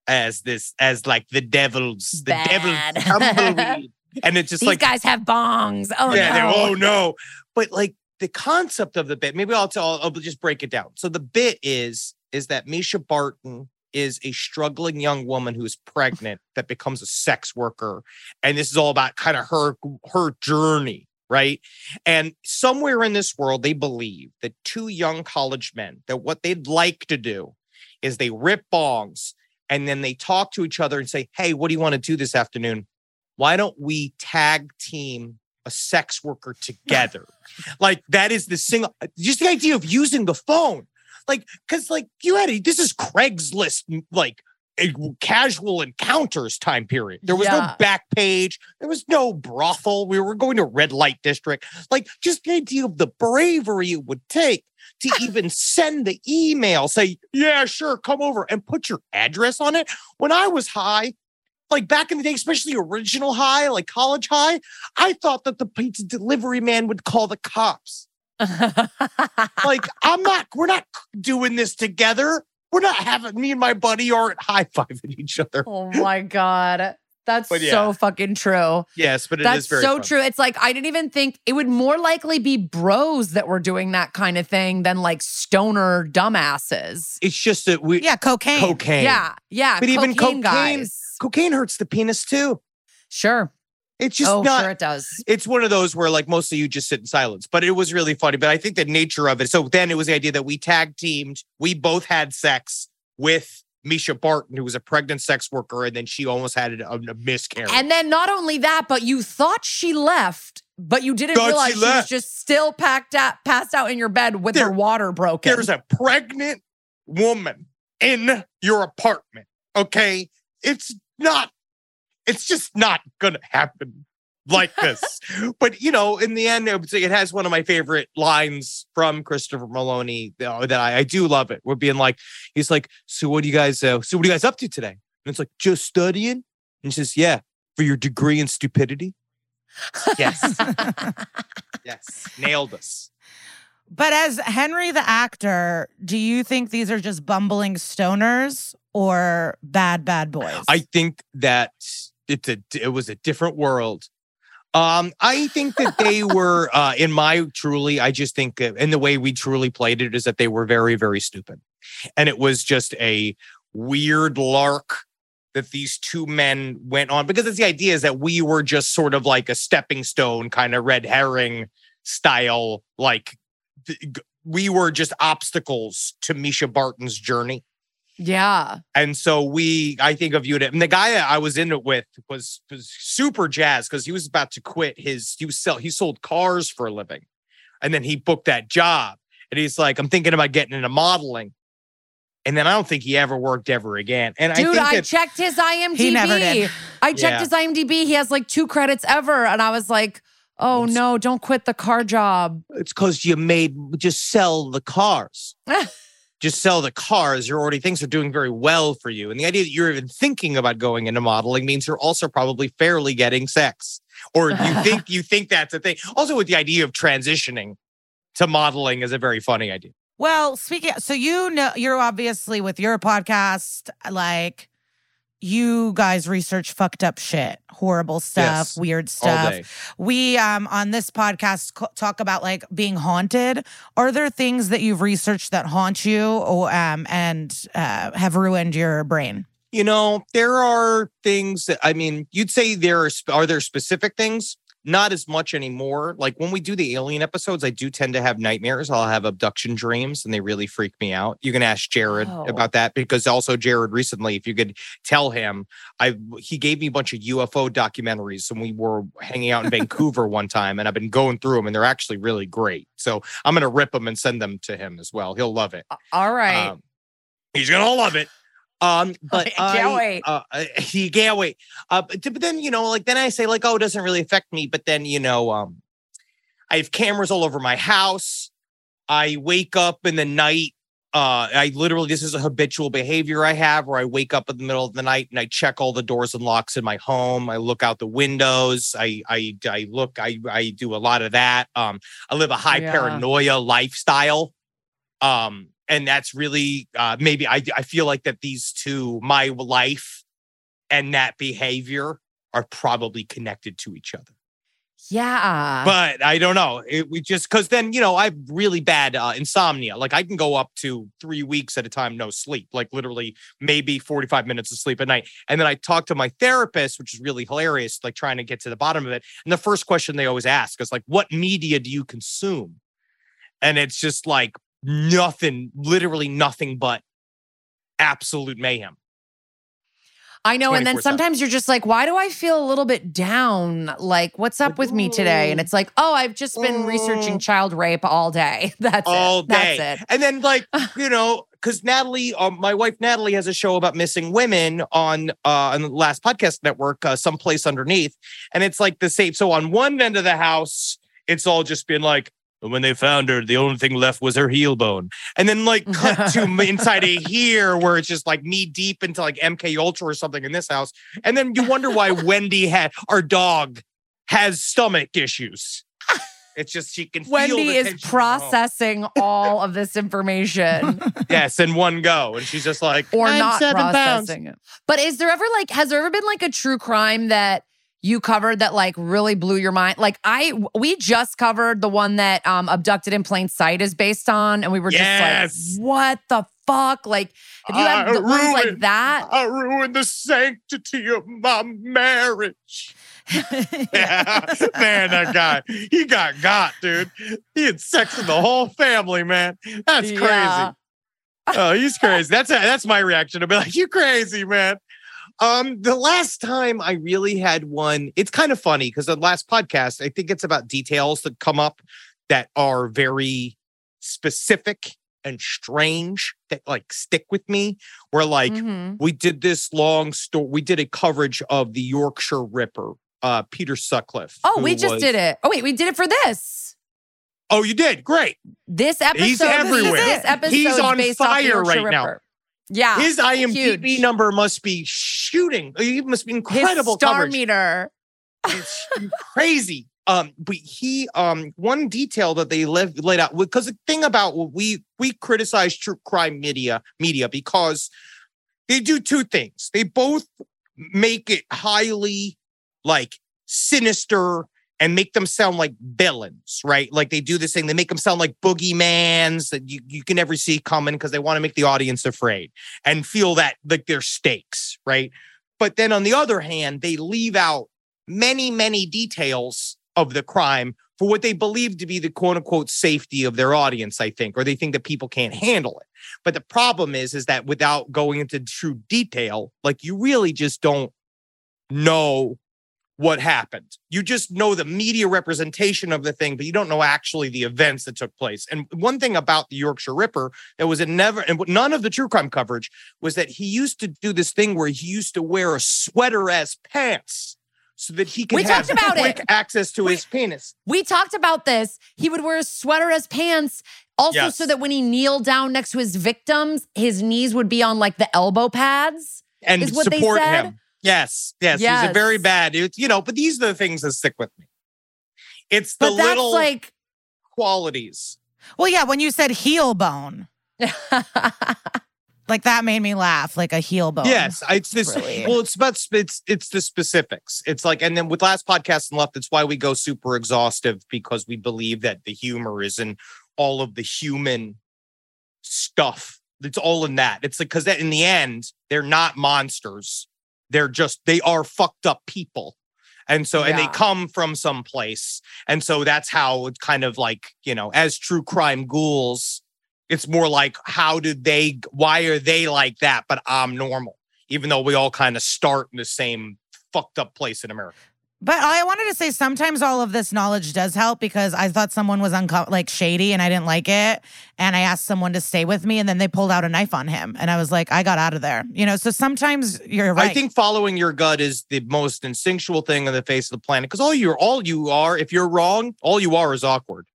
as this, as like the devil's, the Bad. devil's tumbleweed. And it's just like These like, guys have bongs. Oh, yeah, they're, no. oh no. But like the concept of the bit, maybe I'll tell, I'll just break it down. So the bit is, is that Mischa Barton is a struggling young woman who's pregnant that becomes a sex worker. And this is all about kind of her, her journey. Right. And somewhere in this world, they believe that two young college men, that what they'd like to do is they rip bongs and then they talk to each other and say, Hey, what do you want to do this afternoon? Why don't we tag team a sex worker together? like that is the single, just the idea of using the phone. Like, cause like you had, a, this is Craigslist, like casual encounters time period. There was no Yeah. back page. There was no brothel. We were going to red light district. Like just the idea of the bravery it would take to even send the email, say, yeah, sure, come over and put your address on it. When I was high, like back in the day, especially original high, like college high, I thought that the pizza delivery man would call the cops. Like, I'm not, we're not doing this together. We're not having me and my buddy aren't high fiving each other. oh my God. That's yeah. so fucking true. Yes, but it is That's very so fun. true. It's like I didn't even think it would more likely be bros that were doing that kind of thing than like stoner dumbasses. It's just that we yeah, cocaine. cocaine. Yeah, yeah. But even cocaine- guys. Cocaine hurts the penis too. Sure. It's just oh, not sure it does. it's one of those where like most of you just sit in silence, but it was really funny. But I think the nature of it. So then it was the idea that we tag teamed. We both had sex with Mischa Barton, who was a pregnant sex worker, and then she almost had a, a miscarriage. And then not only that, but you thought she left, but you didn't she realize she, was just still packed out, passed out in your bed with There- her water broken. There's a pregnant woman in your apartment. Okay, it's not. It's just not gonna happen like this. but you know, in the end, it, has one of my favorite lines from Christopher Meloni that I, I do love it. We're being like, he's like, "So what do you guys? Uh, so what are you guys up to today?" And it's like, "Just studying." And he says, "Yeah, for your degree in stupidity." Yes, yes, nailed us. But as Henry the actor, do you think these are just bumbling stoners or bad, bad boys? I think that it's a it was a different world. Um, I think that they were uh in my truly, I just think in the way we truly played it is that they were very, very stupid. And it was just a weird lark that these two men went on because it's the idea is that we were just sort of like a stepping stone kind of red herring style like we were just obstacles to Mischa Barton's journey. Yeah. And so we, I think of you it. And the guy I was in it with was, was super jazzed because he was about to quit his, he was sell, he sold cars for a living. And then he booked that job. And he's like, I'm thinking about getting into modeling. And then I don't think he ever worked ever again. And Dude, I think I, that, checked his IMDb. He never did. I checked Yeah. his IMDb. He has like two credits ever. And I was like, oh It's- no, don't quit the car job. it's because you made, just sell the cars. just sell the cars. You're already, things are doing very well for you. And the idea that you're even thinking about going into modeling means you're also probably fairly getting sex. or you think you think that's a thing. Also, with the idea of transitioning to modeling is a very funny idea. Well, speaking, so you know, you're obviously with your podcast, like you guys research fucked up shit, horrible stuff, Yes. weird stuff. We um on this podcast co- talk about like being haunted. Are there things that you've researched that haunt you or um and uh, have ruined your brain? You know, there are things that I mean, you'd say there are are there specific things? Not as much anymore. Like when we do the alien episodes, I do tend to have nightmares. I'll have abduction dreams and they really freak me out. You can ask Jared Oh. about that because also Jared recently, if you could tell him, I he gave me a bunch of UFO documentaries and we were hanging out in Vancouver one time and I've been going through them and they're actually really great. So I'm gonna rip them and send them to him as well. He'll love it. All right. Um, he's gonna love it. Um, but I can't I- wait. Uh, uh, he can't wait. Uh, but, but then you know, like then I say like, oh, it doesn't really affect me. But then you know, um, I have cameras all over my house. I wake up in the night. Uh, I literally this is a habitual behavior I have where I wake up in the middle of the night and I check all the doors and locks in my home. I look out the windows. I I I look. I I do a lot of that. Um, I live a high Yeah. paranoia lifestyle. Um, and that's really uh maybe I I feel like that these two, my life and that behavior, are probably connected to each other. yeah. But I don't know. It, we just because then you know I have really bad uh, insomnia. Like I can go up to three weeks at a time no sleep. Like literally maybe forty five minutes of sleep at night. And then I talk to my therapist, which is really hilarious. Like trying to get to the bottom of it. And the first question they always ask is like, "What media do you consume?" And it's just like nothing, literally nothing but absolute mayhem. I know. And then sometimes you're just like, why do I feel a little bit down? Like, what's up with me today? And it's like, oh, I've just been researching child rape all day. That's all it. day. That's it. And then like, you know, because Natalie, um, my wife Natalie has a show about missing women on uh on the last podcast network, uh, someplace underneath. And it's like the same. So on one end of the house, it's all just been like, when they found her, the only thing left was her heel bone. And then like cut to inside of here where it's just like knee deep into like MK Ultra or something in this house. And then you wonder why Wendy had our dog has stomach issues. It's just she can feel Wendy is tension in her home. processing all of this information Yes, in one go. And she's just like, or "I'm not seven pounds." processing it. But is there ever like, has there ever been like a true crime that you covered that like really blew your mind? Like I, we just covered the one that um Abducted in Plain Sight is based on, and we were Yes. just like, what the fuck? Like, have you had ones like ruined- that? I ruined the sanctity of my marriage. Yeah. man, that guy, he got got, dude. He had sex with the whole family, man. That's crazy. Yeah. Oh, he's crazy. That's that's my reaction to be like, you crazy, man. Um, the last time I really had one, it's kind of funny because the last podcast, I think it's about details that come up that are very specific and strange that like stick with me. Where like Mhm. we did this long story, we did a coverage of the Yorkshire Ripper, uh, Peter Sutcliffe. Oh, we just was- did it. Oh, wait, we did it for this. Oh, you did? Great. This episode. He's everywhere. This episode He's is on fire right now. Yeah. His IMDb huge. number must be shooting. He must be His incredible star coverage. meter. it's crazy. Um, but he um one detail that they live, laid out because the thing about we we criticize true crime media media because they do two things. They both make it highly like sinister and make them sound like villains, right? Like they do this thing, they make them sound like boogeymans that you, you can never see coming because they want to make the audience afraid and feel that like they're stakes, right? But then on the other hand, they leave out many, many details of the crime for what they believe to be the quote unquote safety of their audience, I think, or they think that people can't handle it. But the problem is, is that without going into true detail, like you really just don't know what happened. You just know the media representation of the thing, but you don't know actually the events that took place. And one thing about the Yorkshire Ripper that was in never, and none of the true crime coverage was that he used to do this thing where he used to wear a sweater as pants so that he could We have talked about it. quick access to his penis. We talked about this. He would wear a sweater as pants, also Yes. so that when he kneeled down next to his victims, his knees would be on like the elbow pads. and Is what they support said? him. Yes, yes, he's a very bad. It's you know, but these are the things that stick with me. It's the But that's little like qualities. Well, yeah, when you said heel bone, like that made me laugh, like a heel bone. Yes, it's this. Really? Well, it's about it's it's the specifics. It's like, and then with last podcast and left, that's why we go super exhaustive because we believe that the humor is in all of the human stuff. It's all in that. It's like because in the end, they're not monsters. They're just they are fucked up people. And so, and they come from some place. And so that's how it's kind of like, you know, as true crime ghouls, it's more like, how did they, why are they like that? But I'm normal, even though we all kind of start in the same fucked up place in America. But I wanted to say sometimes all of this knowledge does help because I thought someone was unco- like shady and I didn't like it. And I asked someone to stay with me and then they pulled out a knife on him. And I was like, I got out of there. You know, so sometimes you're right. I think following your gut is the most instinctual thing on the face of the planet because all you're, all you are, if you're wrong, all you are is awkward.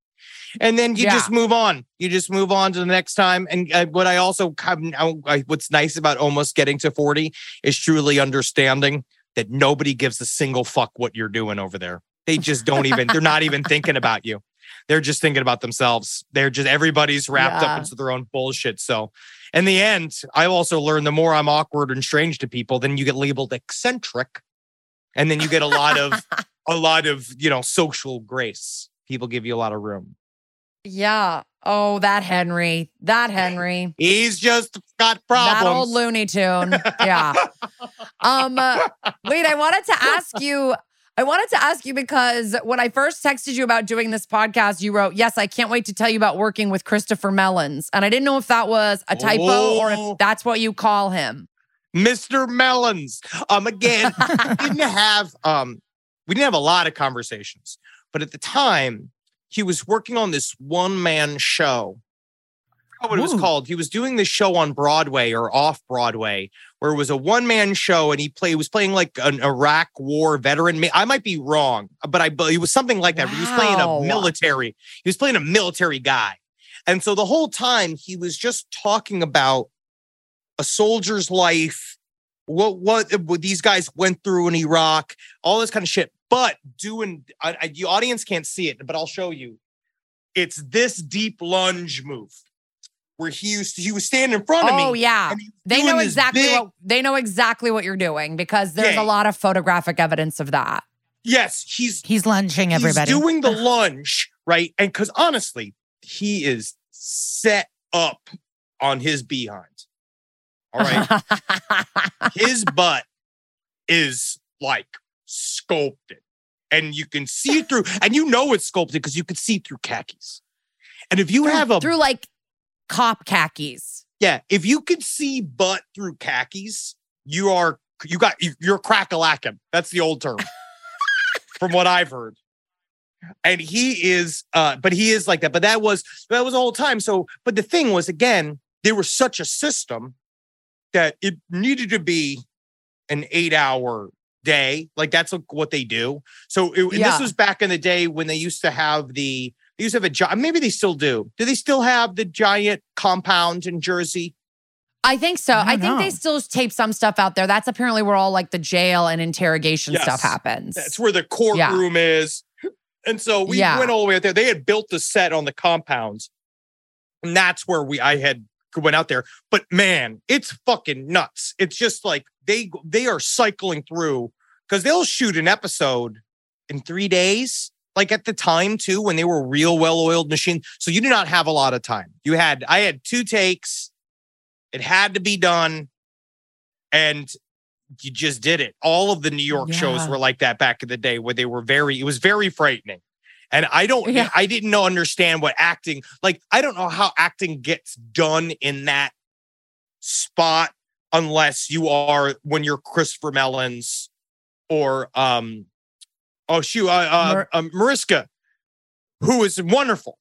And then you Yeah. just move on. You just move on to the next time. And uh, what I also come, I, what's nice about almost getting to 40 is truly understanding that nobody gives a single fuck what you're doing over there. They just don't even, they're not even thinking about you. They're just thinking about themselves. They're just, everybody's wrapped Yeah. up into their own bullshit. So, in the end, I also learned the more I'm awkward and strange to people, then you get labeled eccentric. And then you get a lot of, a lot of, you know, social grace. People give you a lot of room. yeah. Oh, that Henry. That Henry. He's just got problems. That old Looney Tune. Yeah. um. uh, wait, I wanted to ask you. I wanted to ask you because when I first texted you about doing this podcast, you wrote, "Yes, I can't wait to tell you about working with Christopher Mellons," and I didn't know if that was a typo or Oh. if that's what you call him. Mr. Melons. Um, again, we didn't have um, we didn't have a lot of conversations, but at the time, he was working on this one man show. I forgot what it was called. He was doing this show on Broadway or off Broadway, where it was a one man show, and he play was playing like an Iraq War veteran. I might be wrong, but I it was something like that. He was playing a military. He was playing a military guy, and so the whole time he was just talking about a soldier's life, what what, what these guys went through in Iraq, all this kind of shit. But doing, I, I, the audience can't see it, but I'll show you. It's this deep lunge move where he used to, he was standing in front of me. Oh yeah. and he was They know exactly big- what they know exactly what you're doing because there's Yeah. a lot of photographic evidence of that. Yes, he's He's lunging everybody. He's doing the lunge, right? And because honestly, he is set up on his behind. All right. his butt is like sculpted. And you can see through, and you know it's sculpted because you can see through khakis. And if you have a through like cop khakis. yeah, if you can see butt through khakis, you are you got you- you're crack a lacking. That's the old term, from what I've heard. And he is, uh, but he is like that. But that was that was all the whole time. So, but the thing was, again, there was such a system that it needed to be an eight-hour day. Like that's like what they do. So it, Yeah. this was back in the day when they used to have the they used to have a giant. Maybe they still do. Do they still have the giant compound in Jersey? I think so. I I, think they still tape some stuff out there. That's apparently where all like the jail and interrogation Yes. stuff happens. That's where the courtroom is. And so we Yeah. went all the way out there. They had built the set on the compounds. And that's where we I had went out there. But man, it's fucking nuts. It's just like they they are cycling through because they'll shoot an episode in three days. Like at the time too, when they were real well-oiled machines. So you do not have a lot of time. You had I had two takes. It had to be done. And you just did it. All of the New York shows were like that back in the day where they were very, it was very frightening. And I don't, Yeah. I didn't know understand what acting, like, I don't know how acting gets done in that spot unless you are when you're Christopher Mellons or, um, oh, shoot, uh, uh, Mar- uh, Mariska, who is wonderful,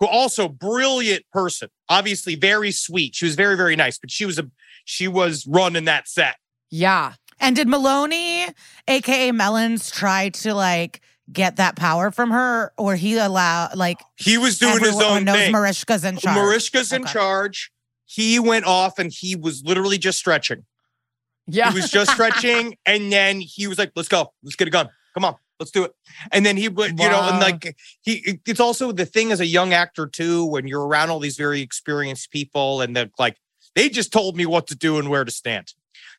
who also brilliant person, obviously very sweet. She was very, very nice, but she was a, she was running that set. yeah. and did Meloni, aka Melons, try to like get that power from her, or he allow like He was doing his own knows thing. Mariska's in charge? Mariska's in charge. He went off and he was literally just stretching. Yeah. He was just stretching, and then he was like, "Let's go. Let's get a gun. Come on, let's do it." And then he would, you know, and like he. It's also the thing as a young actor too, when you're around all these very experienced people, and they're like, they just told me what to do and where to stand.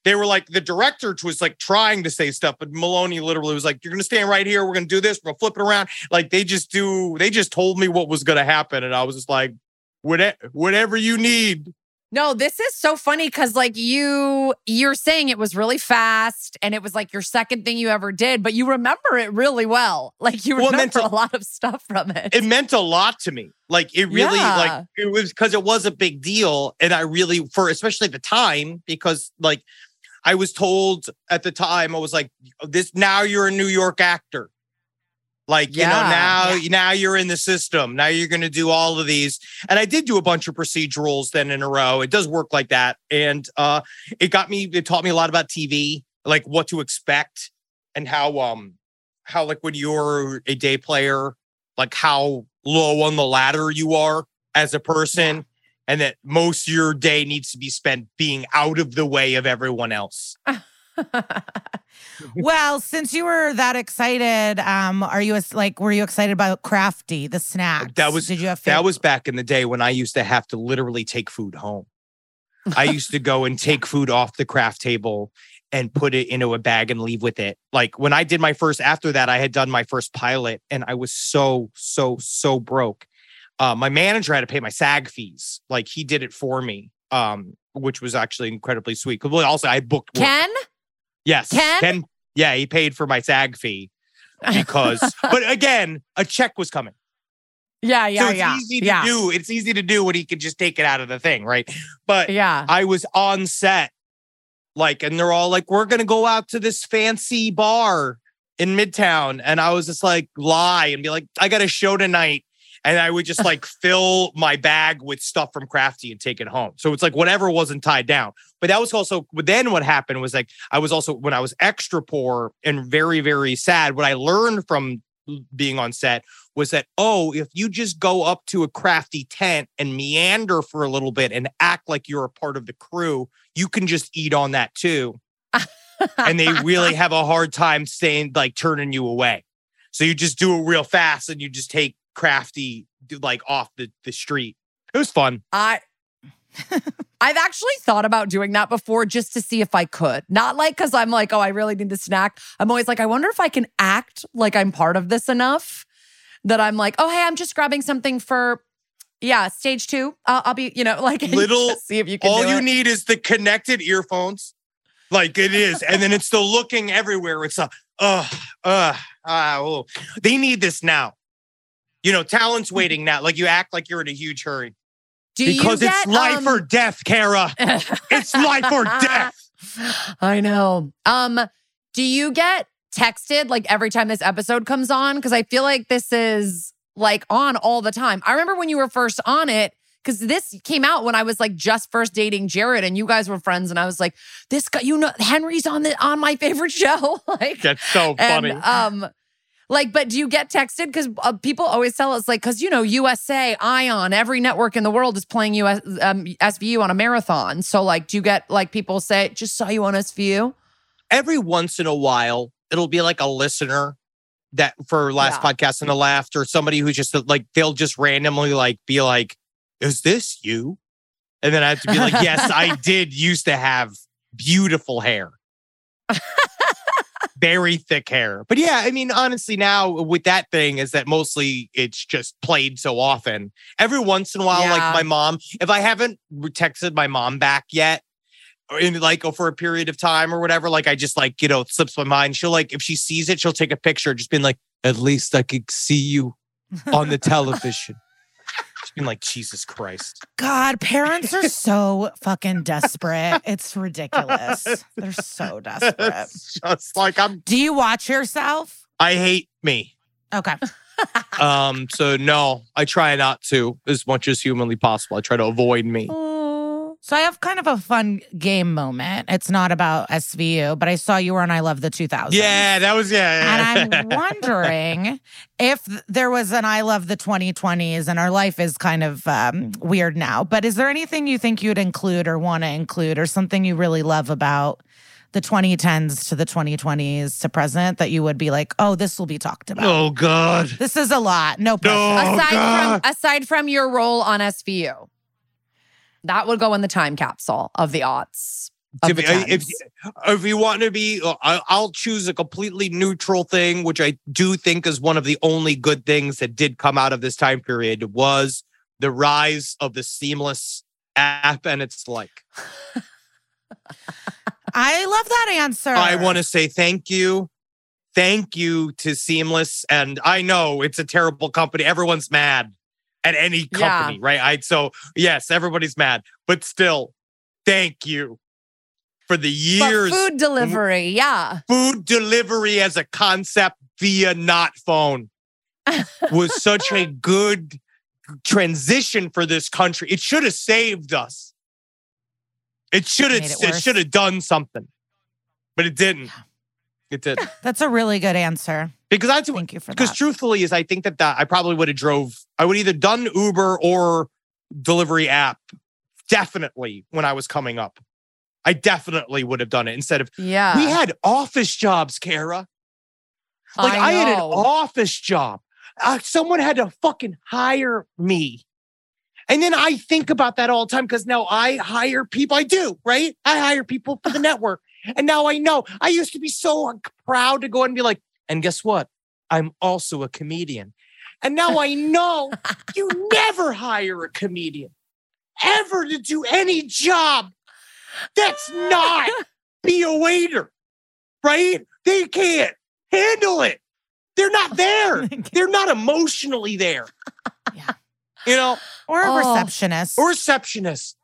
They were like, the director was like trying to say stuff, but Meloni literally was like, "You're gonna stand right here. We're gonna do this. We're gonna flip it around." Like they just do. They just told me what was gonna happen, and I was just like, "Whate- "Whatever you need." No, this is so funny because like you you're saying it was really fast and it was like your second thing you ever did, but you remember it really well. Like you Well, it meant remember a lot of stuff from it. it meant a lot to me. Like it really, Yeah. like it was because it was a big deal, and I really, for especially at the time, because like I was told at the time, I was like, oh, "This now you're a New York actor." Like you know Yeah. now, now you're in the system. Now you're going to do all of these, and I did do a bunch of procedurals then in a row. It does work like that, and uh, it got me. It taught me a lot about TV, like what to expect, and how um how like when you're a day player like how low on the ladder you are as a person and that most of your day needs to be spent being out of the way of everyone else. well, since you were that excited, um, are you like were you excited about Crafty, the snack? That was- did you have That was back in the day when I used to have to literally take food home. I used to go and take food off the craft table and put it into a bag and leave with it. Like when I did my first after that, I had done my first pilot and I was so, so, so broke. Uh, my manager had to pay my SAG fees. Like he did it for me, um, which was actually incredibly sweet. 'Cause, well, Also, I booked work. Ken? Yes. Ken? yeah, he paid for my SAG fee because, but again, a check was coming. Yeah, yeah, so it's yeah. easy to yeah. do. It's easy to do when he could just take it out of the thing, right? But Yeah. I was on set, like, and they're all like, we're going to go out to this fancy bar in Midtown. And I was just like, lie and be like, I got a show tonight. And I would just like fill my bag with stuff from Crafty and take it home. So it's like whatever wasn't tied down. But that was also, but then what happened was like, I was also, when I was extra poor and very, very sad, what I learned from being on set was that, oh, if you just go up to a crafty tent and meander for a little bit and act like you're a part of the crew, you can just eat on that too. and they really have a hard time staying like turning you away. So you just do it real fast and you just take crafty like off the, the street. It was fun. I I've actually thought about doing that before just to see if I could. Not like because I'm like, oh, I really need a snack. I'm always like, I wonder if I can act like I'm part of this enough that I'm like, oh, hey, I'm just grabbing something for, yeah, stage two. I'll, I'll be, you know, like Little- see if you can. All you it. need is the connected earphones. Like it is. and then it's the looking everywhere. It's a uh uh ah oh. they need this now. You know, talent's waiting now. Like you act like you're in a huge hurry. Do because you it's life um, or death, Kara. It's life or death. I know. Um, do you get texted like every time this episode comes on? Because I feel like this is like on all the time. I remember when you were first on it, because this came out when I was like just first dating Jared and you guys were friends, and I was like, this guy, you know, Henry's on the on my favorite show. like That's so and, funny. um, like, but do you get texted? Because uh, people always tell us, like, because you know, USA, Ion, every network in the world is playing US, um, SVU on a marathon. So, like, do you get like people say, just saw you on SVU? Every once in a while, it'll be like a listener that for last Yeah. podcast and the left, or somebody who just like they'll just randomly like be like, "Is this you?" And then I have to be like, "Yes, I did used to have beautiful hair." Very thick hair. But yeah, I mean, honestly, now with that thing is that mostly it's just played so often. Every once in a while, Yeah. like my mom, if I haven't texted my mom back yet, or in like oh, for a period of time or whatever, like I just like, you know, it slips my mind. She'll like, if she sees it, she'll take a picture, just being like, at least I could see you on the television. Just being like, Jesus Christ. God, parents are so fucking desperate. It's ridiculous. They're so desperate. It's just like I'm Do you watch yourself? I hate me. Okay. Um, so no, I try not to as much as humanly possible. I try to avoid me. So I have kind of a fun game moment. It's not about SVU, but I saw you were on I Love the 2000s. Yeah, that was yeah. And I'm wondering if there was an I Love the 2020s and our life is kind of um, weird now, but is there anything you think you'd include or want to include or something you really love about the 2010s to the 2020s to present that you would be like, oh, this will be talked about? Oh God. This is a lot. No pressure. No. aside God. from aside from your role on SVU, that would go in the time capsule of the aughts. Of If, the if, if you want to be, uh, I'll choose a completely neutral thing, which I do think is one of the only good things that did come out of this time period was the rise of the seamless app and its like. I love that answer. I want to say thank you. Thank you to Seamless. And I know it's a terrible company. Everyone's mad at any Yeah. company, right? I so yes, everybody's mad, but still, thank you for the But years food delivery, yeah. food delivery as a concept via not phone was such a good transition for this country. It should have saved us. It should have it it, should have done something. But it didn't. It didn't. That's a really good answer. Because that's Thank you for because truthfully is I think that, that I probably would have drove I would either done Uber or delivery app definitely when I was coming up. I definitely would have done it instead of Yeah. we had office jobs, Kara. Like I, had an office job. Uh, someone had to fucking hire me. And then I think about that all the time because now I hire people. I do, right? I hire people for the network. And now I know. I used to be so proud to go and be like, and guess what? I'm also a comedian. And now I know you never hire a comedian ever to do any job that's not be a waiter, right? They can't handle it. They're not there. They're not emotionally there. Yeah. You know, or a Oh. receptionist. or receptionist.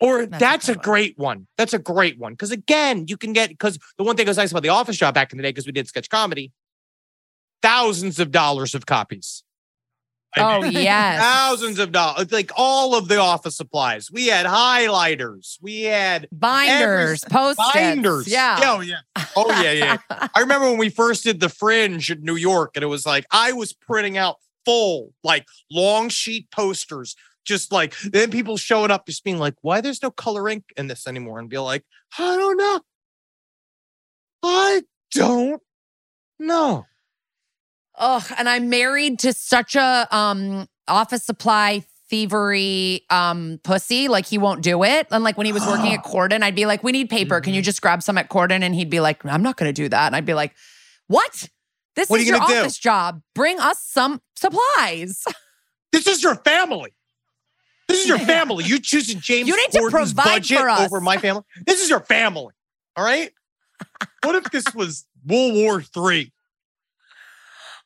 Or That's a that's, a one. great one. That's a great one. Because again, you can get because the one thing that was nice about the office job back in the day, because we did sketch comedy, thousands of dollars of copies. I Oh mean, yes. thousands of dollars, like all of the office supplies. We had highlighters. We had Binders, post binders. Yeah. Oh yeah. Oh yeah, yeah. I remember when we first did the Fringe in New York, and it was like I was printing out full, like long sheet posters, just like then people showing up, just being like, "Why there's no color ink in this anymore?" And be like, "I don't know. I don't know." Ugh, and I'm married to such a um office supply thievery um pussy. Like he won't do it. And like when he was working at Corden, I'd be like, "We need paper. Mm-hmm. Can you just grab some at Corden?" And he'd be like, "I'm not going to do that." And I'd be like, "What? This What is you your gonna do? office job. Bring us some supplies." This is your family. This is your family. You choosing James You need to Corden's provide budget for us. over my family. This is your family. All right. What if this was World War Three?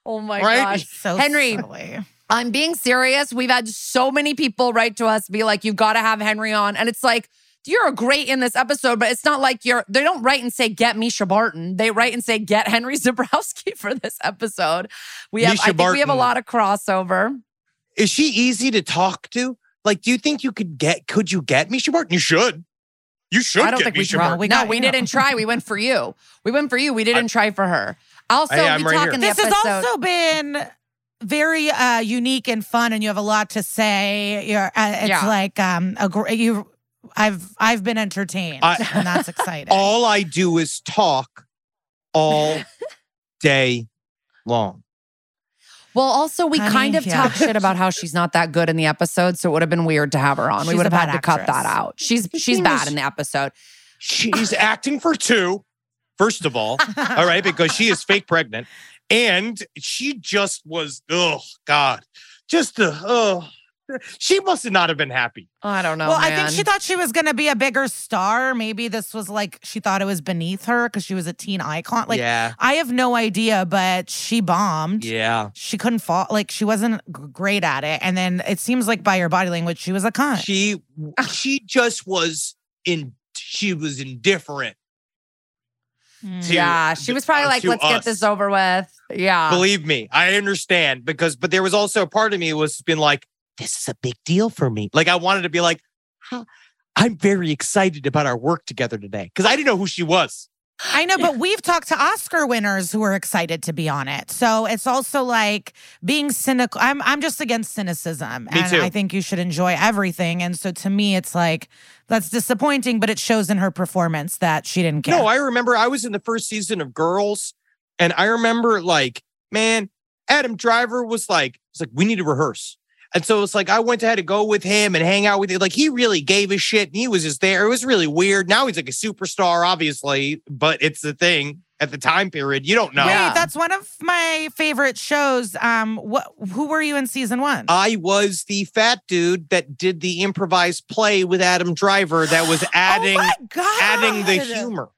oh my Right? gosh. so Henry. silly. I'm being serious. We've had so many people write to us, be like, "You've got to have Henry on," and it's like, "You're great in this episode," but it's not like you're. They don't write and say, "Get Mischa Barton." They write and say, "Get Henry Zebrowski for this episode." We have. Mischa I think we have a lot of crossover. Is she easy to talk to? Like, do you think you could get? Could you get Mischa Barton? You should. You should. I don't get think we Mischa tried. We no, we didn't try. We went for you. We went for you. We didn't try for her. Also, Hey, I'm we right talk here. in the This has also been very uh, unique and fun, and you have a lot to say. You're, uh, it's Yeah. like um, a gr- you. I've I've been entertained, I- and that's exciting. All I do is talk all day long. Well, also we Honey, kind of yeah. talk shit about how she's not that good in the episode, so it would have been weird to have her on. we would have had bad to cut that out. She's she's thing bad is- in the episode. She's acting for two, first of all. all right, because she is fake pregnant. And she just was, oh God, just the, oh, she must not have been happy. I don't know. well, I think she thought she was going to be a bigger star. Maybe this was like she thought it was beneath her because she was a teen icon. Like yeah. I have no idea, but she bombed. Yeah. She couldn't fall. Like she wasn't great at it. And then it seems like by her body language, she was a con. She, she just was in, she was indifferent. Mm. to- yeah, she was probably uh, like, let's get this over with. Yeah. Believe me, I understand because, but there was also a part of me was been like, this is a big deal for me. Like I wanted to be like, huh, I'm very excited about our work together today because I didn't know who she was. I know, but we've talked to Oscar winners who are excited to be on it. So it's also like being cynical. I'm I'm just against cynicism. Me and too. I think you should enjoy everything. And so to me, it's like that's disappointing, but it shows in her performance that she didn't care. No, I remember I was in the first season of Girls, and I remember like, man, Adam Driver was like, it's like we need to rehearse. And so it's like I went ahead to go with him and hang out with him. Like he really gave a shit and he was just there. It was really weird. Now he's like a superstar, obviously, but it's the thing at the time period. You don't know. Wait, Yeah. that's one of my favorite shows. Um, what? Who were you in season one? I was the fat dude that did the improvised play with Adam Driver that was adding oh adding the humor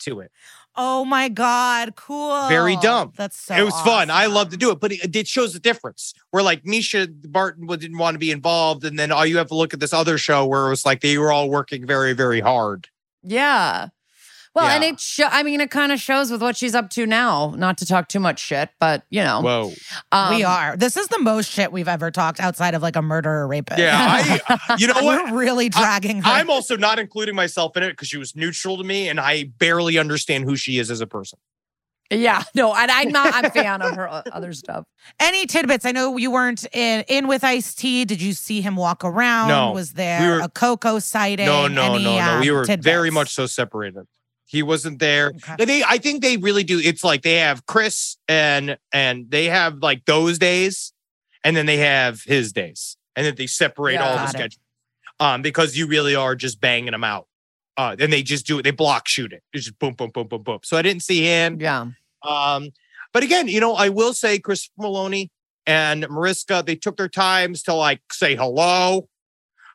to it. Oh my god! Cool. Very dumb. That's so. it was fun. I love to do it, but it, it shows the difference. Where like Mischa Barton didn't want to be involved, and then all you have to look at this other show where it was like they were all working very, very hard. Yeah. Well, and Yeah. it sho- I mean, it kind of shows with what she's up to now. Not to talk too much shit, but you know, Whoa, um, we are. This is the most shit we've ever talked outside of like a murderer rapist. yeah. I, you know what? We're really dragging her. I'm also not including myself in it because she was neutral to me, and I barely understand who she is as a person. Yeah, no, and I'm not. I'm a fan of her other stuff. Any tidbits? I know you weren't in, in with Ice T. Did you see him walk around? No. Was there We were- a Coco sighting? No, no, Any, no, no. We um, were very much so separated. He wasn't there. Okay. They, I think they really do. It's like they have Chris and and they have like those days, and then they have his days, and then they separate Yeah. all the schedules. Um, because you really are just banging them out. Uh, and they just do it. They block shoot it. It's just boom, boom, boom, boom, boom. So I didn't see him. Yeah, Um, but again, you know, I will say Chris Meloni and Mariska, they took their times to like say hello.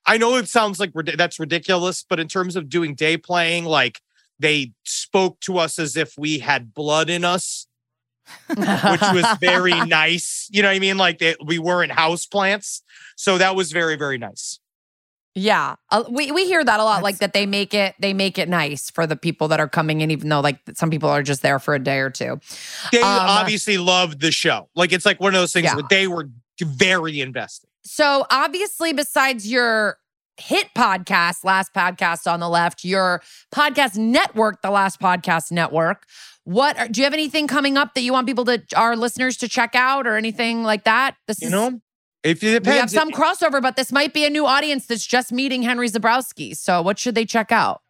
I know it sounds like that's ridiculous, but in terms of doing day playing, like they spoke to us as if we had blood in us, which was very nice. You know what I mean? Like they, we weren't house plants. So that was very, very nice. yeah. Uh, we we hear that a lot, That's- like that they make it they make it nice for the people that are coming in, even though like some people are just there for a day or two. They Um, obviously loved the show. Like it's like one of those things Yeah. where they were very invested. So obviously, besides your hit podcast, Last Podcast on the Left, your podcast network, the Last Podcast Network. What are, do you have anything coming up that you want people to our listeners to check out or anything like that? This You is know, if it we have some crossover, but this might be a new audience that's just meeting Henry Zebrowski. So what should they check out?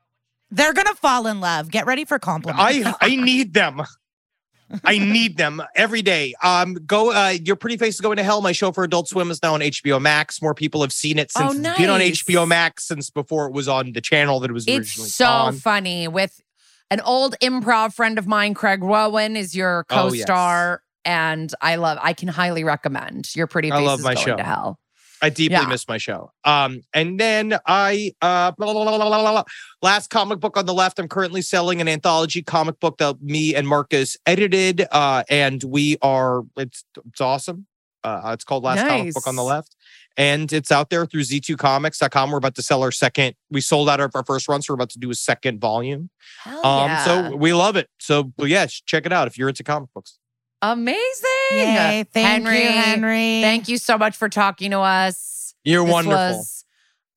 They're gonna fall in love. Get ready for compliments. I I need them. I need them every day. Um, go. Uh, your pretty face is going to hell. My show for Adult Swim is now on HBO Max. More people have seen it since Oh, it's been on. HBO Max since before it was on the channel that it was originally It's so on. funny with an old improv friend of mine, Craig Rowin, is your Oh, yes. co-star. And I love, I can highly recommend your pretty Face I love is my going show. to hell. I deeply Yeah. miss my show. Um, and then I uh blah, blah, blah, last comic book on the left. I'm currently selling an anthology comic book that me and Marcus edited. Uh, and we are it's it's awesome. Uh, it's called Last Comic Book on the Left. And it's out there through z2comics.com. We're about to sell our second. We sold out of our first run, so we're about to do a second volume. Hell Um, yeah. so we love it. So yeah, check it out if you're into comic books. Amazing. Yay, thank Henry, you, Henry. Thank you so much for talking to us. You're This wonderful. was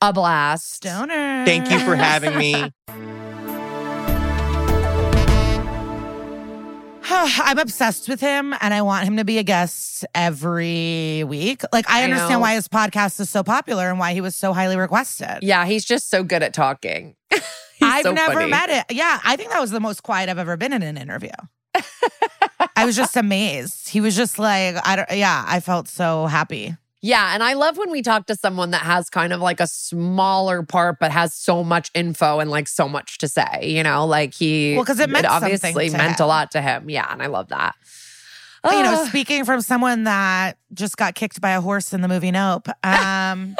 a blast. Stoner. Thank you for having me. I'm obsessed with him and I want him to be a guest every week. Like, I I understand know. why his podcast is so popular and why he was so highly requested. Yeah, he's just so good at talking. I've so never funny. met it. Yeah, I think that was the most quiet I've ever been in an interview. I was just amazed. He was just like, I don't, yeah, I felt so happy. Yeah, and I love when we talk to someone that has kind of like a smaller part, but has so much info and like so much to say. You know, like he well, because it meant obviously meant a lot to him. Yeah, and I love that. You know, speaking from someone that just got kicked by a horse in the movie Nope. Um,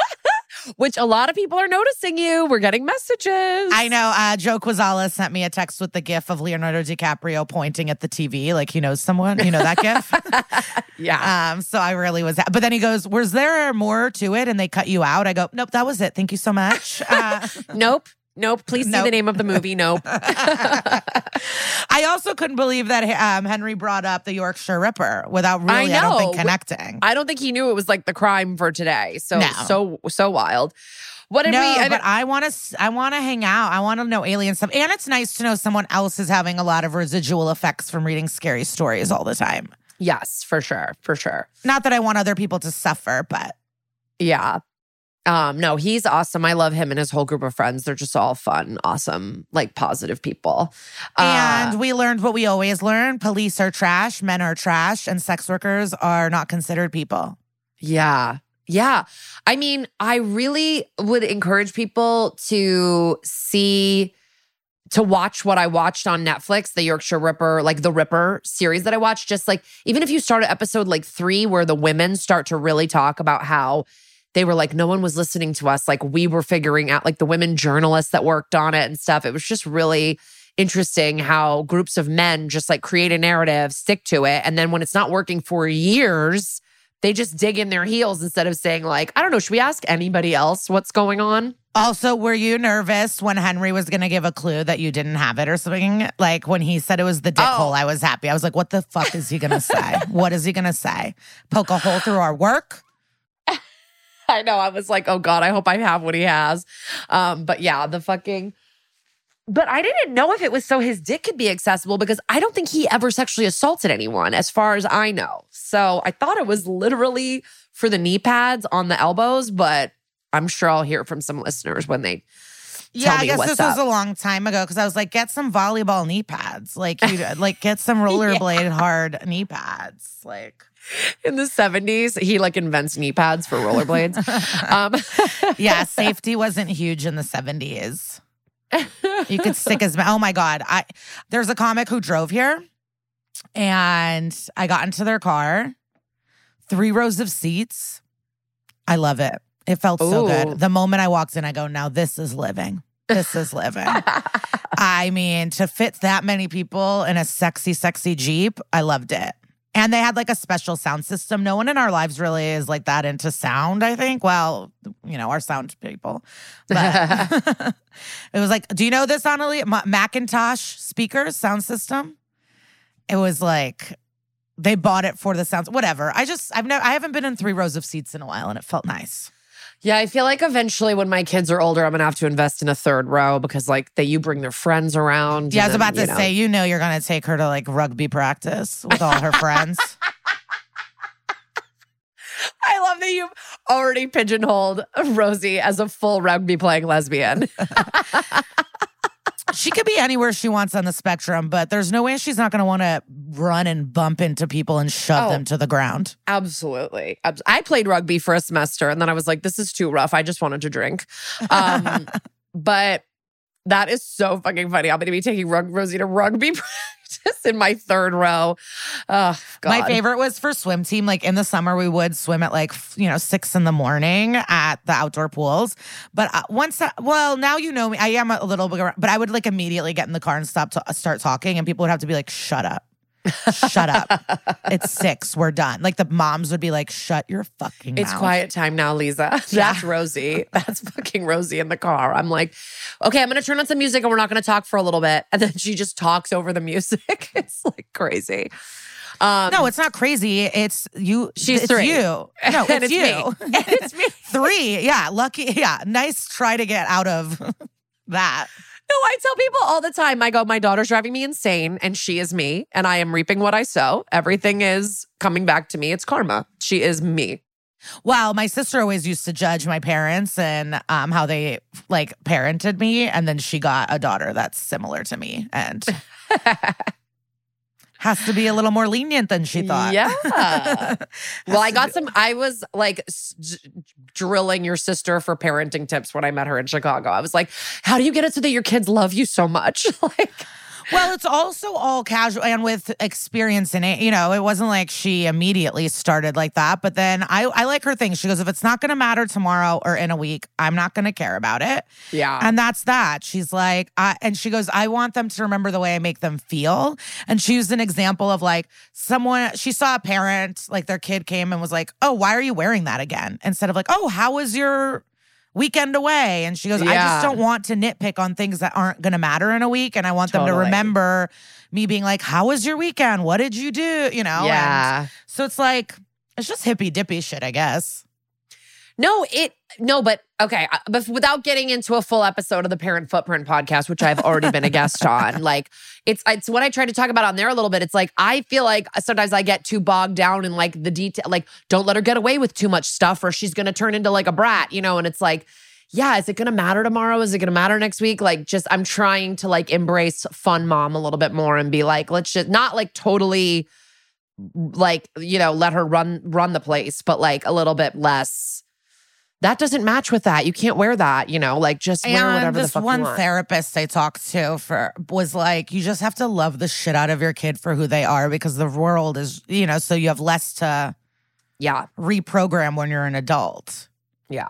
which a lot of people are noticing you. We're getting messages. I know uh, Joe Quazala sent me a text with the gif of Leonardo DiCaprio pointing at the TV like he knows someone. You know that gif? Yeah. Um, so I really was, but then he goes, "Was there more to it?" And they cut you out. I go, "Nope, that was it. Thank you so much." Uh, nope. Nope. Please see Nope. the name of the movie. Nope. I also couldn't believe that um, Henry brought up the Yorkshire Ripper without I really, I, don't think, connecting. I don't think he knew it was like the crime for today. So No. so so wild. What did no, we? I but I want to. I want to hang out. I want to know alien stuff, and it's nice to know someone else is having a lot of residual effects from reading scary stories all the time. yes, for sure, for sure. Not that I want other people to suffer, but Yeah. Um, no, he's awesome. I love him and his whole group of friends. They're just all fun, awesome, like positive people. Uh, and we learned what we always learn: police are trash, men are trash, and sex workers are not considered people. Yeah. Yeah. I mean, I really would encourage people to see to watch what I watched on Netflix, the Yorkshire Ripper, like the Ripper series that I watched. Just like, even if you start at episode like three, where the women start to really talk about how they were like, no one was listening to us. Like, we were figuring out, like, the women journalists that worked on it and stuff. It was just really interesting how groups of men just like create a narrative, stick to it. And then when it's not working for years, they just dig in their heels instead of saying, like, I don't know, should we ask anybody else what's going on? Also, were you nervous when Henry was going to give a clue that you didn't have it or something? Like when he said it was the dick Oh. hole, I was happy. I was like, what the fuck is he going to say? what is he going to say? Poke a hole through our work? I know. I was like, oh God, I hope I have what he has. Um, but yeah, the fucking. But I didn't know if it was so his dick could be accessible because I don't think he ever sexually assaulted anyone, as far as I know. So I thought it was literally for the knee pads on the elbows, but I'm sure I'll hear from some listeners when they. Yeah, I guess this was a long time ago because I was like, get some volleyball knee pads. Like, you like get some rollerblade hard knee pads. Like, In the 70s, he like invents knee pads for rollerblades. um, yeah, safety wasn't huge in the 70s. You could stick his oh my god. I there's a comic who drove here and I got into their car. Three rows of seats. I love it. It felt so good. The moment I walked in, I go, now this is living. This is living. I mean, to fit that many people in a sexy, sexy Jeep, I loved it. And they had like a special sound system. No one in our lives really is like that into sound, I think. Well, you know, our sound people. But it was like, do you know this, Annalie? Ma- McIntosh speakers, sound system? It was like they bought it for the sounds, whatever. I just, I've never, I haven't been in three rows of seats in a while and it felt nice. Yeah, I feel like eventually when my kids are older, I'm gonna have to invest in a third row because like that you bring their friends around. Yeah, I was then, about to you know. say, you know, you're going to take her to like rugby practice with all her friends. I love that you've already pigeonholed Rosie as a full rugby playing lesbian. She could be anywhere she wants on the spectrum, but there's no way she's not going to want to run and bump into people and shove Oh. them to the ground. Absolutely. I played rugby for a semester and then I was like, this is too rough. I just wanted to drink. Um, but that is so fucking funny. I'm going to be taking rug- Rosie to rugby practice in my third row. Oh, God. My favorite was for swim team. Like in the summer, we would swim at like, you know, six in the morning at the outdoor pools. But uh, once, I, well, now you know me. I am a little bit, but I would like immediately get in the car and stop to start talking, and people would have to be like, shut up. Shut up. It's six. We're done. Like the moms would be like, shut your fucking It's mouth. quiet time now, Lisa. That's Rosie. That's fucking Rosie in the car. I'm like, okay, I'm gonna turn on some music and we're not gonna talk for a little bit. And then she just talks over the music. It's like crazy. Um, No, it's not crazy. It's you. She's it's three. you. No, And it's, it's you. me. And it's me. three. Yeah, lucky. Yeah, nice try to get out of that. No, I tell people all the time. I go, my daughter's driving me insane, and she is me, and I am reaping what I sow. Everything is coming back to me. It's karma. She is me. Well, my sister always used to judge my parents and um, how they like parented me, and then she got a daughter that's similar to me and has to be a little more lenient than she thought. Yeah. Well, I got some. I was like s- drilling your sister for parenting tips when I met her in Chicago. I was like, "How do you get it so that your kids love you so much?" like, Well, it's also all casual and with experience in it. You know, it wasn't like she immediately started like that. But then I, I like her thing. She goes, if it's not going to matter tomorrow or in a week, I'm not going to care about it. yeah, And that's that. She's like, I, and she goes, I want them to remember the way I make them feel. And she used an example of like someone, she saw a parent, like their kid came and was like, Oh, why are you wearing that again? Instead of like, Oh, how was your weekend away? And she goes, I just don't want to nitpick on things that aren't going to matter in a week. And I want them to remember me being like, How was your weekend? What did you do? You know? And yeah. so it's like, it's just hippy dippy shit, I guess. No, it no, but okay. uh, But without getting into a full episode of the Parent Footprint podcast, which I've already been a guest on, like it's it's what I tried to talk about on there a little bit. It's like I feel like sometimes I get too bogged down in like the detail. Like, don't let her get away with too much stuff, or she's gonna turn into like a brat, you know. And it's like, yeah, is it gonna matter tomorrow? Is it gonna matter next week? Like, just I'm trying to like embrace fun mom a little bit more and be like, let's just not like totally like you know let her run run the place but like a little bit less that doesn't match with that you can't wear that you know like just wear And whatever the this fuck one therapist I talked to for was like, you just have to love the shit out of your kid for who they are because the world is, you know, so you have less to yeah reprogram when you're an adult. yeah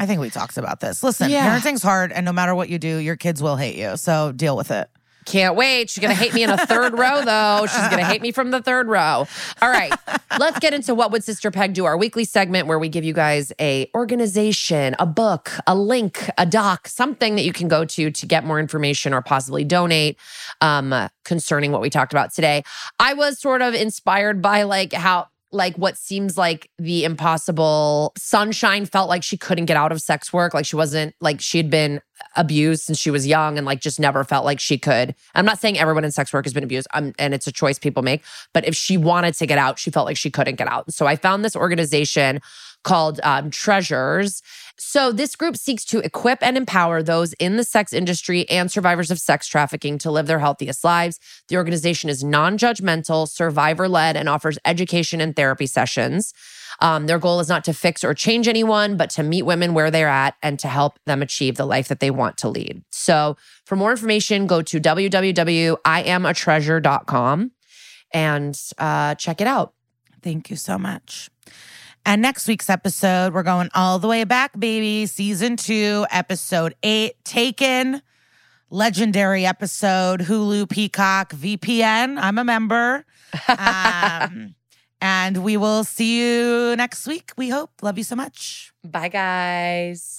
I think we talked about this. Listen, Yeah. parenting's hard, and no matter what you do, your kids will hate you. So deal with it. Can't wait. She's gonna hate me in a third row though. She's gonna hate me from the third row. All right let's get into what would sister peg do our weekly segment where we give you guys a organization a book a link a doc something that you can go to to get more information or possibly donate um concerning what we talked about today. I was sort of inspired by like how like what seems like the impossible sunshine felt like she couldn't get out of sex work like she wasn't like she had been abused since she was young and like just never felt like she could. I'm not saying everyone in sex work has been abused um, and it's a choice people make but if she wanted to get out she felt like she couldn't get out. So i found this organization called um, treasures so this group seeks to equip and empower those in the sex industry and survivors of sex trafficking to live their healthiest lives the organization is non-judgmental survivor-led and offers education and therapy sessions um, their goal is not to fix or change anyone, but to meet women where they're at and to help them achieve the life that they want to lead. So, for more information, go to www.iamatreasure.com and uh, check it out. Thank you so much. And next week's episode, we're going all the way back, baby. Season two, episode eight, Taken. Legendary episode, Hulu, Peacock, VPN. I'm a member. Um, and we will see you next week. We hope. Love you so much. Bye, guys.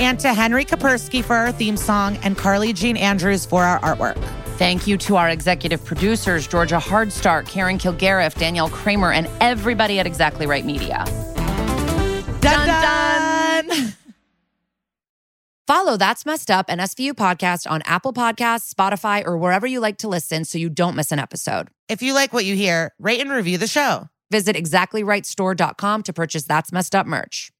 And to Henry Kapersky for our theme song and Carly Jean Andrews for our artwork. Thank you to our executive producers, Georgia Hardstark, Karen Kilgariff, Danielle Kramer, and everybody at Exactly Right Media. Dun dun! Follow That's Messed Up and SVU podcast on Apple Podcasts, Spotify, or wherever you like to listen so you don't miss an episode. If you like what you hear, rate and review the show. Visit exactlyrightstore.com to purchase That's Messed Up merch.